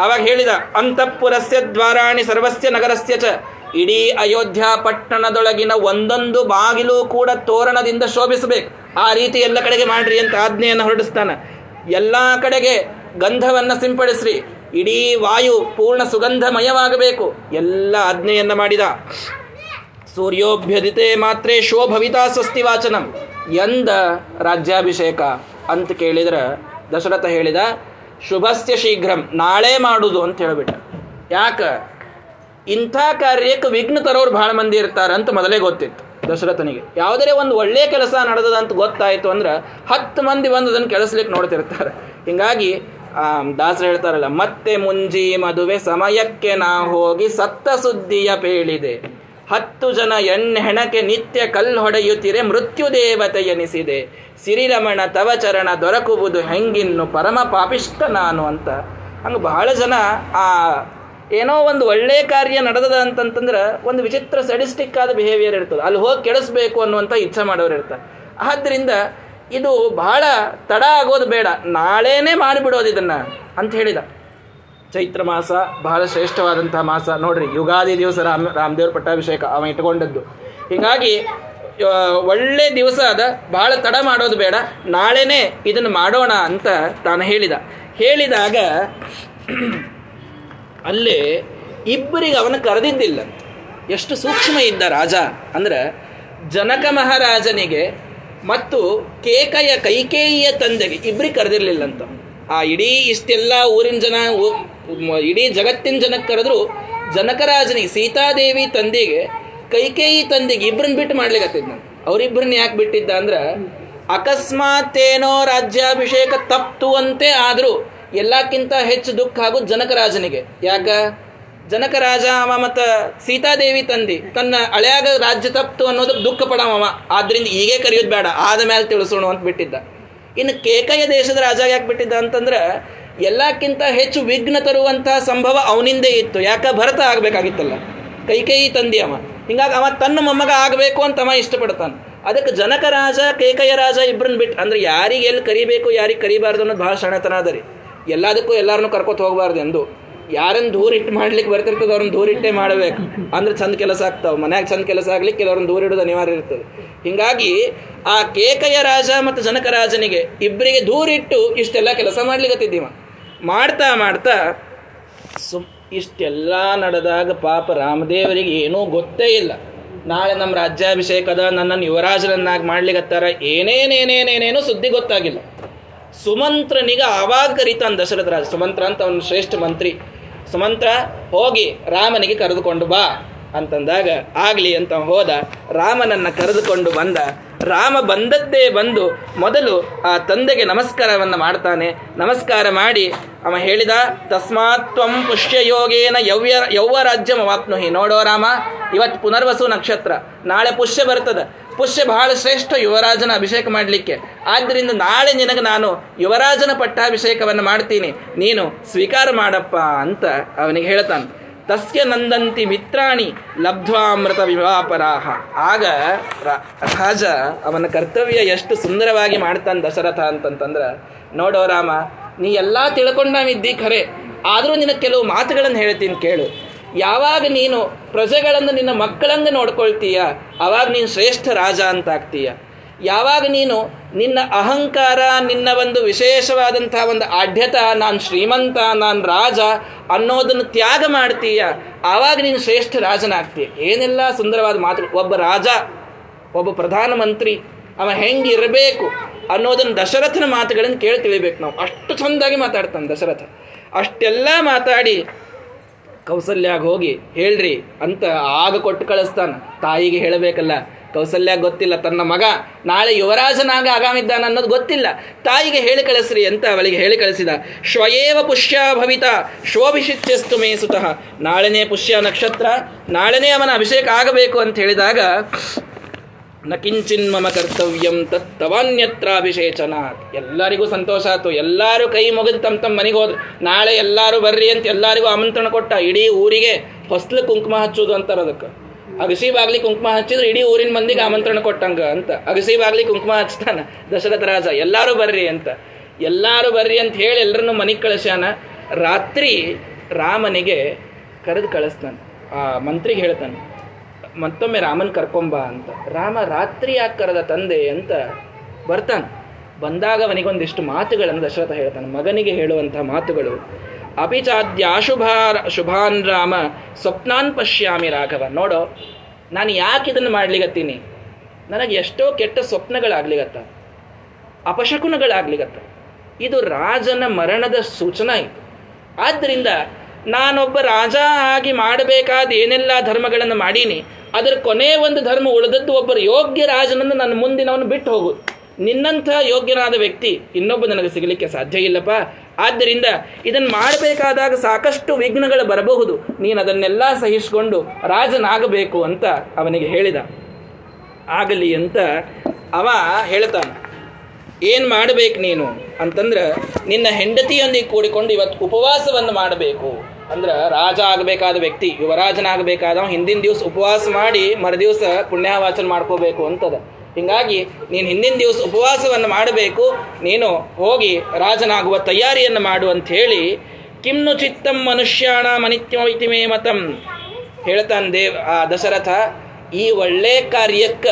ಅವಾಗ ಹೇಳಿದ, ಅಂತಃಪುರಸ್ಯ ದ್ವಾರಾಣಿ ಸರ್ವಸ್ಯ ನಗರಸ್ಯ ಚ. ಇಡೀ ಅಯೋಧ್ಯ ಪಟ್ಟಣದೊಳಗಿನ ಒಂದೊಂದು ಬಾಗಿಲು ಕೂಡ ತೋರಣದಿಂದ ಶೋಭಿಸಬೇಕು. ಆ ರೀತಿ ಎಲ್ಲ ಕಡೆಗೆ ಮಾಡ್ರಿ ಅಂತ ಆಜ್ಞೆಯನ್ನು ಹೊರಡಿಸ್ತಾನೆ. ಎಲ್ಲ ಕಡೆಗೆ ಗಂಧವನ್ನು ಸಿಂಪಡಿಸ್ರಿ. ಇಡೀ ವಾಯು ಪೂರ್ಣ ಸುಗಂಧಮಯವಾಗಬೇಕು. ಎಲ್ಲ ಆಜ್ಞೆಯನ್ನು ಮಾಡಿದ. ಸೂರ್ಯೋಭ್ಯದಿತೆ ಮಾತ್ರೇ ಶೋಭವಿತಾ ಸ್ವಸ್ತಿ ವಾಚನಂ ಎಂದ ರಾಜ್ಯಾಭಿಷೇಕ ಅಂತ ಕೇಳಿದ್ರೆ ದಶರಥ ಹೇಳಿದ, ಶುಭಸ್ಯ ಶೀಘ್ರಂ, ನಾಳೆ ಮಾಡುದು ಅಂತ ಹೇಳಿಬಿಟ್ಟ. ಯಾಕ? ಇಂಥ ಕಾರ್ಯಕ್ಕೆ ವಿಘ್ನ ತರೋರು ಭಾಳ ಮಂದಿ ಇರ್ತಾರೆ ಅಂತ ಮೊದಲೇ ಗೊತ್ತಿತ್ತು ದಶರಥನಿಗೆ. ಯಾವುದೇ ಒಂದು ಒಳ್ಳೆಯ ಕೆಲಸ ನಡೆದದ ಅಂತ ಗೊತ್ತಾಯಿತು ಅಂದ್ರೆ ಹತ್ತು ಮಂದಿ ಬಂದು ಅದನ್ನು ಕೆಲಸಲಿಕ್ಕೆ ನೋಡ್ತಿರ್ತಾರೆ. ಹಿಂಗಾಗಿ, ಆ, ದಾಸರು ಹೇಳ್ತಾರಲ್ಲ, ಮತ್ತೆ ಮುಂಜಿ ಮದುವೆ ಸಮಯಕ್ಕೆ ನಾ ಹೋಗಿ ಸತ್ತ ಸುದ್ದಿಯ ಪೇಳಿದೆ. ಹತ್ತು ಜನ ಹೆಣಕ್ಕೆ ನಿತ್ಯ ಕಲ್ಲು ಹೊಡೆಯುತ್ತಿರೆ ಮೃತ್ಯು ದೇವತೆ ಎನಿಸಿದೆ. ಸಿರಿರಮಣ ತವ ಚರಣ ದೊರಕುವುದು ಹೆಂಗಿನ್ನು ಪರಮ ಪಾಪಿಷ್ಟ ನಾನು ಅಂತ. ಹಂಗೆ ಬಹಳ ಜನ ಆ ಏನೋ ಒಂದು ಒಳ್ಳೆ ಕಾರ್ಯ ನಡೆದದ ಅಂತಂತಂದ್ರೆ ಒಂದು ವಿಚಿತ್ರ ಸಡಿಸ್ಟಿಕ್ ಆದ ಬಿಹೇವಿಯರ್ ಇರ್ತದೆ. ಅಲ್ಲಿ ಹೋಗಿ ಕೆಡಿಸ್ಬೇಕು ಅನ್ನುವಂಥ ಇಚ್ಛೆ ಮಾಡೋರು ಇರ್ತಾರೆ. ಆದ್ದರಿಂದ ಇದು ಬಹಳ ತಡ ಆಗೋದು ಬೇಡ. ನಾಳೆನೇ ಮಾಡಿಬಿಡೋದು ಇದನ್ನು ಅಂತ ಹೇಳಿದ. ಚೈತ್ರ ಮಾಸ ಬಹಳ ಶ್ರೇಷ್ಠವಾದಂತಹ ಮಾಸ. ನೋಡ್ರಿ, ಯುಗಾದಿ ದಿವಸ ರಾಮ, ರಾಮದೇವ್ರ ಪಟ್ಟಾಭಿಷೇಕ ಅವ ಇಟ್ಕೊಂಡದ್ದು ಹೀಗಾಗಿ ಒಳ್ಳೆ ದಿವಸ ಅದ, ಬಹಳ ತಡ ಮಾಡೋದು ಬೇಡ. ನಾಳೆನೇ ಇದನ್ನು ಮಾಡೋಣ ಅಂತ ತಾನು ಹೇಳಿದ. ಹೇಳಿದಾಗ, ಅಲ್ಲಿ ಇಬ್ಬರಿಗೆ ಅವನ ಕರೆದಿದ್ದಿಲ್ಲ. ಎಷ್ಟು ಸೂಕ್ಷ್ಮ ಇದ್ದ ರಾಜ ಅಂದ್ರೆ, ಜನಕ ಮಹಾರಾಜನಿಗೆ ಮತ್ತು ಕೇಕಯ ಕೈಕೇಯಿಯ ತಂದೆಗೆ ಇಬ್ಬರಿಗೆ ಕರೆದಿರ್ಲಿಲ್ಲಂತ ಆ ಇಡೀ ಇಷ್ಟೆಲ್ಲ ಊರಿನ ಜನ ಇಡೀ ಜಗತ್ತಿನ ಜನಕ್ಕೆ ಕರೆದ್ರು ಜನಕರಾಜನಿಗೆ, ಸೀತಾದೇವಿ ತಂದೆಗೆ, ಕೈಕೇಯಿ ತಂದಿಗೆ ಇಬ್ಬರನ್ನ ಬಿಟ್ಟು ಮಾಡ್ಲಿಕ್ಕೆ ನಾನು. ಅವರಿಬ್ಬರನ್ನ ಯಾಕೆ ಬಿಟ್ಟಿದ್ದ ಅಂದ್ರೆ ಅಕಸ್ಮಾತ್ ಏನೋ ರಾಜ್ಯಾಭಿಷೇಕ ತಪ್ತು ಅಂತೆ ಆದ್ರೂ ಎಲ್ಲಕ್ಕಿಂತ ಹೆಚ್ಚು ದುಃಖ ಆಗೋದು ಜನಕರಾಜನಿಗೆ. ಯಾಕ? ಜನಕರಾಜ ಅವ ಮತ್ತು ಸೀತಾದೇವಿ ತಂದಿ, ತನ್ನ ಹಳೆಯಾಗ ರಾಜ್ಯ ತಪ್ತು ಅನ್ನೋದಕ್ಕೆ ದುಃಖ ಪಡವ ಆದ್ರಿಂದ ಈಗೇ ಕರೆಯೋದು ಬೇಡ. ಆದ ಮೇಲೆ ತಿಳಿಸೋಣ ಅಂತ ಬಿಟ್ಟಿದ್ದ. ಇನ್ನು ಕೇಕಯ ದೇಶದ ರಾಜ ಯಾಕೆ ಬಿಟ್ಟಿದ್ದ ಅಂತಂದ್ರೆ ಎಲ್ಲಕ್ಕಿಂತ ಹೆಚ್ಚು ವಿಘ್ನ ತರುವಂತಹ ಸಂಭವ ಅವನಿಂದೇ ಇತ್ತು. ಯಾಕ? ಭರತ ಆಗಬೇಕಾಗಿತ್ತಲ್ಲ. ಕೈಕೇಯಿ ತಂದಿ ಅವ. ಹಿಂಗಾಗಿ ಅವ ತನ್ನ ಮೊಮ್ಮಗ ಆಗಬೇಕು ಅಂತ ಅವ ಇಷ್ಟಪಡ್ತಾನೆ. ಅದಕ್ಕೆ ಜನಕ ರಾಜ ಕೇಕಯ್ಯ ರಾಜ ಇಬ್ಬರನ್ನ ಬಿಟ್ಟು ಅಂದ್ರೆ ಯಾರಿಗೆ ಎಲ್ಲಿ ಕರಿಬೇಕು, ಯಾರಿಗೆ ಕರಿಬಾರ್ದು ಅನ್ನೋದು ಭಾಳ ಸಣ್ಣತನ ಅದ ರೀ. ಎಲ್ಲದಕ್ಕೂ ಎಲ್ಲರನ್ನೂ ಕರ್ಕೊತ ಹೋಗ್ಬಾರ್ದು ಎಂದು. ಯಾರನ್ನ ದೂರಿಟ್ಟು ಮಾಡ್ಲಿಕ್ಕೆ ಬರ್ತಿರ್ತದೆ ಅವ್ರನ್ನ ದೂರಿಟ್ಟೇ ಮಾಡಬೇಕು. ಅಂದ್ರೆ ಚಂದ ಕೆಲಸ ಆಗ್ತಾವ. ಮನ್ಯಾಗ ಚಂದ ಕೆಲಸ ಆಗ್ಲಿಕ್ಕೆ ಕೆಲವ್ರನ್ನ ದೂರಿಡೋದು ಅನಿವಾರ್ಯ ಇರ್ತದೆ. ಹಿಂಗಾಗಿ ಆ ಕೇಕಯ ರಾಜ ಮತ್ತು ಜನಕ ರಾಜನಿಗೆ ಇಬ್ಬರಿಗೆ ದೂರಿಟ್ಟು ಇಷ್ಟೆಲ್ಲ ಕೆಲಸ ಮಾಡ್ಲಿಕ್ಕತ್ತಿದ್ದೀವ ಮಾಡ್ತಾ ಮಾಡ್ತಾ ಸು ಇಷ್ಟೆಲ್ಲ ನಡೆದಾಗ ಪಾಪ ರಾಮದೇವರಿಗೆ ಏನೂ ಗೊತ್ತೇ ಇಲ್ಲ. ನಾಳೆ ನಮ್ಮ ರಾಜ್ಯಾಭಿಷೇಕದ ನನ್ನನ್ನು ಯುವರಾಜರನ್ನಾಗಿ ಮಾಡ್ಲಿಕ್ಕತ್ತಾರ ಏನೇನೇನೇನೇನೇನೋ ಸುದ್ದಿ ಗೊತ್ತಾಗಿಲ್ಲ. ಸುಮಂತ್ರನಿಗೆ ಆವಾಗ ಕರೀತಾನೆ ದಶರಥ ರಾಜ. ಸುಮಂತ್ರ ಅಂತ ಅವನು ಶ್ರೇಷ್ಠ ಮಂತ್ರಿ. ಸುಮಂತ್ರ, ಹೋಗಿ ರಾಮನಿಗೆ ಕರೆದುಕೊಂಡು ಬಾ ಅಂತಂದಾಗ, ಆಗಲಿ ಅಂತ ಹೋದ ರಾಮನನ್ನು ಕರೆದುಕೊಂಡು ಬಂದ. ರಾಮ ಬಂದದ್ದೇ ಬಂದು ಮೊದಲು ಆ ತಂದೆಗೆ ನಮಸ್ಕಾರವನ್ನ ಮಾಡ್ತಾನೆ. ನಮಸ್ಕಾರ ಮಾಡಿ, ಅವ ಹೇಳಿದ ತಸ್ಮಾತ್ವಂ ತ್ವಂ ಪುಷ್ಯಯೋಗೇನ ಯವ್ಯ ಯೌವ ರಾಜ್ಯಮ ವಾಪ್ನುಹಿ ನೋಡೋ ರಾಮ ಇವತ್ತು ಪುನರ್ವಸು ನಕ್ಷತ್ರ, ನಾಳೆ ಪುಷ್ಯ ಬರ್ತದ. ಪುಷ್ಯ ಬಹಳ ಶ್ರೇಷ್ಠ ಯುವರಾಜನ ಅಭಿಷೇಕ ಮಾಡಲಿಕ್ಕೆ. ಆದ್ದರಿಂದ ನಾಳೆ ನಿನಗೆ ನಾನು ಯುವರಾಜನ ಪಟ್ಟಾಭಿಷೇಕವನ್ನು ಮಾಡ್ತೀನಿ. ನೀನು ಸ್ವೀಕಾರ ಮಾಡಪ್ಪ ಅಂತ ಅವನಿಗೆ ಹೇಳ್ತಾನೆ. ತಸ್ಯ ನಂದಂತಿ ಮಿತ್ರಾಣಿ ಲಬ್ಧ್ವಾಮೃತ ವಿವಾಪರಾಹ. ಆಗ ರಾಜ ಅವನ ಕರ್ತವ್ಯ ಎಷ್ಟು ಸುಂದರವಾಗಿ ಮಾಡ್ತಾನೆ ದಶರಥ ಅಂತಂತಂದ್ರೆ, ನೋಡೋ ರಾಮ, ನೀ ಎಲ್ಲ ತಿಳ್ಕೊಂಡಾವಿದ್ದಿ ಖರೆ. ಆದರೂ ನಿನಗೆ ಕೆಲವು ಮಾತುಗಳನ್ನು ಹೇಳ್ತೀನಿ ಕೇಳು. ಯಾವಾಗ ನೀನು ಪ್ರಜೆಗಳನ್ನು ನಿನ್ನ ಮಕ್ಕಳಂಗೆ ನೋಡ್ಕೊಳ್ತೀಯ ಆವಾಗ ನೀನು ಶ್ರೇಷ್ಠ ರಾಜ ಅಂತಾಗ್ತೀಯ ಯಾವಾಗ ನೀನು ನಿನ್ನ ಅಹಂಕಾರ, ನಿನ್ನ ಒಂದು ವಿಶೇಷವಾದಂತಹ ಒಂದು ಆಢ್ಯತ ನಾನು ಶ್ರೀಮಂತ, ನಾನು ರಾಜ ಅನ್ನೋದನ್ನು ತ್ಯಾಗ ಮಾಡ್ತೀಯ ಆವಾಗ ನೀನು ಶ್ರೇಷ್ಠ ರಾಜನಾಗ್ತೀಯ. ಏನೆಲ್ಲ ಸುಂದರವಾದ ಮಾತು, ಒಬ್ಬ ರಾಜ, ಒಬ್ಬ ಪ್ರಧಾನಮಂತ್ರಿ, ಅವ ಹೆಂಗಿರಬೇಕು ಅನ್ನೋದನ್ನು ದಶರಥನ ಮಾತುಗಳನ್ನು ಕೇಳಿ ತಿಳಿಬೇಕು ನಾವು. ಅಷ್ಟು ಚಂದಾಗಿ ಮಾತಾಡ್ತಾನೆ ದಶರಥ. ಅಷ್ಟೆಲ್ಲ ಮಾತಾಡಿ ಕೌಸಲ್ಯಾಗ ಹೋಗಿ, ಹೇಳ್ರಿ ಅಂತ ಆಗ ಕೊಟ್ಟು ಕಳಿಸ್ತಾನ. ತಾಯಿಗೆ ಹೇಳಬೇಕಲ್ಲ, ಕೌಸಲ್ಯ ಗೊತ್ತಿಲ್ಲ, ತನ್ನ ಮಗ ನಾಳೆ ಯುವರಾಜನಾಗ ಆಗಾಮಿದ್ದಾನ ಅನ್ನೋದು ಗೊತ್ತಿಲ್ಲ. ತಾಯಿಗೆ ಹೇಳಿ ಕಳಿಸ್ರಿ ಅಂತ ಅವಳಿಗೆ ಹೇಳಿ ಕಳಿಸಿದ. ಶ್ವಯೇವ ಪುಷ್ಯ ಭವಿತ, ಶೋಭಿಷಿತ್ಯಸ್ತು ಮೇ ಸುತಃ. ನಾಳೆನೇ ಪುಷ್ಯ ನಕ್ಷತ್ರ, ನಾಳೆನೇ ಅವನ ಅಭಿಷೇಕ ಆಗಬೇಕು ಅಂತ ಹೇಳಿದಾಗ ನ ಕಿಂಚಿನ್ ಮಮ ಕರ್ತವ್ಯಂ ತತ್ತವಾನ್ಯತ್ರಾಭಿಷೇಚನ ಎಲ್ಲರಿಗೂ ಸಂತೋಷ ಆಯ್ತು. ಎಲ್ಲರೂ ಕೈ ಮುಗಿದು ತಮ್ಮ ತಮ್ಮ ಮನೆಗೆ ಹೋದ್ರು. ನಾಳೆ ಎಲ್ಲರೂ ಬರ್ರಿ ಅಂತ ಎಲ್ಲರಿಗೂ ಆಮಂತ್ರಣ ಕೊಟ್ಟ. ಇಡೀ ಊರಿಗೆ ಹೊಸ್ಲು ಕುಂಕುಮ ಹಚ್ಚೋದು ಅಂತಾರೆ ಅದಕ್ಕೆ. ಅಗಸಿ ಬಾಗ್ಲಿ ಕುಂಕುಮ ಹಚ್ಚಿದ್ರೆ ಇಡೀ ಊರಿನ ಮಂದಿಗೆ ಆಮಂತ್ರಣ ಕೊಟ್ಟಂಗ ಅಂತ. ಅಗಸಿ ಬಾಗ್ಲಿ ಕುಂಕುಮ ಹಚ್ತಾನ ದಶರಥ ರಾಜ. ಎಲ್ಲರೂ ಬರ್ರಿ ಅಂತ. ಎಲ್ಲರೂ ಬರ್ರಿ ಅಂತ ಹೇಳಿ ಎಲ್ಲರನ್ನು ಮನೆಗೆ ಕಳಿಸ್ಯಾನ. ರಾತ್ರಿ ರಾಮನಿಗೆ ಕರೆದು ಕಳಿಸ್ತಾನೆ. ಆ ಮಂತ್ರಿಗೆ ಹೇಳ್ತಾನೆ. ಮತ್ತೊಮ್ಮೆ ರಾಮನ್ ಕರ್ಕೊಂಬ ಅಂತ. ರಾಮ ರಾತ್ರಿ ಯಾಕೆ ಕರೆದ ತಂದೆ ಅಂತ ಬರ್ತಾನೆ. ಬಂದಾಗ ಅವನಿಗೊಂದಿಷ್ಟು ಮಾತುಗಳನ್ನು ದಶರಥ ಹೇಳ್ತಾನೆ. ಮಗನಿಗೆ ಹೇಳುವಂತಹ ಮಾತುಗಳು ಅಪಿಚಾದ್ಯಾಶುಭ ಶುಭಾನ್ ರಾಮ, ಸ್ವಪ್ನಾನ್ ಪಶ್ಯಾಮಿ ರಾಘವ. ನೋಡೋ, ನಾನು ಯಾಕೆ ಇದನ್ನು ಮಾಡ್ಲಿಗತ್ತೀನಿ ನನಗೆ ಎಷ್ಟೋ ಕೆಟ್ಟ ಸ್ವಪ್ನಗಳಾಗ್ಲಿಗತ್ತ ಅಪಶಕುನಗಳಾಗ್ಲಿಗತ್ತ ಇದು ರಾಜನ ಮರಣದ ಸೂಚನಾ ಇದು. ಆದ್ದರಿಂದ ನಾನೊಬ್ಬ ರಾಜ ಆಗಿ ಮಾಡಬೇಕಾದ ಏನೆಲ್ಲ ಧರ್ಮಗಳನ್ನು ಮಾಡೀನಿ ಅದರ ಕೊನೆ ಒಂದು ಧರ್ಮ ಉಳಿದದ್ದು ಒಬ್ಬರು ಯೋಗ್ಯ ರಾಜನನ್ನು ನನ್ನ ಮುಂದಿನವನು ಬಿಟ್ಟು ಹೋಗು. ನಿನ್ನಂಥ ಯೋಗ್ಯನಾದ ವ್ಯಕ್ತಿ ಇನ್ನೊಬ್ಬ ನನಗೆ ಸಿಗಲಿಕ್ಕೆ ಸಾಧ್ಯ ಇಲ್ಲಪ್ಪ. ಆದ್ದರಿಂದ ಇದನ್ನು ಮಾಡಬೇಕಾದಾಗ ಸಾಕಷ್ಟು ವಿಘ್ನಗಳು ಬರಬಹುದು. ನೀನು ಅದನ್ನೆಲ್ಲ ಸಹಿಸಿಕೊಂಡು ರಾಜನಾಗಬೇಕು ಅಂತ ಅವನಿಗೆ ಹೇಳಿದ. ಆಗಲಿ ಅಂತ ಅವ ಹೇಳ್ತಾನೆ. ಏನು ಮಾಡಬೇಕು ನೀನು ಅಂತಂದ್ರೆ ನಿನ್ನ ಹೆಂಡತಿಯೊಂದಿಗೆ ಕೂಡಿಕೊಂಡು ಇವತ್ತು ಉಪವಾಸವನ್ನು ಮಾಡಬೇಕು. ಅಂದ್ರೆ ರಾಜ ಆಗಬೇಕಾದ ವ್ಯಕ್ತಿ ಯುವರಾಜನಾಗಬೇಕಾದ ಹಿಂದಿನ ದಿವಸ ಉಪವಾಸ ಮಾಡಿ ಮರುದಿವಸ ಪುಣ್ಯವಾಚನ ಮಾಡ್ಕೋಬೇಕು ಅಂತದ. ಹಿಂಗಾಗಿ ನೀನು ಹಿಂದಿನ ದಿವಸ ಉಪವಾಸವನ್ನು ಮಾಡಬೇಕು, ನೀನು ಹೋಗಿ ರಾಜನಾಗುವ ತಯಾರಿಯನ್ನು ಮಾಡು ಅಂತ ಹೇಳಿ ಕಿಮ್ನು ಚಿತ್ತಂ ಮನುಷ್ಯಾಣ ಮನಿತ್ಯಮೇ ಮತಂ ಹೇಳ್ತಾನೆ ದೇವ್, ಆ ದಶರಥ, ಈ ಒಳ್ಳೆ ಕಾರ್ಯಕ್ಕೆ